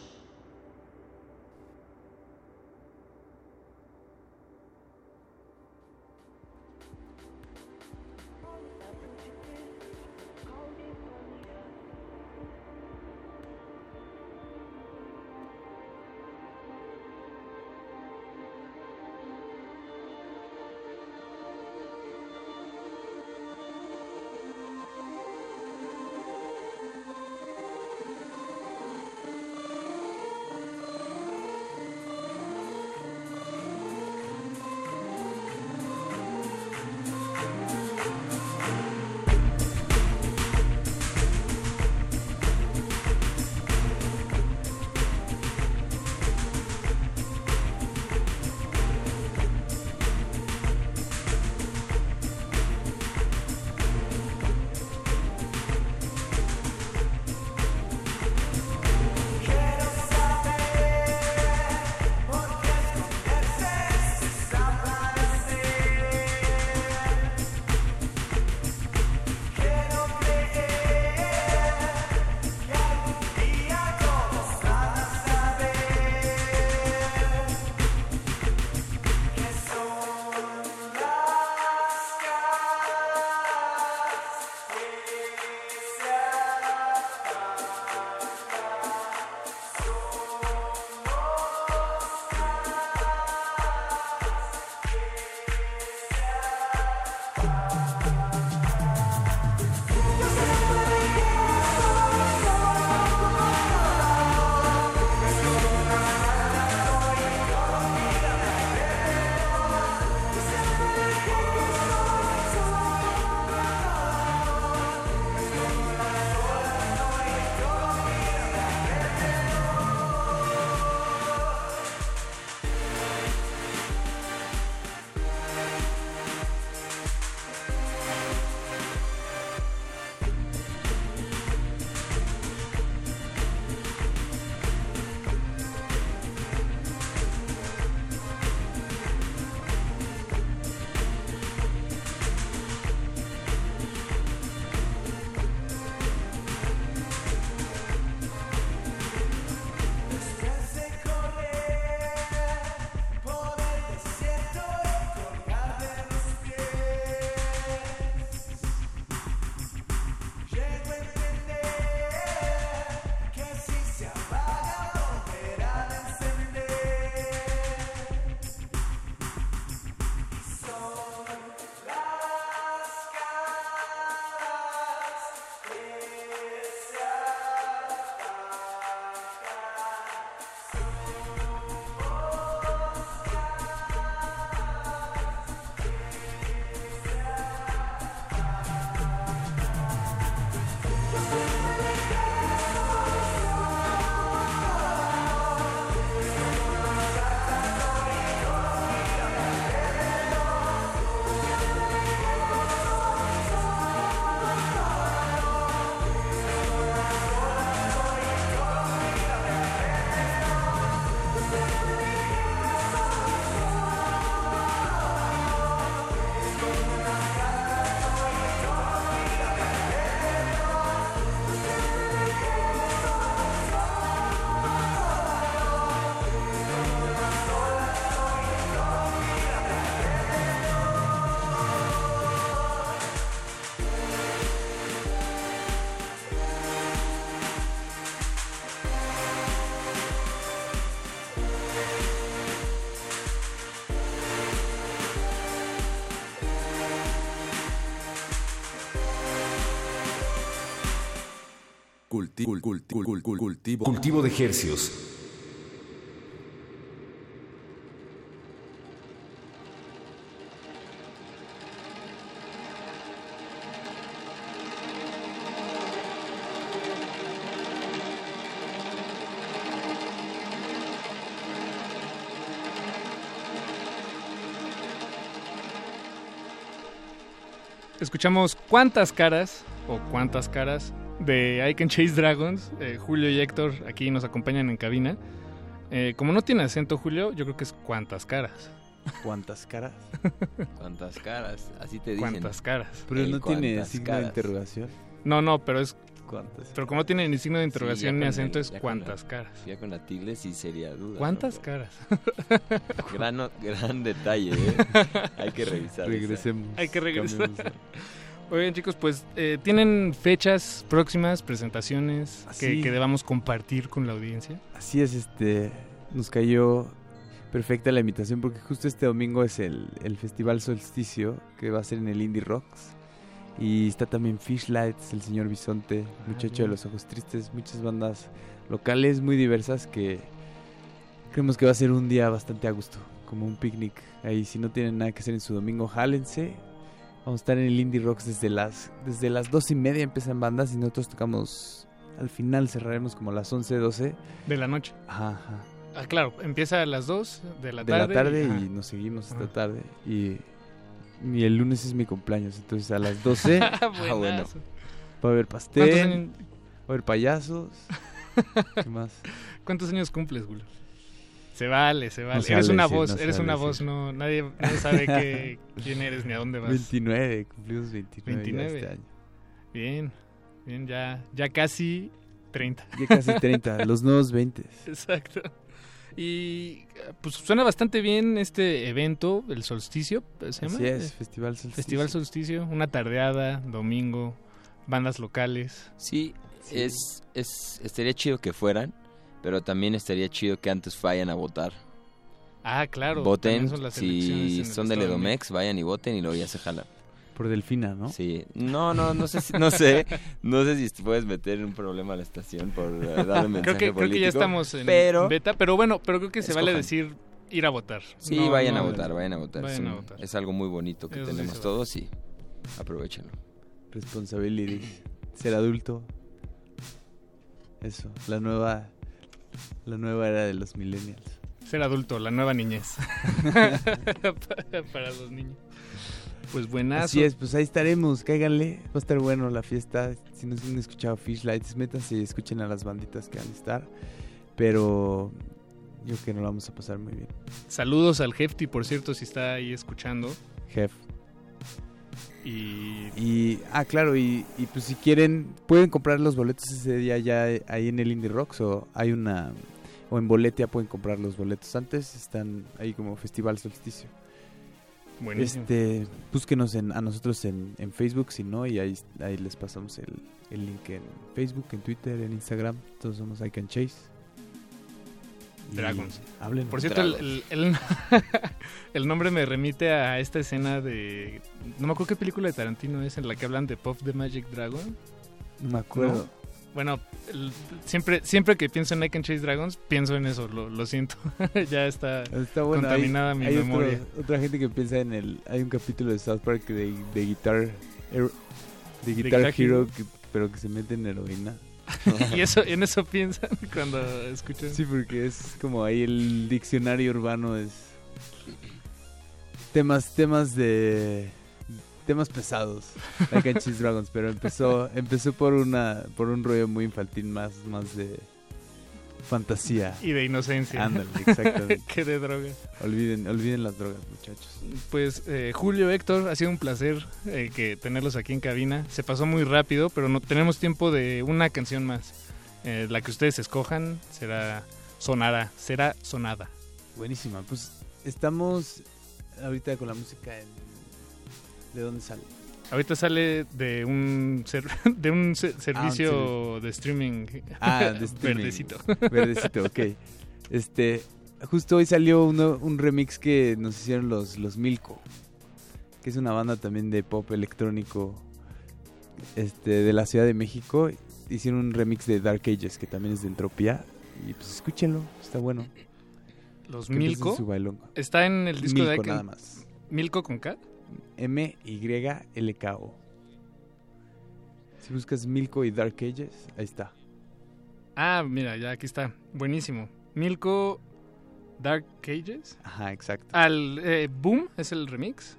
cultivo. cultivo de ejercios. Escuchamos cuántas caras o cuántas caras de I Can Chase Dragons. Eh, Julio y Héctor aquí nos acompañan en cabina. Eh, como no tiene acento Julio, yo creo que es cuántas caras. ¿Cuántas caras? ¿Cuántas caras? Así te dicen. ¿Cuántas caras? Pero El no tiene cuántas signo caras. de interrogación. No, no, pero es... ¿Cuántas? Pero como no tiene ni signo de interrogación ni acento, el- es cuántas la- caras. Ya con la tilde sí sería duda. ¿Cuántas ¿no? caras? Gran, gran detalle, ¿eh? Hay que revisar. esa. Regresemos. Hay que regresar. Cambiemos. Oigan chicos, pues eh, tienen fechas próximas, presentaciones que, Así. que debamos compartir con la audiencia. Así es, este, nos cayó perfecta la invitación porque justo este domingo es el, el Festival Solsticio que va a ser en el Indie Rocks. Y está también Fishlights, el señor Bisonte, muchacho de los ojos tristes, muchas bandas locales muy diversas que creemos que va a ser un día bastante a gusto, como un picnic. Ahí si no tienen nada que hacer en su domingo, jálense. Vamos a estar en el Indie Rocks desde las, desde las dos y media empiezan bandas y nosotros tocamos, al final cerraremos como a las 11, 12. De la noche. Ajá, ajá. Ah, claro, empieza a las 2 de la de tarde. la tarde y, nos seguimos hasta Ajá. tarde. Y, y el lunes es mi cumpleaños, entonces a las 12 va Ah, bueno. buenazo. a haber ¿Cuántos pastel, va a haber payasos. ¿Qué más? cuántos años cumples, Julio? Se vale, se vale. se eres vale una decir, voz, no eres una decir. voz, no, nadie, nadie sabe qué, quién eres ni a dónde vas. 29, cumplimos 29, ya 29. este año. Bien, bien, ya, ya casi 30. Ya casi 30, los nuevos 20. Exacto. Y pues suena bastante bien este evento, el solsticio, ¿se llama? Así es, Festival Solsticio. Festival Solsticio, una tardeada, domingo, bandas locales. Sí, Es, es, estaría chido que fueran, pero también estaría chido que antes vayan a votar. Ah, claro. Voten, son si son del de Edomex, vayan y voten y luego ya se jalan. Por Delfina, ¿no? Sí. No, no, no sé si, no sé, no sé si te puedes meter en un problema a la estación por eh, darle mensaje creo que, creo que ya político, estamos en pero beta, pero bueno, pero creo que se vale decir ir a votar. Sí, No, vayan a votar, vayan a votar. vayan es, a un- votar. es algo muy bonito que Eso tenemos todos y aprovechenlo. Responsibility. Ser adulto. Eso, la nueva la nueva era de los millennials. Ser adulto, la nueva niñez. Para los niños. Pues buenazo. Así es, pues ahí estaremos, cáiganle, va a estar bueno la fiesta. Si no han escuchado Fishlights, métanse y escuchen a las banditas que van a estar. Pero yo creo que nos la vamos a pasar muy bien. Saludos al Hefty, por cierto, si está ahí escuchando. Jef. Y Y, ah, claro, y, y pues si quieren, pueden comprar los boletos ese día ya ahí en el Indie Rocks o hay una, o en Boletia pueden comprar los boletos antes, están ahí como Festival Solsticio. Buenísimo. Este, búsquenos en, a nosotros en, en Facebook, si no, y ahí, ahí les pasamos el, el link en Facebook, en Twitter, en Instagram, todos somos I Can Chase. Dragons. Por cierto, el, el- el- el nombre me remite a esta escena de... No me acuerdo qué película de Tarantino es en la que hablan de Puff the Magic Dragon. No me acuerdo. ¿No? Bueno, el- siempre, siempre que pienso en I Can Chase Dragons, pienso en eso, lo, lo siento. ya está, Está bueno. hay- contaminada mi hay otro- memoria. otra gente que piensa en el. Hay un capítulo de South Park de, de Guitar. De Guitar, Guitar Hero, Hero. que- pero que se mete en heroína. y eso, en eso piensan cuando escuchan. Sí, porque es como ahí el diccionario urbano es. Temas, temas de. Temas pesados. Like Dragons, pero empezó, empezó por una, por un rollo muy infantil más, más de fantasía. Y de inocencia. Ándale, exactamente. que de droga. Olviden, olviden las drogas, muchachos. Pues eh, Julio, Héctor, ha sido un placer eh, que tenerlos aquí en cabina. Se pasó muy rápido, pero no tenemos tiempo de una canción más. Eh, la que ustedes escojan será sonada, será sonada. Buenísima. Pues estamos ahorita con la música en... ¿De dónde sale? Ahorita sale de un ser- de un se- servicio de streaming, Ah, de streaming. verdecito. Verdecito, ok. Este, justo hoy salió uno- un remix que nos hicieron los, los Milko, que es una banda también de pop electrónico este, de la Ciudad de México. Hicieron un remix de Dark Ages, que también es de Entropía. Y pues escúchenlo, está bueno. Los Milko está en el disco de Milko Icon- nada más. Milko con K. M-Y-L-K-O. Si buscas Milko y Dark Ages, ahí está. Ah, mira, ya aquí está. Buenísimo. Milko Dark Cages. Ajá, exacto. Al eh, Boom es el remix.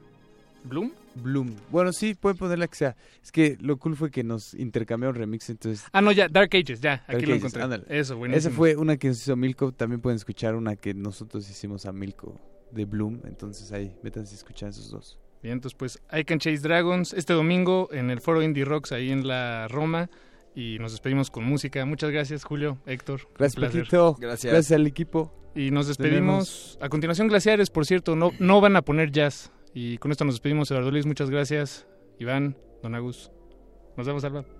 Bloom. Bloom. Bueno, sí, pueden poner la que sea. Es que lo cool fue que nos intercambiaron remix, entonces. Ah, no, ya, Dark Ages, ya, aquí lo encontré. Eso, buenísimo. Esa fue una que nos hizo Milko. También pueden escuchar una que nosotros hicimos a Milko de Bloom. Entonces ahí, métanse a escuchar esos dos. Bien, entonces pues I Can Chase Dragons este domingo en el foro Indie Rocks ahí en la Roma y nos despedimos con música. Muchas gracias Julio, Héctor. Gracias Paquito. Gracias. gracias. al equipo. Y nos despedimos. A continuación Glaciares, por cierto, no, no van a poner jazz. Y con esto nos despedimos, Eduardo Luis, muchas gracias. Iván, Don Agus. Nos vemos, Alba.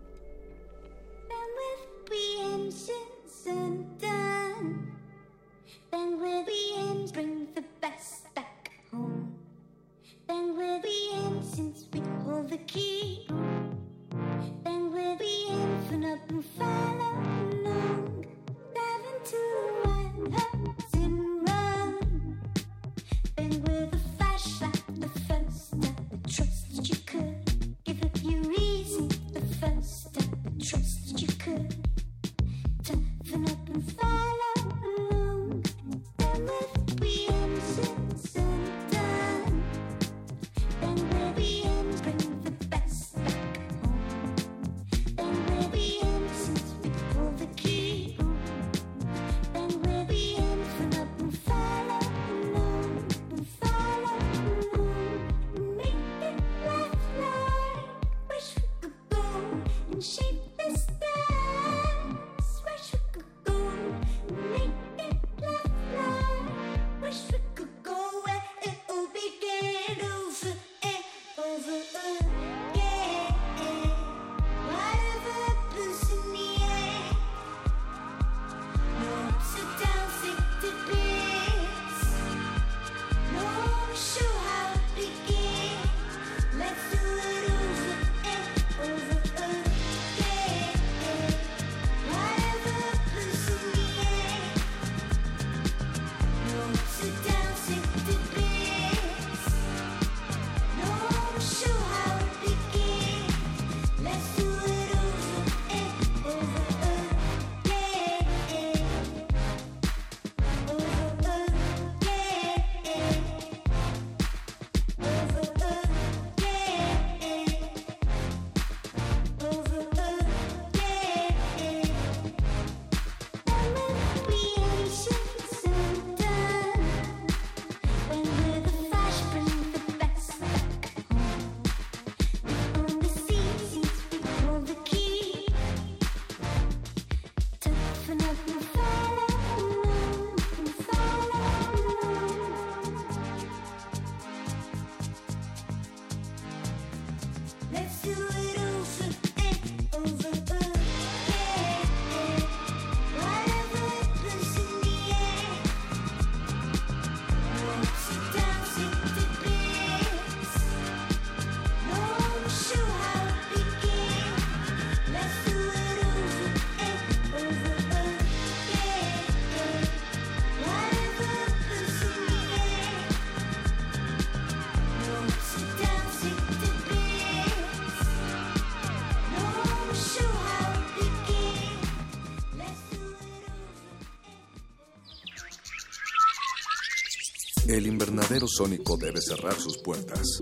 ultrasónico debe cerrar sus puertas.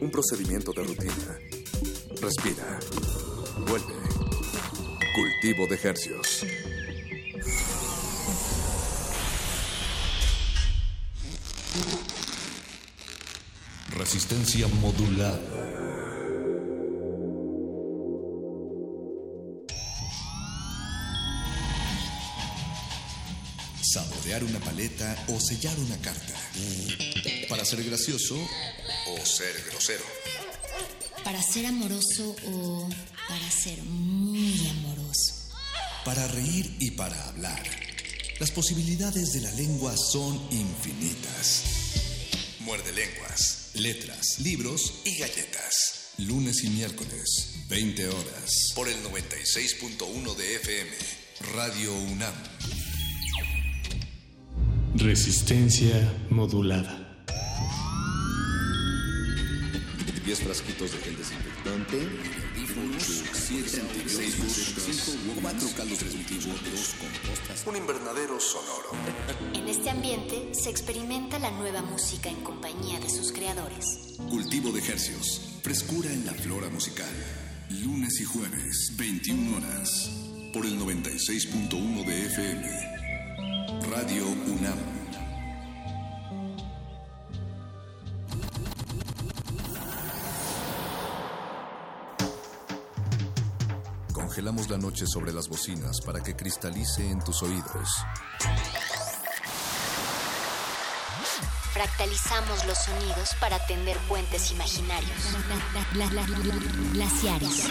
Un procedimiento de rutina. Respira. Vuelve. Cultivo de hercios. Resistencia modulada. Saborear una paleta o sellar una carta ser gracioso o ser grosero. Para ser amoroso o para ser muy amoroso. Para reír y para hablar. Las posibilidades de la lengua son infinitas. Muerde lenguas, letras, libros y galletas. Lunes y miércoles, 20 horas. Por el 96.1 de FM, Radio UNAM. Resistencia modulada. 10 frasquitos de gel desinfectante, 4 caldos cultivos, 2 compostas, un invernadero sonoro. En este ambiente se experimenta la nueva música en compañía de sus creadores. Cultivo de ejercios, frescura en la flora musical. Lunes y jueves, 21 horas, por el 96.1 de FM. Radio UNAM. Congelamos la noche sobre las bocinas para que cristalice en tus oídos. Fractalizamos los sonidos para tender puentes imaginarios. Glaciares.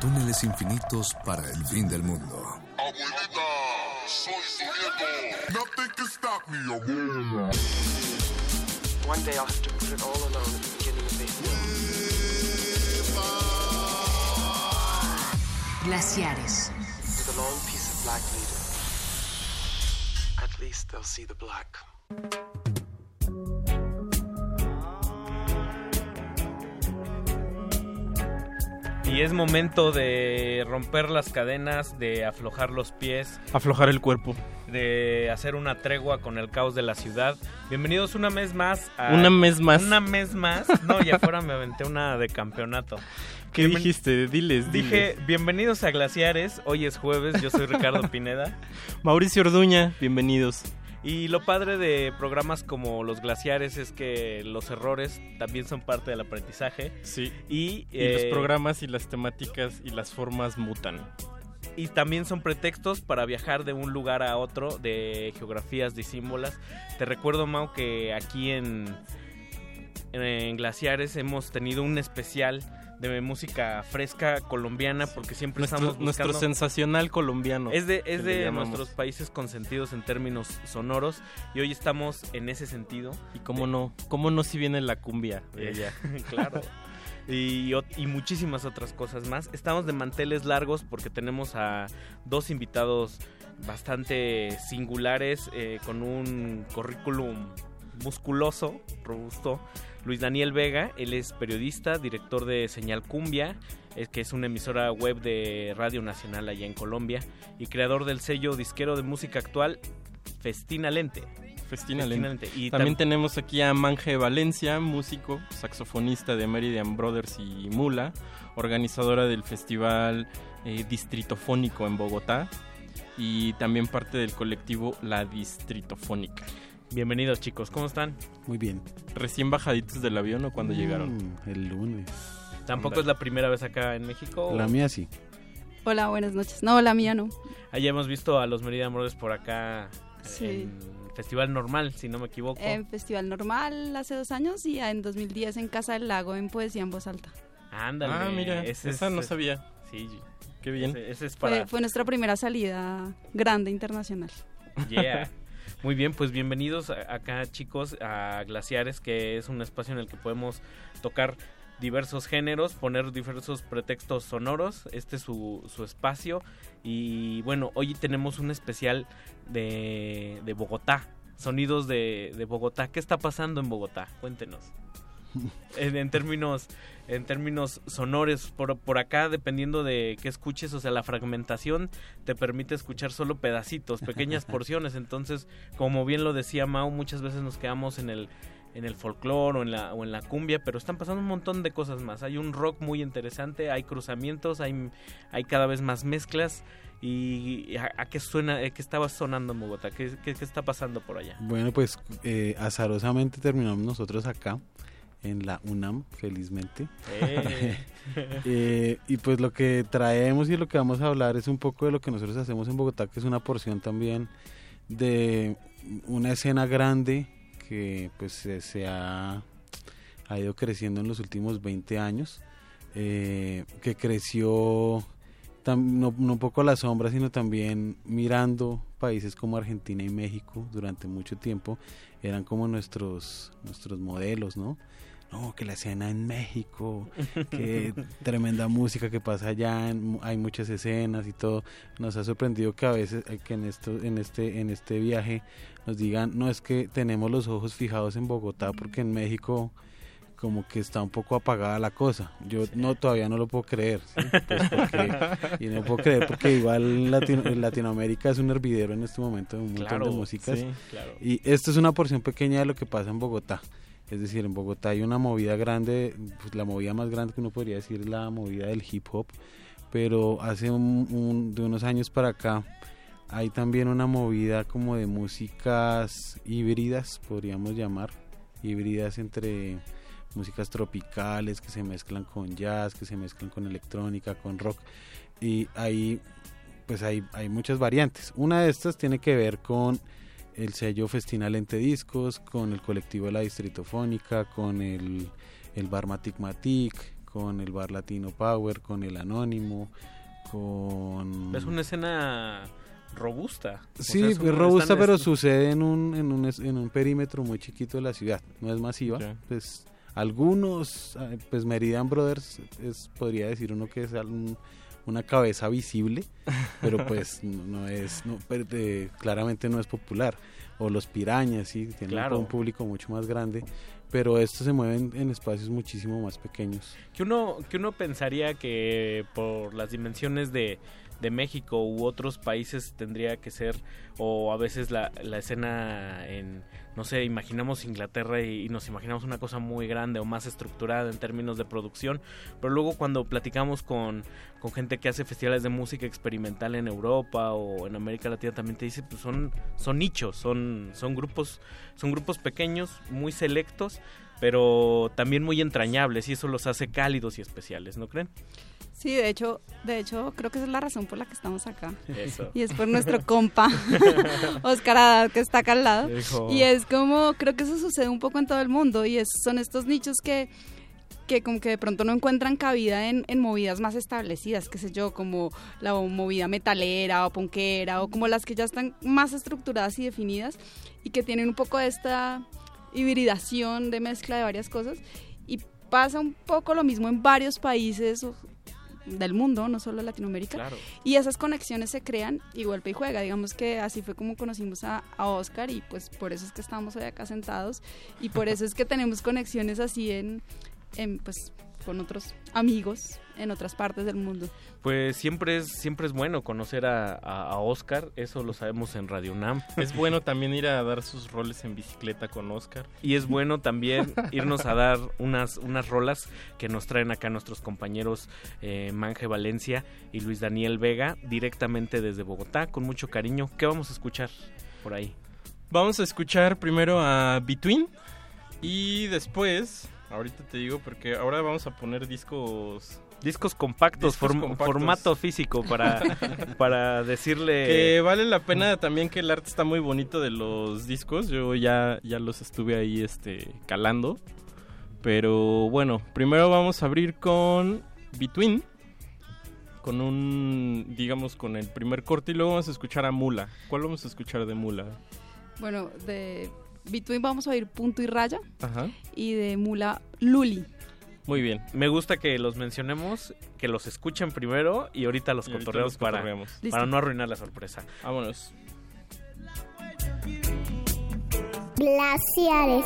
Túneles infinitos para el fin del mundo. Abuelita, soy su nieto. Nothing can stop me, abuela. One day I'll have to put it all alone at the beginning of the black. Y es momento de romper las cadenas, de aflojar los pies, Aflojar el cuerpo. de hacer una tregua con el caos de la ciudad. Bienvenidos una mes más a... Una mes más. Una mes más. No, ya fuera me aventé una de campeonato. ¿Qué Bienven- dijiste? Diles, Dije, diles. bienvenidos a Glaciares. Hoy es jueves, yo soy Ricardo Pineda. Mauricio Orduña, bienvenidos. Y lo padre de programas como Los Glaciares es que los errores también son parte del aprendizaje. Sí. Y, Y los eh, programas y las temáticas y las formas mutan. y también son pretextos para viajar de un lugar a otro de geografías disímbolas. Te recuerdo, Mau, que aquí en, en Glaciares hemos tenido un especial de música fresca colombiana porque siempre Nuestro, estamos nuestro sensacional colombiano. Es de, es de nuestros países consentidos en términos sonoros y hoy estamos en ese sentido. Y cómo no, cómo no si viene la cumbia de Eh, ella. claro. Y, y muchísimas otras cosas más. Estamos de manteles largos porque tenemos a dos invitados bastante singulares eh, con un currículum musculoso, robusto. Luis Daniel Vega, él es periodista, director de Señal Cumbia, es que es una emisora web de Radio Nacional allá en Colombia, y creador del sello disquero de música actual Festina Lente. Festina Lente. Lente. Y También tam- tenemos aquí a Manje Valencia, músico, saxofonista de Meridian Brothers y Mula, organizadora del festival eh, Distritofónico en Bogotá y también parte del colectivo La Distritofónica. Bienvenidos chicos, ¿cómo están? Muy bien. ¿Recién bajaditos del avión o cuando Mm, llegaron? El lunes. ¿Tampoco es la primera vez acá en México? La mía sí. Hola, buenas noches. No, la mía no. Allá hemos visto a los Meridian Brothers por acá Sí. en Festival Normal, si no me equivoco. En Festival Normal hace dos años y en 2010 en Casa del Lago en Poesía en Voz Alta. Ándale. Ah, mira, ese esa es- no sabía. Sí. Qué bien. Ese, ese es Fue, para... fue nuestra primera salida grande internacional. Yeah. Muy bien, pues bienvenidos acá chicos a Glaciares, que es un espacio en el que podemos tocar diversos géneros, poner diversos pretextos sonoros. Este es su, su espacio. Y bueno, hoy tenemos un especial de, de Bogotá. Sonidos de, de Bogotá. ¿Qué está pasando en Bogotá? Cuéntenos. en, en términos en términos sonores por, por acá dependiendo de qué escuches o sea la fragmentación te permite escuchar solo pedacitos pequeñas porciones. Entonces como bien lo decía Mau muchas veces nos quedamos en el en el folclore o en la o en la cumbia pero están pasando un montón de cosas más. Hay un rock muy interesante hay cruzamientos hay hay cada vez más mezclas. Y a, a qué suena a qué estaba sonando en Bogotá ¿Qué, qué, qué está pasando por allá Bueno, pues eh, azarosamente terminamos nosotros acá en la UNAM, felizmente. Eh. Eh, y pues lo que traemos y lo que vamos a hablar es un poco de lo que nosotros hacemos en Bogotá, que es una porción también de una escena grande que pues se, se ha, ha ido creciendo en los últimos 20 años, eh, que creció tam- no, no un poco a la sombra, sino también mirando países como Argentina y México durante mucho tiempo, eran como nuestros, nuestros modelos, ¿no? No, que la escena en México, que tremenda música que pasa allá, en- hay muchas escenas y todo. Nos ha sorprendido que a veces, eh, que en, esto, en, este, en este viaje nos digan, no, es que tenemos los ojos fijados en Bogotá porque en México como que está un poco apagada la cosa. Yo no todavía no lo puedo creer. ¿sí? Pues porque- y no puedo creer porque igual Latino- Latinoamérica es un hervidero en este momento de un montón Claro, de músicas. sí, claro. Y esto es una porción pequeña de lo que pasa en Bogotá. Es decir, en Bogotá hay una movida grande, pues la movida más grande que uno podría decir es la movida del hip hop, pero hace de unos años para acá hay también una movida como de músicas híbridas, podríamos llamar, híbridas entre músicas tropicales que se mezclan con jazz, que se mezclan con electrónica, con rock y ahí pues hay, hay muchas variantes. Una de estas tiene que ver con el sello Festina Lente Discos, con el colectivo de la Distritofónica, con el, el bar Matic Matic, con el bar Latino Power, con el Anónimo, con... Es una escena robusta. O Sí, sea, es un- robusta, pero sucede en un, en, un, es- en un perímetro muy chiquito de la ciudad, no es masiva. Pues algunos, eh, pues Meridian Brothers, es, podría decir uno que es algún- una cabeza visible, pero pues no, no es, no, pero, eh, claramente no es popular. O los pirañas, sí, tienen Claro. un público mucho más grande, pero estos se mueven en espacios muchísimo más pequeños. Que uno, que uno pensaría que por las dimensiones de, de México u otros países tendría que ser, o a veces la, la escena en, no sé, imaginamos Inglaterra y, nos imaginamos una cosa muy grande o más estructurada en términos de producción, pero luego cuando platicamos con, con gente que hace festivales de música experimental en Europa o en América Latina también te dice, pues son, son nichos, son, son grupos, son grupos pequeños, muy selectos, pero también muy entrañables y eso los hace cálidos y especiales, ¿no creen? Sí, de hecho, de hecho, creo que esa es la razón por la que estamos acá. Eso. Y es por nuestro compa, Oscar Haddad, que está acá al lado. Hijo. Y es como, creo que eso sucede un poco en todo el mundo. Y es, son estos nichos que, que como que de pronto no encuentran cabida en, en movidas más establecidas, qué sé yo, como la movida metalera o punkera, o como las que ya están más estructuradas y definidas, y que tienen un poco esta hibridación de mezcla de varias cosas. Y pasa un poco lo mismo en varios países del mundo, no solo Latinoamérica. Claro. Y esas conexiones se crean y golpe y juega. Digamos que así fue como conocimos a, a Oscar y pues por eso es que estamos hoy acá sentados y por eso es que tenemos conexiones así en, en pues con otros amigos en otras partes del mundo. Pues siempre es, siempre es bueno conocer a, a- a Oscar, eso lo sabemos en Radio UNAM. Es bueno también ir a dar sus roles en bicicleta con Oscar. Y es bueno también irnos a dar unas, unas rolas que nos traen acá nuestros compañeros eh, Manje Valencia y Luis Daniel Vega directamente desde Bogotá, con mucho cariño. ¿Qué vamos a escuchar por ahí? Vamos a escuchar primero a Between y después, ahorita te digo porque ahora vamos a poner discos Discos compactos, Discos form- compactos. formato físico para, para decirle... Que vale la pena también que el arte está muy bonito de los discos. Yo ya, ya los estuve ahí este, calando. Pero bueno, primero vamos a abrir con Between. Con un, digamos, con el primer corte y luego vamos a escuchar a Mula. ¿Cuál vamos a escuchar de Mula? Bueno, de Between vamos a oír Punto y Raya Ajá. y de Mula Luli. Muy bien. Me gusta que los mencionemos, que los escuchen primero y ahorita los cotorreos para, para no arruinar la sorpresa. Vámonos. Glaciares.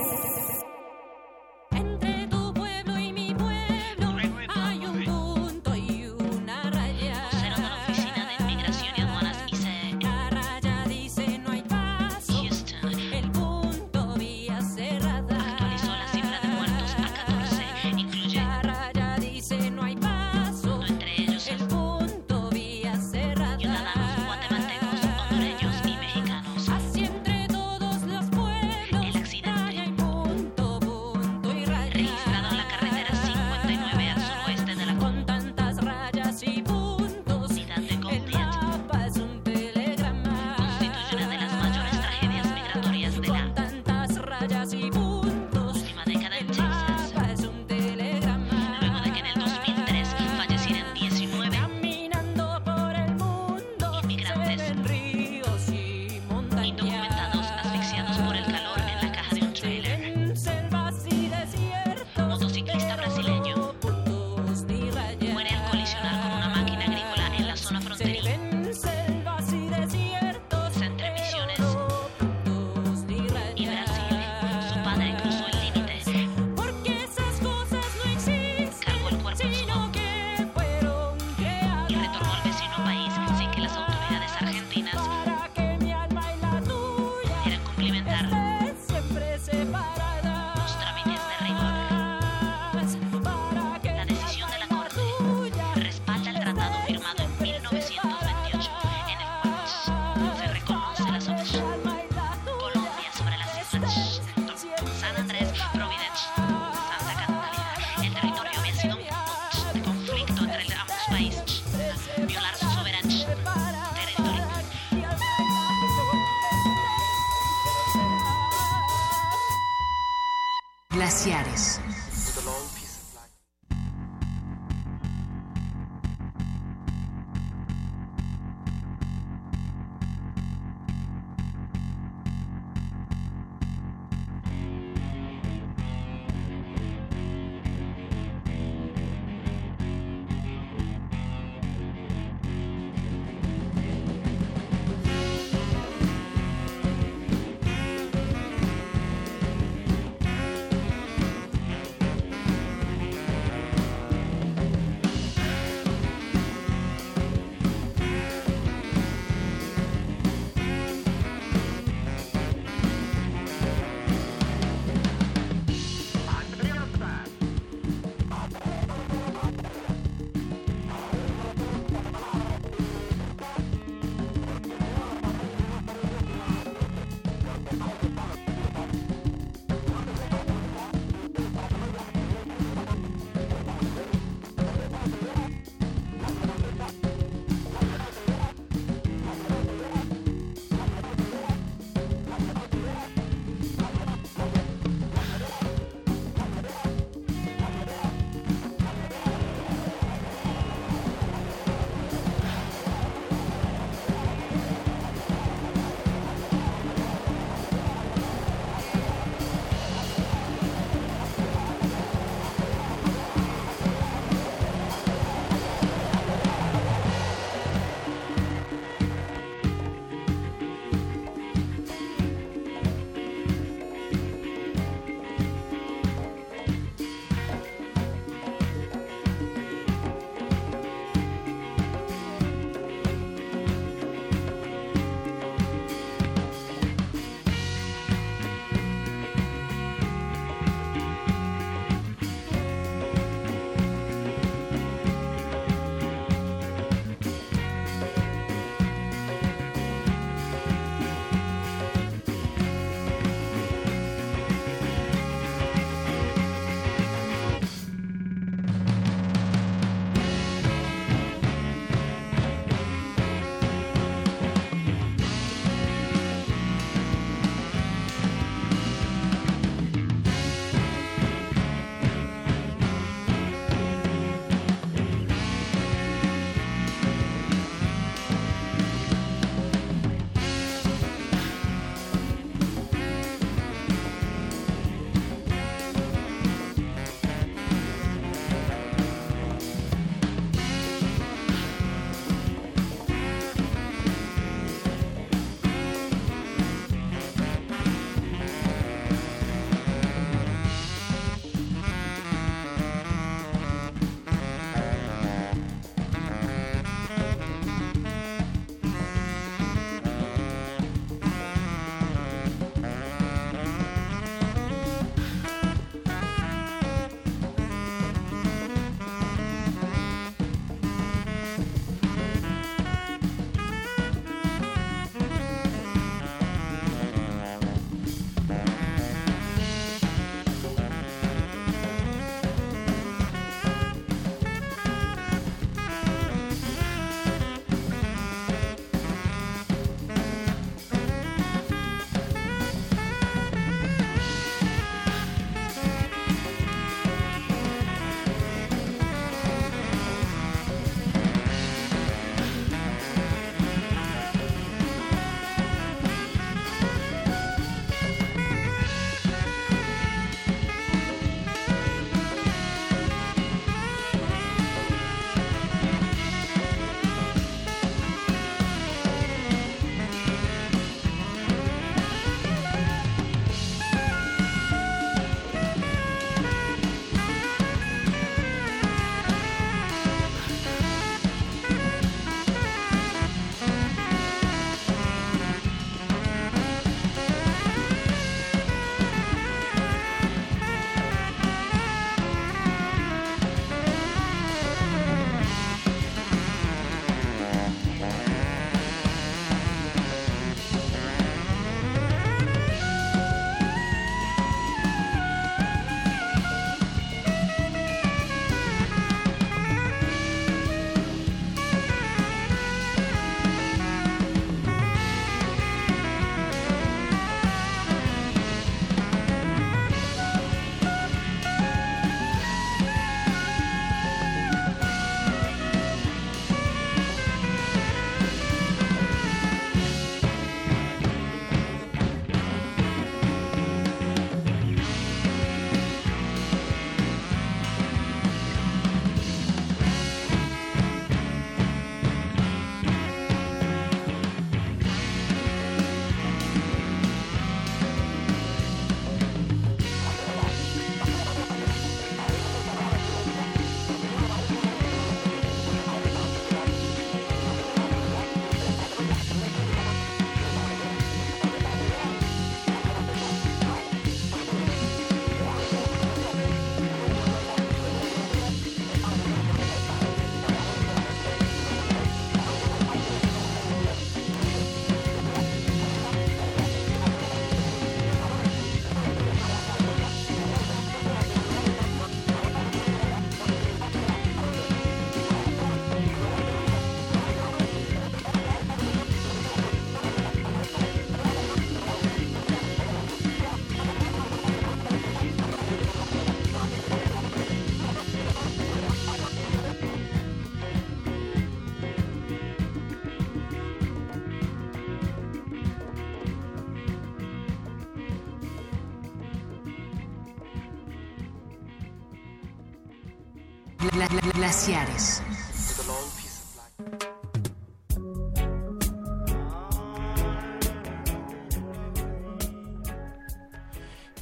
Glaciares.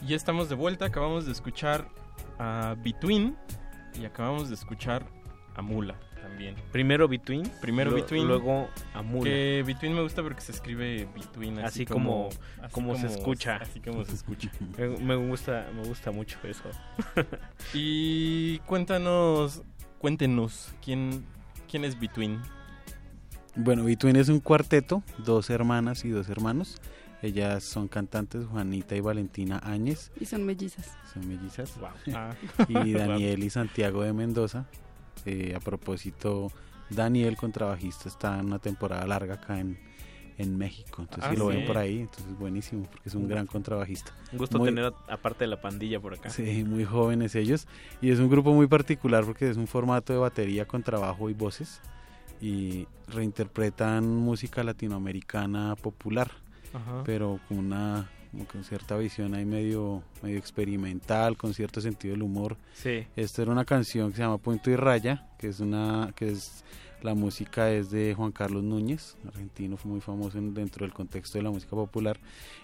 Ya estamos de vuelta, acabamos de escuchar a Between y acabamos de escuchar a Mula también. Primero Between, Primero lo- Between. luego a Mula. Que Between me gusta porque se escribe Between así, Así como, así como se escucha. Así como se escucha. Me, me gusta, me gusta mucho eso. y cuéntanos, cuéntenos, ¿quién, quién es Between? Bueno, Between es un cuarteto, dos hermanas y dos hermanos. Ellas son cantantes, Juanita y Valentina Áñez, Y son mellizas. son mellizas. Ah. y Daniel y Santiago de Mendoza. Eh, a propósito, Daniel, contrabajista, está en una temporada larga acá en, en México. Entonces, Ah, si lo sí. ven por ahí, entonces buenísimo, porque es un gran contrabajista. Un gusto Muy- tener aparte de la pandilla por acá. Sí, muy jóvenes ellos. Y es un grupo muy particular porque es un formato de batería con trabajo y voces. Y reinterpretan música latinoamericana popular, Ajá. pero con una como con cierta visión ahí medio, medio experimental, con cierto sentido del humor. Sí. Esta era una canción que se llama Punto y Raya, que es una, que es la música es de Juan Carlos Núñez, argentino, fue muy famoso en- dentro del contexto de la música popular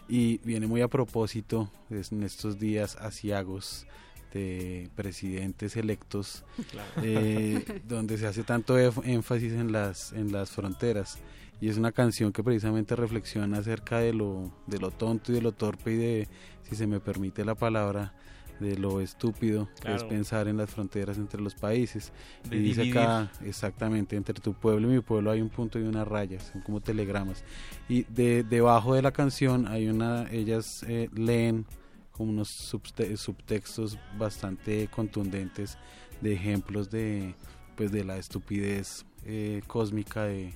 y viene muy a propósito es en estos días asiagos de presidentes electos, Claro. eh, donde se hace tanto énfasis en las en las fronteras y es una canción que precisamente reflexiona acerca de lo de lo tonto y de lo torpe y de si se me permite la palabra de lo estúpido que es pensar en las fronteras entre los países. De y dice dividir. acá exactamente entre tu pueblo y mi pueblo hay un punto y una raya son como telegramas. Y de debajo de la canción hay una ellas eh, leen como unos subte- subtextos bastante contundentes de ejemplos de pues de la estupidez eh, cósmica de,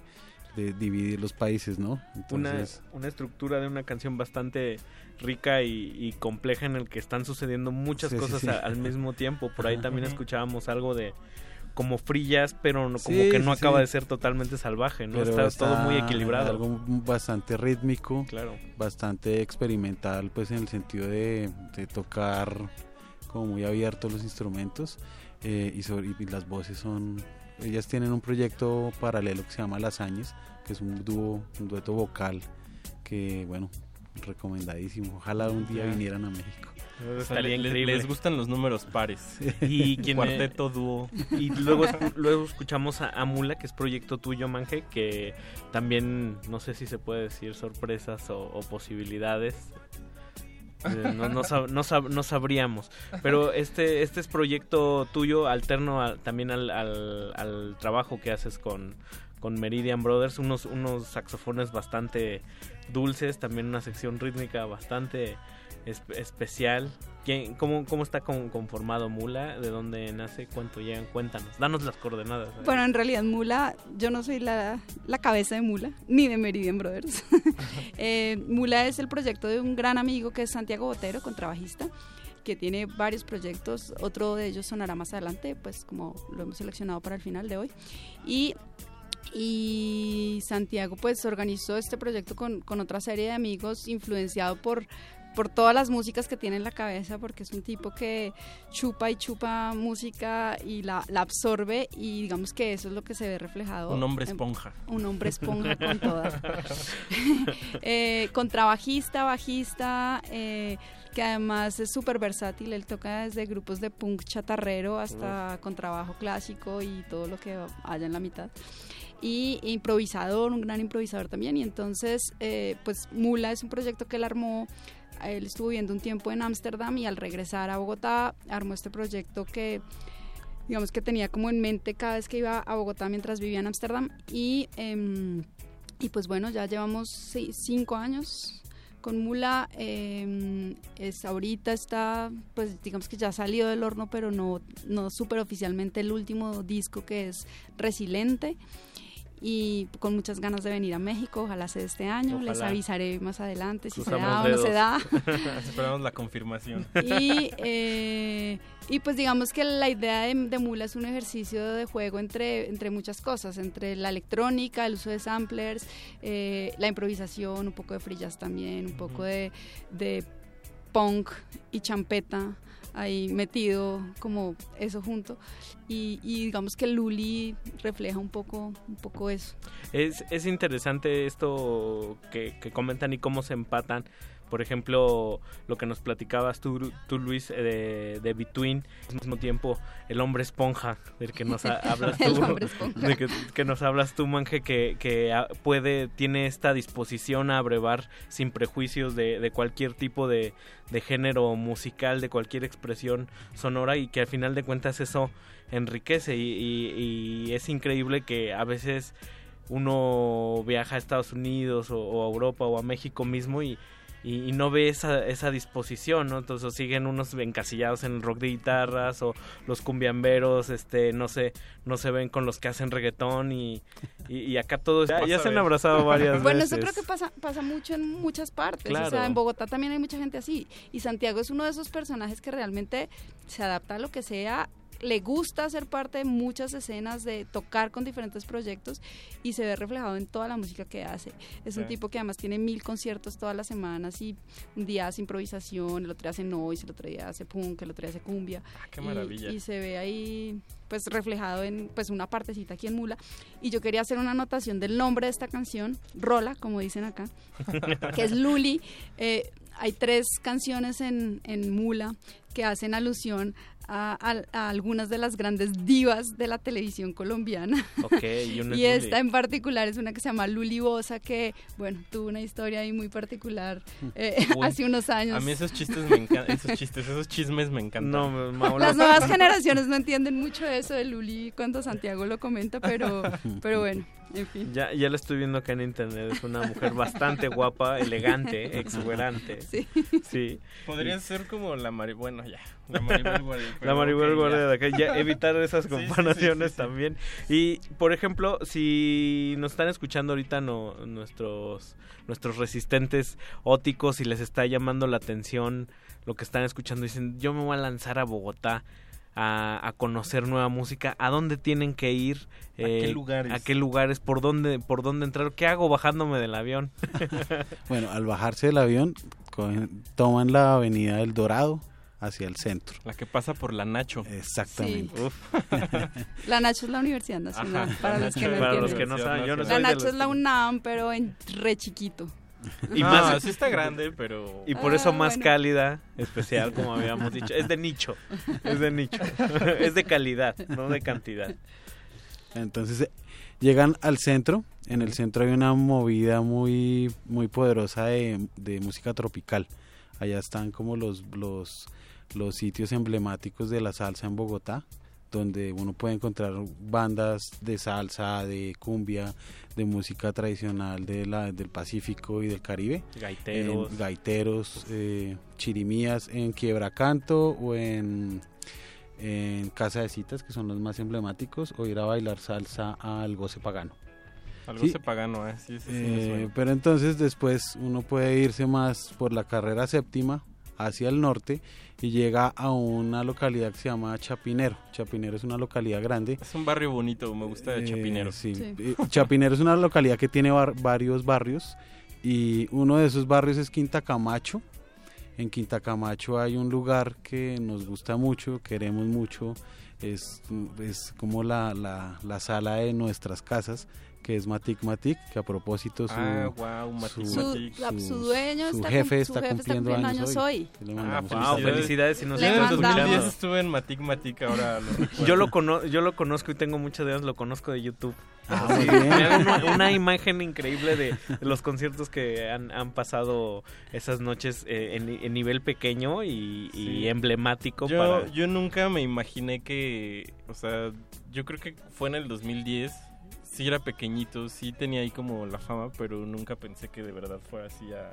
de dividir los países no Una, una estructura de una canción bastante rica y, y compleja en el que están sucediendo muchas Sí, cosas sí. a- al mismo tiempo. Por ahí también escuchábamos algo de como frillas, pero no, como que no acaba de ser totalmente salvaje, ¿no? Está, todo muy equilibrado. Algo bastante rítmico, Claro. bastante experimental, pues en el sentido de, de tocar como muy abiertos los instrumentos eh, y, sobre, y las voces son... Ellas tienen un proyecto paralelo que se llama Las Añes, que es un dúo, un dueto vocal que, bueno, recomendadísimo. Ojalá un día vinieran a México. O sea, les gustan los números pares. Y quien Cuarteto, dúo. Y luego, luego escuchamos a, a Mula, que es proyecto tuyo, Manje, que también, no sé si se puede decir sorpresas o, o posibilidades. Eh, No, no, sab- no sab- no sabríamos. Pero este, este es proyecto tuyo alterno a- también al, al- al trabajo que haces con, con Meridian Brothers. Unos, unos saxofones bastante dulces, también una sección rítmica bastante espe- especial. ¿Quién, cómo, ¿Cómo está con- conformado Mula? ¿De dónde nace? ¿Cuánto llegan? Cuéntanos. Danos las coordenadas. Bueno, en realidad Mula, yo no soy la, la cabeza de Mula, ni de Meridian Brothers. Eh, Mula es el proyecto de un gran amigo que es Santiago Botero, contrabajista, que tiene varios proyectos. Otro de ellos sonará más adelante, pues como lo hemos seleccionado para el final de hoy. Y, y Santiago pues organizó este proyecto con, con otra serie de amigos influenciado por por todas las músicas que tiene en la cabeza, porque es un tipo que chupa y chupa música y la, la absorbe y digamos que eso es lo que se ve reflejado. Un hombre en- esponja. un hombre esponja con todas. eh, contrabajista, bajista, eh, que además es súper versátil. Él toca desde grupos de punk chatarrero hasta contrabajo clásico y todo lo que haya en la mitad. Y improvisador, un gran improvisador también. Y entonces, eh, pues Mula es un proyecto que él armó. Él estuvo viviendo un tiempo en Ámsterdam y al regresar a Bogotá armó este proyecto que digamos que tenía como en mente cada vez que iba a Bogotá mientras vivía en Ámsterdam y, em, y pues bueno, ya llevamos ci- cinco años con Mula, em, es, ahorita está, pues digamos que ya salió del horno, pero no, no súper oficialmente el último disco que es Resiliente y con muchas ganas de venir a México, ojalá sea este año, les avisaré más adelante si se da o no se da. Esperamos la confirmación. Y, eh, y pues digamos que la idea de, de Mula es un ejercicio de juego entre, entre muchas cosas, entre la electrónica, el uso de samplers, eh, la improvisación, un poco de frillas también, un poco de, de punk y champeta ahí metido como eso junto y, y digamos que Luli refleja un poco un poco eso Es, es interesante esto que, que comentan y cómo se empatan. Por ejemplo, lo que nos platicabas tú, tú Luis, eh, de, de Between, al mismo tiempo el hombre esponja, del que nos ha- hablas tú, de que, que nos hablas tú, Manje, que, que puede, tiene esta disposición a abrevar sin prejuicios de, de cualquier tipo de, de género musical, de cualquier expresión sonora y que al final de cuentas eso enriquece. Y, y- y es increíble que a veces uno viaja a Estados Unidos o, o a Europa o a México mismo y, y, y no ve esa, esa disposición, ¿no? Entonces siguen unos encasillados en el rock de guitarras o los cumbiamberos, este, no sé, no se ven con los que hacen reggaetón y, y, y acá todos ya, ya se han abrazado varias bueno veces. eso creo que pasa pasa mucho en muchas partes o sea en Bogotá también hay mucha gente así y Santiago es uno de esos personajes que realmente se adapta a lo que sea le gusta ser parte de muchas escenas, de tocar con diferentes proyectos y se ve reflejado en toda la música que hace. Es un tipo que además tiene mil conciertos todas las semanas y un día hace improvisación, el otro día hace noise, el otro día hace punk, el otro día hace cumbia. qué Y- maravilla. Y, se ve ahí pues reflejado en pues una partecita aquí en Mula y yo quería hacer una anotación del nombre de esta canción, Rola, como dicen acá, que es Luli. Eh, hay tres canciones en, en Mula que hacen alusión a, a- a algunas de las grandes divas de la televisión colombiana. Ok, y y esta Luli. en particular es una que se llama Luli Bosa, que, bueno, tuvo una historia ahí muy particular eh, Uy, hace unos años. A mí esos chistes me encantan, esos chistes, esos chismes me encantan. No, Las nuevas generaciones no entienden mucho eso de Luli cuando Santiago lo comenta, pero, pero bueno, en fin. Ya, ya la estoy viendo acá en internet, es una mujer bastante guapa, elegante, exuberante. Sí. Sí. Podría ser como la Mari... Bueno, ya. La Maribel. La Maribel Guardia de acá, ya evitar esas Sí, sí, sí, comparaciones sí, sí. también. Y, por ejemplo, si nos están escuchando ahorita no, nuestros, nuestros resistentes óticos y les está llamando la atención lo que están escuchando, dicen, yo me voy a lanzar a Bogotá a, a conocer nueva música, ¿a dónde tienen que ir? Eh, ¿A qué lugares? ¿A qué lugares? ¿Por dónde, por dónde entrar? ¿Qué hago bajándome del avión? Bueno, al bajarse del avión, cogen- toman la avenida del Dorado hacia el centro. La que pasa por la Nacho. Exactamente. Sí. La Nacho es la Universidad Nacional, Ajá, para la los que Nacho no es la Para los entienden. que no saben, yo no La Nacho los es la UNAM, pero en re chiquito. Y No, más, sí está grande, pero... Y por eso Ah, más bueno. cálida, especial, como habíamos dicho. Es de nicho. Es de nicho. es de calidad, no de cantidad. Entonces eh, llegan al centro. En el centro hay una movida muy, muy poderosa de, de música tropical. Allá están como los, los, los sitios emblemáticos de la salsa en Bogotá, donde uno puede encontrar bandas de salsa, de cumbia, de música tradicional de la, del Pacífico y del Caribe. Gaiteros. En gaiteros, eh, chirimías en Quiebracanto o en, en Casa de Citas, que son los más emblemáticos, o ir a bailar salsa al goce pagano. Algo Sí. se pagano, ¿eh? Sí, sí, sí, Eh, pero entonces después uno puede irse más por la carrera séptima hacia el norte y llega a una localidad que se llama Chapinero. Chapinero es una localidad grande. Es un barrio bonito, me gusta de Eh, Chapinero. sí. Eh, Chapinero es una localidad que tiene bar- varios barrios y uno de esos barrios es Quinta Camacho. En Quinta Camacho hay un lugar que nos gusta mucho, queremos mucho, es, es como la, la, la sala de nuestras casas, que es Matic Matic, que a propósito su, Ah, guau, Matic Su, Matic. la- su dueño su está, jefe cum- está su jefe cumpliendo años hoy. Le Ah, wow, felicidades si nos estás escuchando. 2010 estuve en Matic Matic, ahora lo. Yo lo, cono yo lo conozco y tengo muchas ideas, lo conozco de YouTube. Ah, Sí, una, una imagen increíble de, los conciertos que han, han pasado esas noches eh, en, en nivel pequeño y, y Sí. emblemático Yo, para... yo nunca me imaginé que, o sea, yo creo que fue en el 2010, sí era pequeñito, sí tenía ahí como la fama, pero nunca pensé que de verdad fuera así a,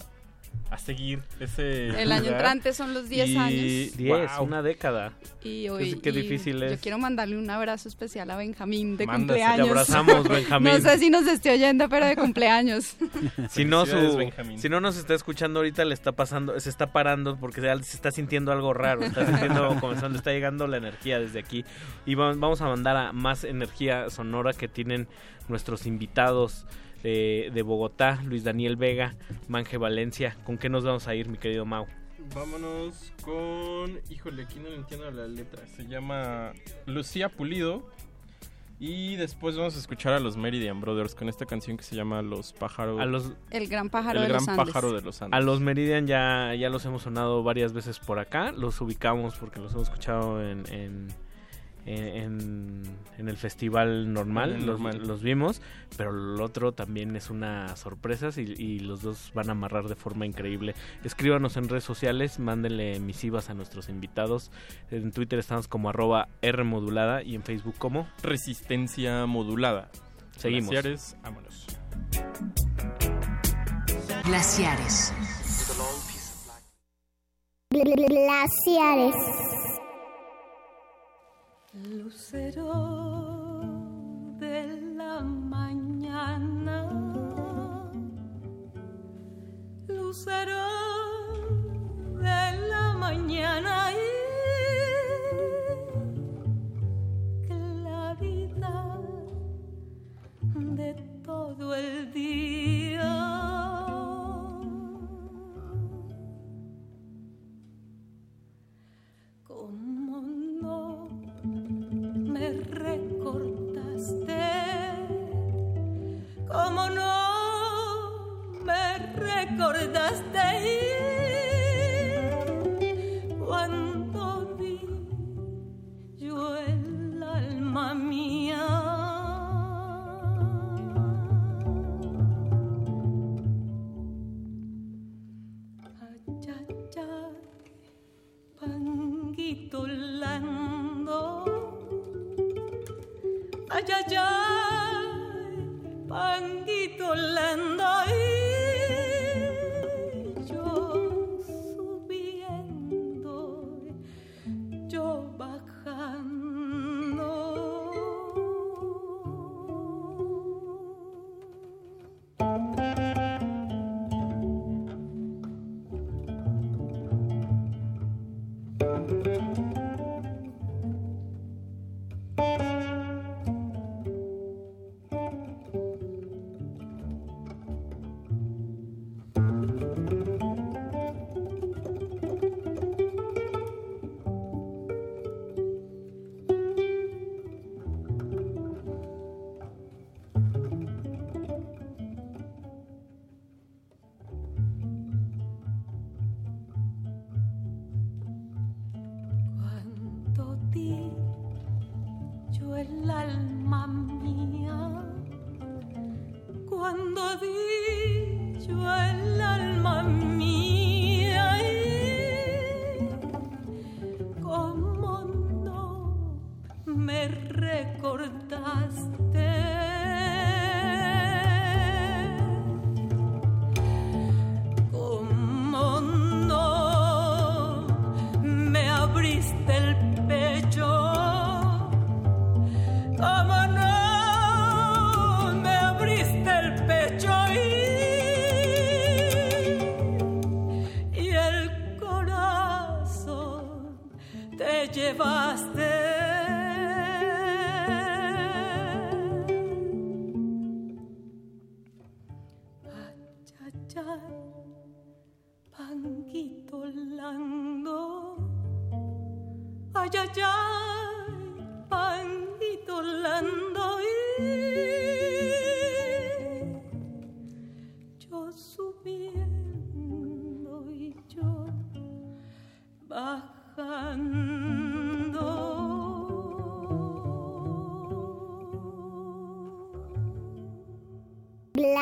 a seguir ese El año lugar. entrante son los 10 Y- años. 10, Wow. una década. Y hoy Es- qué y difícil Yo es. quiero mandarle un abrazo especial a Benjamín de Mándaselo. cumpleaños. Te abrazamos, Benjamín. No sé si nos esté oyendo, pero de cumpleaños. Si no, su, Benjamín. si no nos está escuchando ahorita, le está pasando, se está parando porque ya se está sintiendo algo raro, está sintiendo, comenzando, está llegando la energía desde aquí. Y va- vamos a mandar a más energía sonora que tienen nuestros invitados de, de Bogotá, Luis Daniel Vega, Manje Valencia. ¿Con qué nos vamos a ir, mi querido Mau? Vámonos con. Híjole, aquí no le entiendo la letra. Se llama Lucía Pulido. Y después vamos a escuchar a los Meridian Brothers con esta canción que se llama Los pájaros. A los- El gran pájaro El de gran los Andes. pájaro de los Andes. A los Meridian ya, ya los hemos sonado varias veces por acá. Los ubicamos porque los hemos escuchado en, en, en, en el festival normal. En el los, normal. los vimos. Pero el otro también es una sorpresa y, y los dos van a amarrar de forma increíble. Escríbanos en redes sociales, mándenle misivas a nuestros invitados. En Twitter estamos como arroba Rmodulada y en Facebook como Resistencia Modulada. Seguimos. Glaciares, vámonos. Glaciares. Glaciares. Lucero de la mañana, lucero de la mañana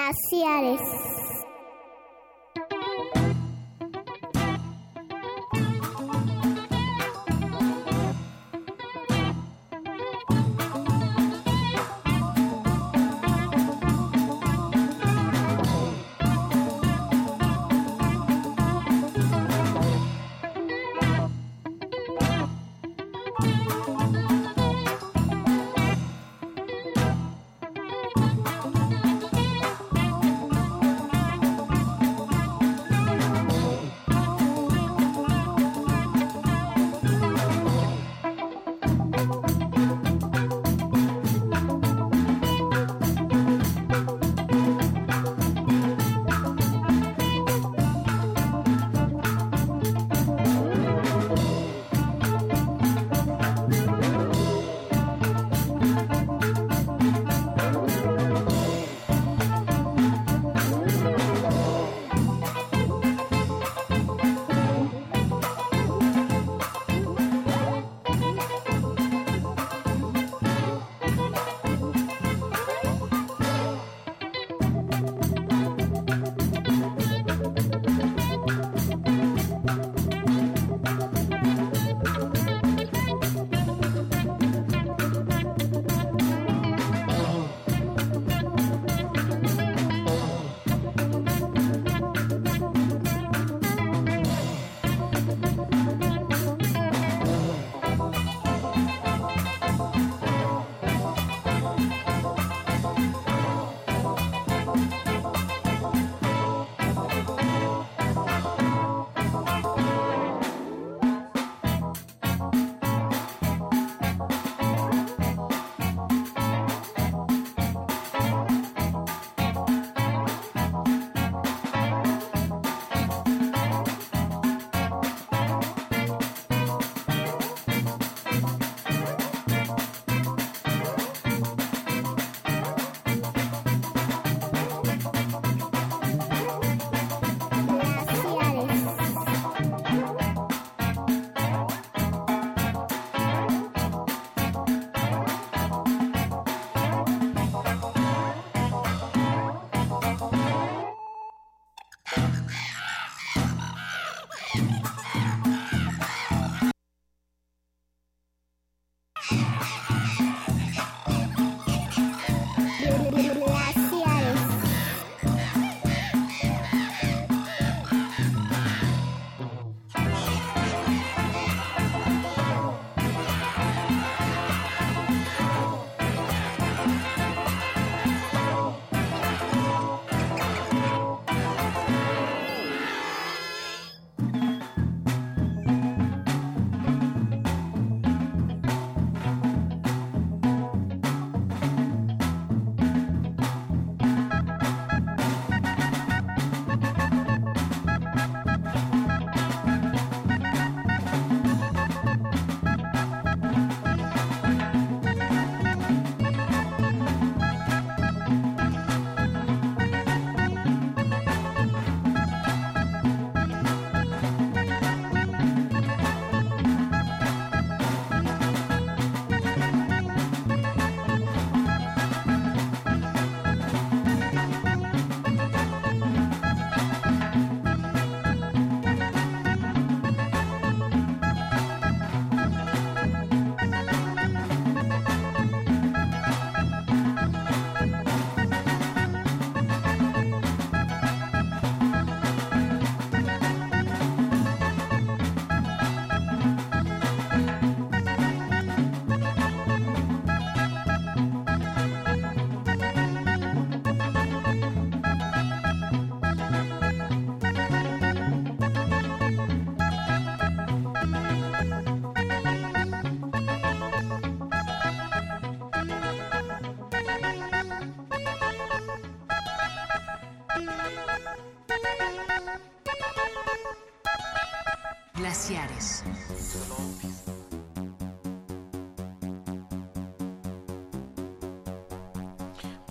Glaciares.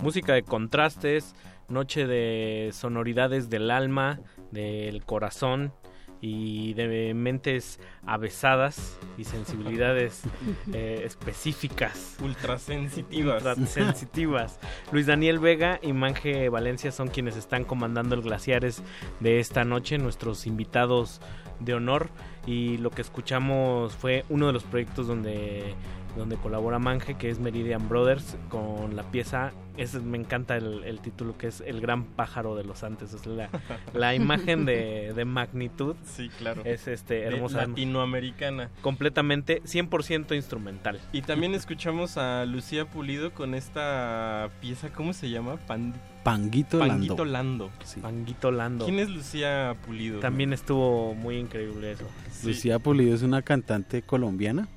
Música de contrastes, noche de sonoridades del alma, del corazón y de mentes avesadas y sensibilidades eh, específicas. Ultrasensitivas. Ultrasensitivas. Luis Daniel Vega y Manje Valencia son quienes están comandando el Glaciares de esta noche, nuestros invitados de honor. Y lo que escuchamos fue uno de los proyectos donde donde colabora Manje, que es Meridian Brothers, con la pieza, ese, me encanta el, el título, que es El Gran Pájaro de los Antes, es la, la imagen de, de magnitud. Sí, claro. Es este, De hermosa. latinoamericana. Completamente 100% instrumental. Y también escuchamos a Lucía Pulido con esta pieza, ¿cómo se llama? Pan- Panguito, Panguito Lando. Lando. Panguito Lando. ¿Quién es Lucía Pulido? También estuvo muy increíble eso. Lucía Pulido es una cantante colombiana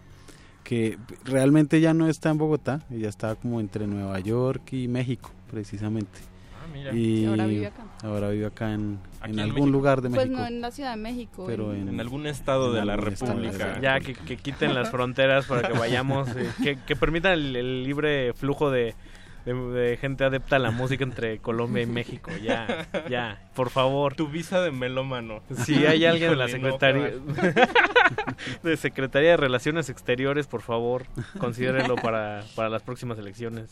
que realmente ya no está en Bogotá, ella está como entre Nueva York y México, precisamente. Ah, mira. Y Y ahora vive acá. ahora vive acá en, algún México. lugar de Pues México. no en la Ciudad de México. Pero en- En algún estado de la algún República. Ya que, que quiten las fronteras para que vayamos, eh, que, que permitan el, el libre flujo de, de- de gente adepta a la música entre Colombia y México. Ya, ya, por favor. Tu visa de melómano. Si hay alguien de la Secretaría de Secretaría de Relaciones Exteriores, por favor, considérenlo para, para las próximas elecciones.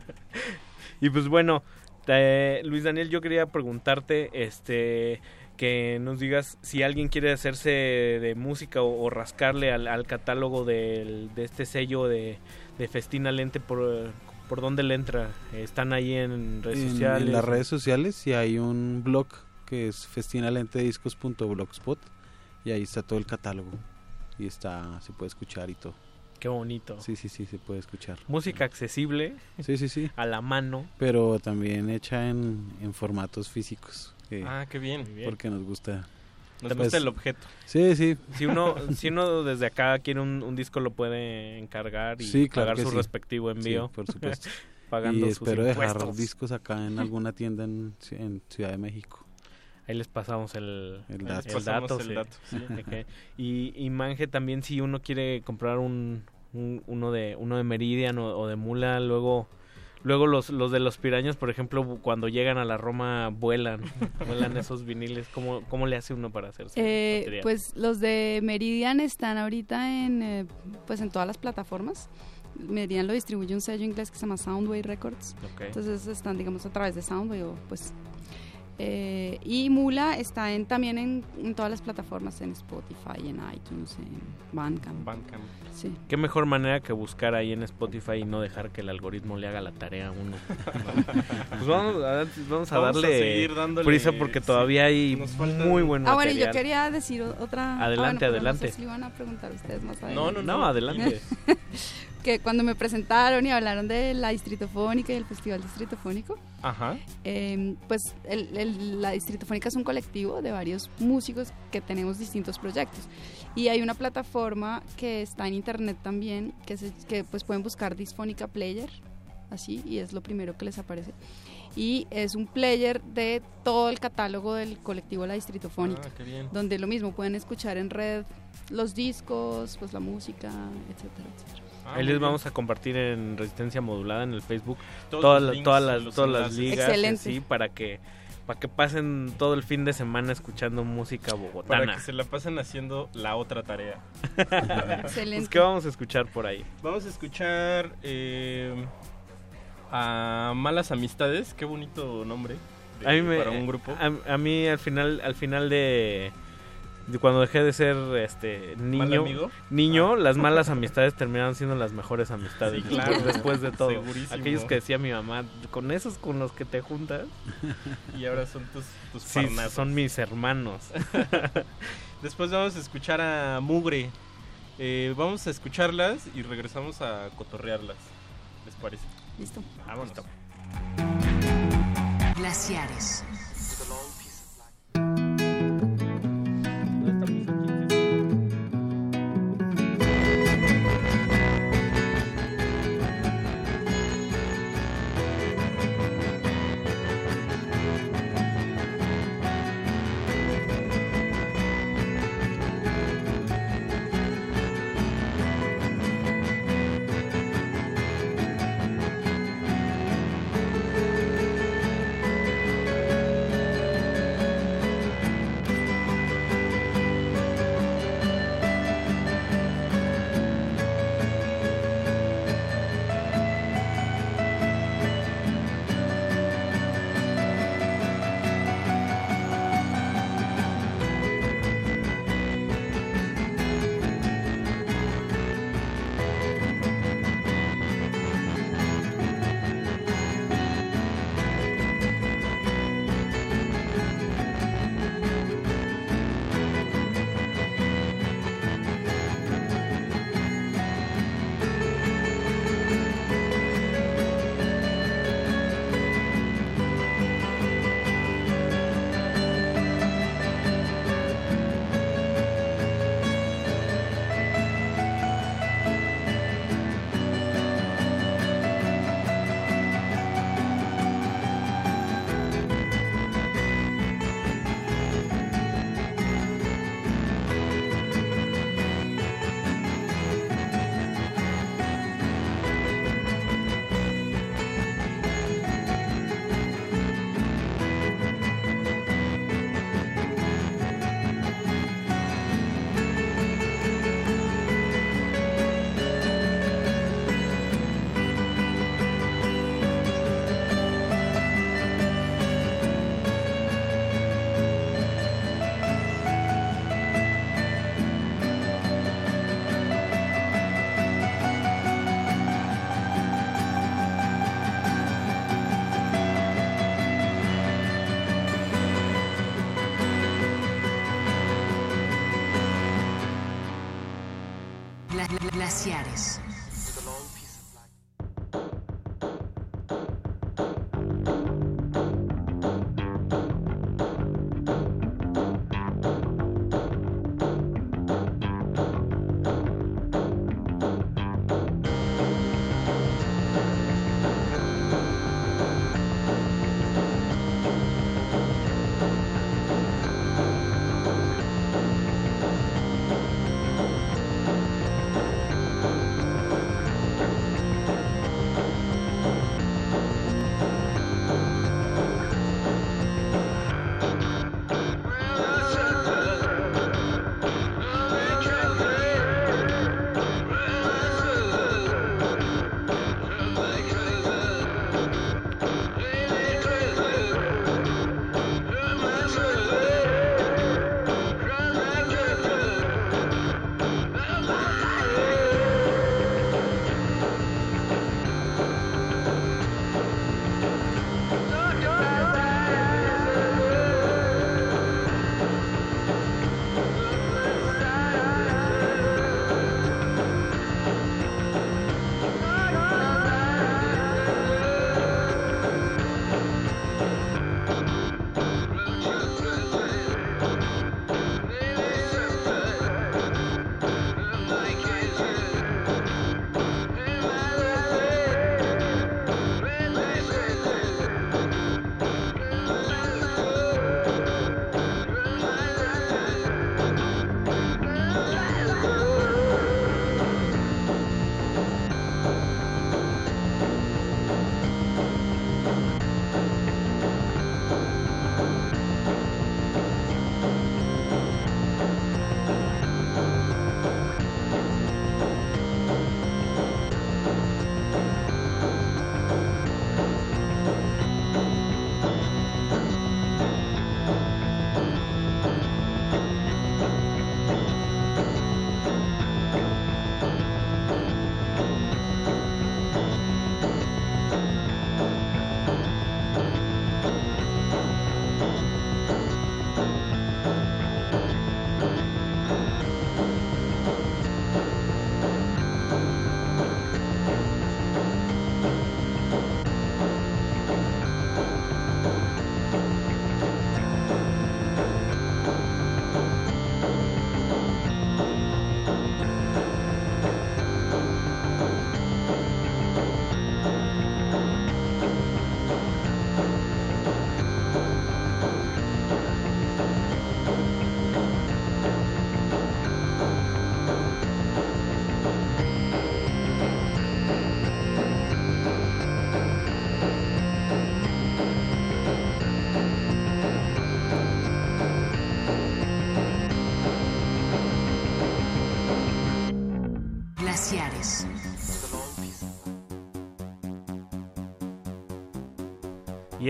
y pues bueno, eh, Luis Daniel, yo quería preguntarte, este, que nos digas si alguien quiere hacerse de música o, o rascarle al, al catálogo del- de este sello de, de Festina Lente por por dónde le entra. Están ahí en redes en, sociales. en las redes sociales y hay un blog que es festinalentediscos.blogspot y ahí está todo el catálogo y está se puede escuchar y todo. Qué bonito. Sí, sí, sí, se puede escuchar. Música accesible. Sí, sí, sí. A la mano. Pero también hecha en, en formatos físicos. que- Ah, qué bien. Porque nos gusta. Nos pues, gusta el objeto. Sí, sí. Si uno, si uno desde acá quiere un, un disco lo puede encargar y Sí, claro pagar su sí. respectivo envío. Sí, por supuesto. pagando y sus espero dejar impuestos. discos acá en alguna tienda en, en Ciudad de México. Ahí les pasamos el, El el dato. Les pasamos dato, el dato, sí. Ok. Y, y Manje también si uno quiere comprar un, un- uno de uno de Meridian o, o de Mula, luego luego los, los de los pirañas, por ejemplo, cuando llegan a la Roma vuelan, vuelan esos viniles. ¿Cómo, cómo le hace uno para hacerse? Eh, pues los de Meridian están ahorita en eh, pues en todas las plataformas. Meridian lo distribuye un sello inglés que se llama Soundway Records. Entonces están digamos a través de Soundway o pues eh, y Mula está en, también en, en todas las plataformas, en Spotify, en iTunes, en Bandcamp. Bandcamp. Sí. Qué mejor manera que buscar ahí en Spotify y no dejar que el algoritmo le haga la tarea a uno. pues vamos a, vamos a Vamos a darle seguir dándole- prisa porque sí, todavía hay muy buen Ah, bueno, yo material. quería decir otra... ah, Adelante, bueno, pero adelante. No sé si le iban a preguntar ustedes más adelante. No, no, no, adelante. que cuando me presentaron y hablaron de la Distritofónica y el Festival Distritofónico, Ajá. eh, pues el- el- la Distritofónica es un colectivo de varios músicos que tenemos distintos proyectos. Y hay una plataforma que está en internet también, que, se, que pues pueden buscar Disfónica Player, así, y es lo primero que les aparece. Y es un player de todo el catálogo del colectivo La Distritofónica, Ah, qué bien. donde lo mismo pueden escuchar en red los discos, pues la música, etcétera, etcétera. Ah, Ahí les bien. vamos a compartir en Resistencia Modulada en el Facebook Todos todas, todas las todas las ligas Excelente. sí, para que para que pasen todo el fin de semana escuchando música bogotana. Para que se la pasen haciendo la otra tarea. Excelente. Pues, ¿Qué vamos a escuchar por ahí? Vamos a escuchar eh, a Malas Amistades. Qué bonito nombre de- A mí me- para un grupo. A, a mí al final al final de cuando dejé de ser este ¿Mal niño niño las malas amistades terminaron siendo las mejores amistades Sí, claro. después de todo Segurísimo. aquellos que decía mi mamá con esos con los que te juntas Y ahora son tus, tus sí, son mis hermanos Después vamos a escuchar a Mugre. Eh, vamos a escucharlas y regresamos a cotorrearlas. ¿Les parece? Listo. Vámonos. Glaciares.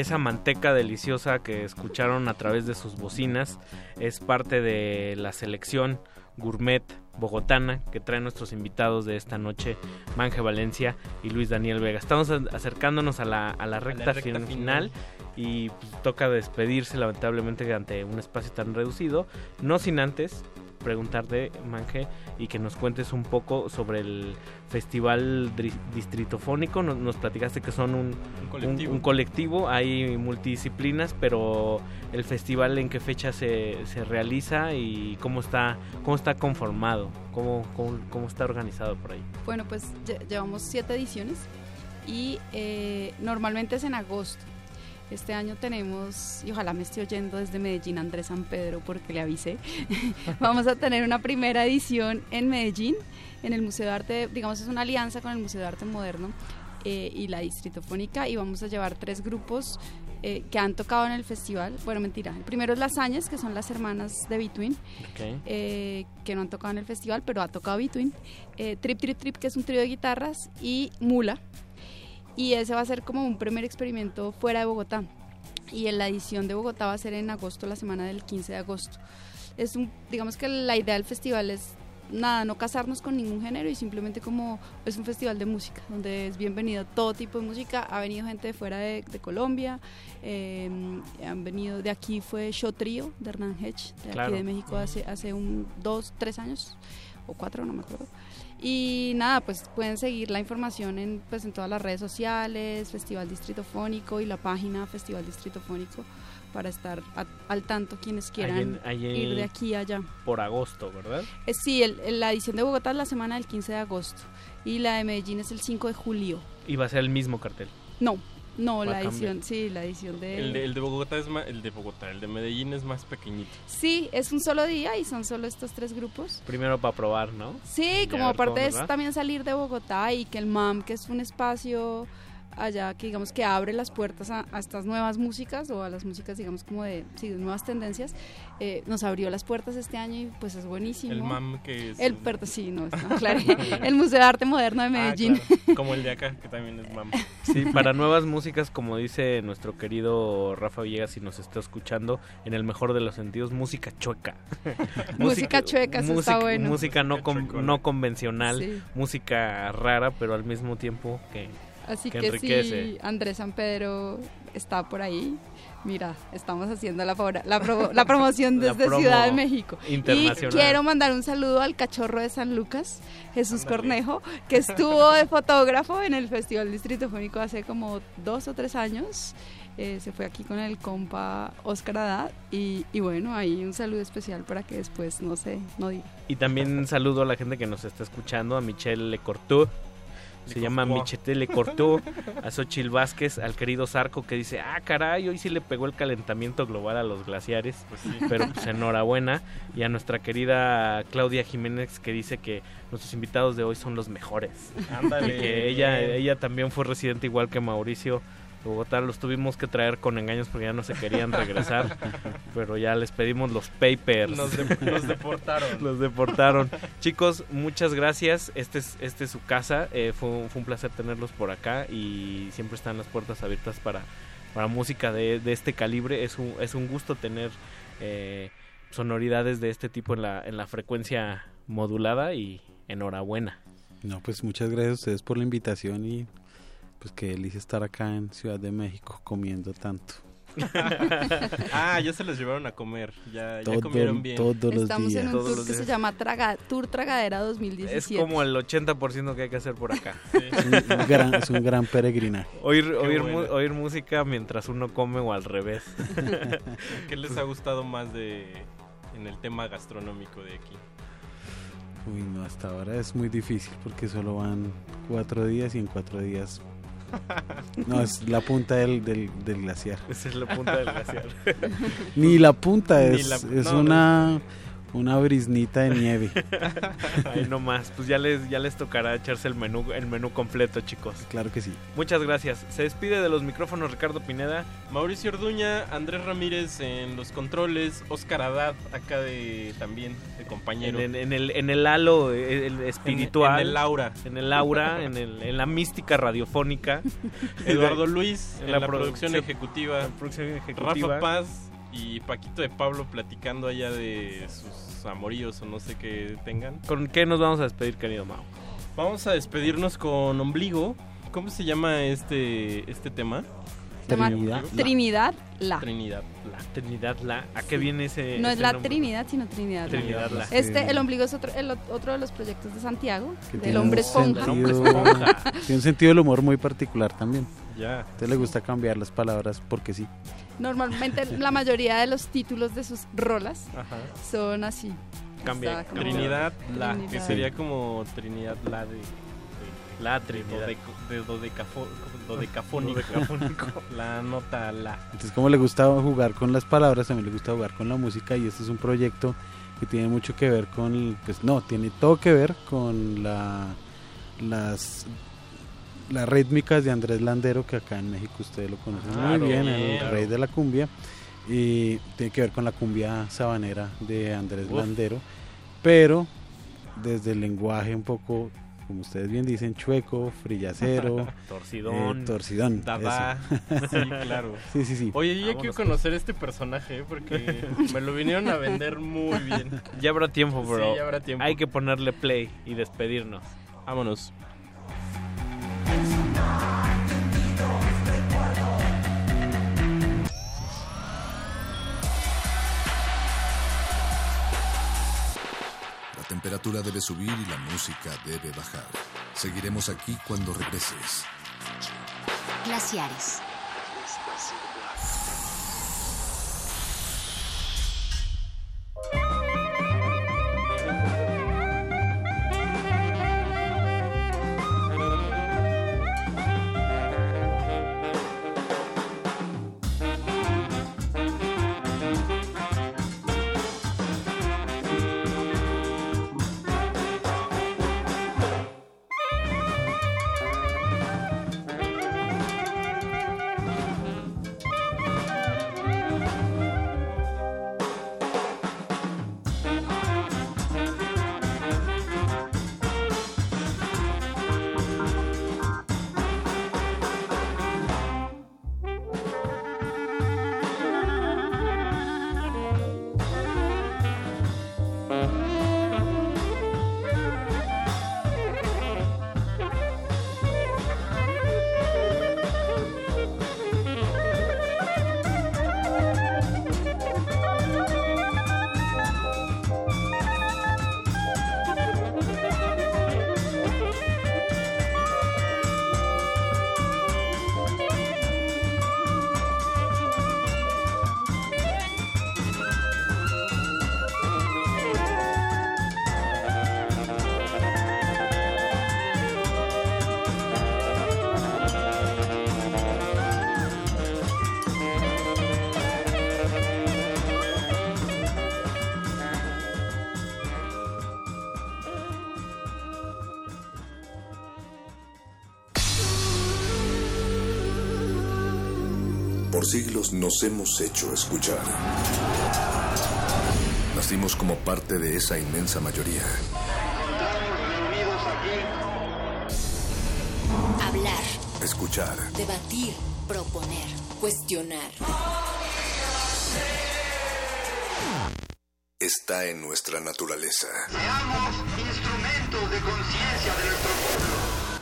Y esa manteca deliciosa que escucharon a través de sus bocinas es parte de la selección gourmet bogotana que traen nuestros invitados de esta noche, Manje Valencia y Luis Daniel Vega. Estamos acercándonos a la, a la recta, recta fin- final. final y pues, toca despedirse lamentablemente ante un espacio tan reducido, no sin antes preguntarte, Manje, y que nos cuentes un poco sobre el festival distritofónico. Nos, nos platicaste que son un, colectivo. un- un colectivo, hay multidisciplinas, pero el festival en qué fecha se, se realiza y cómo está, cómo está conformado, cómo, cómo, cómo está organizado por ahí. Bueno, pues lle- llevamos siete ediciones y eh, normalmente es en agosto. Este año tenemos, y ojalá me esté oyendo desde Medellín Andrés San Pedro porque le avisé, vamos a tener una primera edición en Medellín, en el Museo de Arte, digamos es una alianza con el Museo de Arte Moderno eh, y la Distritofónica y vamos a llevar tres grupos eh, que han tocado en el festival. Bueno, mentira, el primero es Las Añas, que son las hermanas de Between eh, que no han tocado en el festival, pero ha tocado Between. Eh, Trip Trip Trip, que es un trío de guitarras, y Mula. Y ese va a ser como un primer experimento fuera de Bogotá. Y en la edición de Bogotá va a ser en agosto, la semana del 15 de agosto. Es un, digamos que la idea del festival es nada, no casarnos con ningún género y simplemente como es un festival de música, donde es bienvenido todo tipo de música. Ha venido gente de fuera de, de Colombia, eh, han venido de aquí fue Show Trio de Hernán Hedge, de Claro. aquí de México hace, hace un, dos, tres años, o cuatro, no me acuerdo. Y nada, pues pueden seguir la información en, pues, en todas las redes sociales, Festival Distrito Fónico y la página Festival Distrito Fónico para estar a- al tanto quienes quieran Ahí en- ahí ir de aquí a allá. Por agosto, ¿verdad? Eh, sí, el- el- la edición de Bogotá es la semana del 15 de agosto y la de Medellín es el 5 de julio. Y va a ser el mismo cartel. No, no, la edición, sí, la edición de... El de, el de Bogotá es más, el de Bogotá, el de Medellín es más pequeñito. Sí, es un solo día y son solo estos tres grupos. Primero para probar, ¿no? Sí, como ver parte cómo de nos va. también salir de Bogotá y que el MAM, que es un espacio allá que digamos que abre las puertas a, a estas nuevas músicas o a las músicas digamos como de, sí, de nuevas tendencias, eh, nos abrió las puertas este año y pues es buenísimo. El MAM que es... El, per- sí, no, no, claro, el Museo de Arte Moderno de Ah, Medellín. claro, Como el de acá, que también es MAM. Sí, para nuevas músicas, como dice nuestro querido Rafa Villegas, si nos está escuchando, en el mejor de los sentidos, música chueca. Música chueca, eso está música, bueno. música no, con- no convencional, Sí. música rara, pero al mismo tiempo que, Así que que, si Andrés San Pedro está por ahí, mira, estamos haciendo la, favora- la, pro- la promoción desde Ciudad de México. Y quiero mandar un saludo al cachorro de San Lucas, Jesús Cornejo, que estuvo de fotógrafo en el Festival Distrito Fónico hace como dos o tres años. Eh, se fue aquí con el compa Oscar Haddad y, y bueno, ahí un saludo especial para que después, no sé, no diga. Y también saludo a la gente que nos está escuchando, a Michelle Le Cortó. Se Le llama. Michete Le Cortó, a Xochil Vázquez, al querido Zarco que dice, ah caray, hoy sí le pegó el calentamiento global a los glaciares, pero pues enhorabuena. Y a nuestra querida Claudia Jiménez que dice que nuestros invitados de hoy son los mejores. Ándale. Y que ella, ella también fue residente igual que Mauricio. Bogotá los tuvimos que traer con engaños porque ya no se querían regresar, pero ya les pedimos los papers. De- nos deportaron. Los deportaron. Chicos, muchas gracias. Este es, este es su casa. Eh, fue, un- fue un placer tenerlos por acá y siempre están las puertas abiertas para, para música de, de este calibre. Es un, es un gusto tener eh, sonoridades de este tipo en la, en la frecuencia modulada y enhorabuena. No, pues muchas gracias a ustedes por la invitación y pues qué delicia estar acá en Ciudad de México comiendo tanto. ah, ya se los llevaron a comer. Ya, ya comieron bien. todos los Estamos en un Todos tour que se llama Traga- Tour Tragadera Es 2017. como el 80% que hay que hacer por acá. Es un gran, es un gran peregrinaje. Oír, mu- oír música mientras uno come o al revés. ¿Qué les ha gustado más de en el tema gastronómico de aquí? Uy, no, hasta ahora es muy difícil porque solo van cuatro días y en cuatro días... No, es la punta del, del, del glaciar. Esa es la punta del glaciar. Ni la punta, es, la- es no, no, una, brisnita de nieve. Ahí nomás, pues ya les, ya les tocará echarse el menú, el menú completo, chicos. Claro que sí. Muchas gracias. Se despide de los micrófonos Ricardo Pineda. Mauricio Orduña, Andrés Ramírez en los controles, Oscar Haddad acá de también de compañero. En, en- en el, en el halo eh, el espiritual. En- en el aura. En el aura, en, el- en la mística radiofónica. Eduardo Luis en, la, producción, producción- ejecutiva, la producción ejecutiva. Rafa Paz y Paquito de Pablo platicando allá de sus amoríos o no sé qué tengan. ¿Con qué nos vamos a despedir, querido Mau? Vamos a despedirnos con Ombligo. ¿Cómo se llama este, este tema? Trinidad. Trinidad La. Trinidad. La Trinidad La. ¿A qué viene ese No es la nombre? Trinidad, sino Trinidad. La. Trinidad La. Este, el ombligo es otro, el ot- otro de los proyectos de Santiago, del hombre esponja. Tiene un sentido del humor muy particular también. Ya. Usted le gusta cambiar las palabras porque sí. Normalmente la mayoría de los títulos de sus rolas Ajá. son así. Cambia. Trinidad La, que sería como Trinidad La de, de- La Trinidad. dodeco- de dodecafo- dodecafónico. Dodecafónico. la nota La. Entonces, como le gusta jugar con las palabras, también le gusta jugar con la música y este es un proyecto que tiene mucho que ver con, pues no, tiene todo que ver con la, las, las rítmicas de Andrés Landero, que acá en México ustedes lo conocen Claro, muy bien, el claro. rey de la cumbia, y tiene que ver con la cumbia sabanera de Andrés Uf. Landero, pero desde el lenguaje un poco, como ustedes bien dicen, chueco, frillacero, Torcidón. eh, torcidón. Dada. Sí, claro. Sí, sí, sí. Oye, yo ya Vámonos quiero con- conocer este personaje ¿eh? porque me lo vinieron a vender muy bien. Ya habrá tiempo, Sí, bro. ya habrá tiempo. Hay que ponerle play y despedirnos. Vámonos. La temperatura debe subir y la música debe bajar. Seguiremos aquí cuando regreses. Glaciares. Siglos nos hemos hecho escuchar. Nacimos como parte de esa inmensa mayoría. Hablar, Escuchar, debatir, proponer, cuestionar. está en nuestra naturaleza. Seamos instrumentos de conciencia de nuestro pueblo.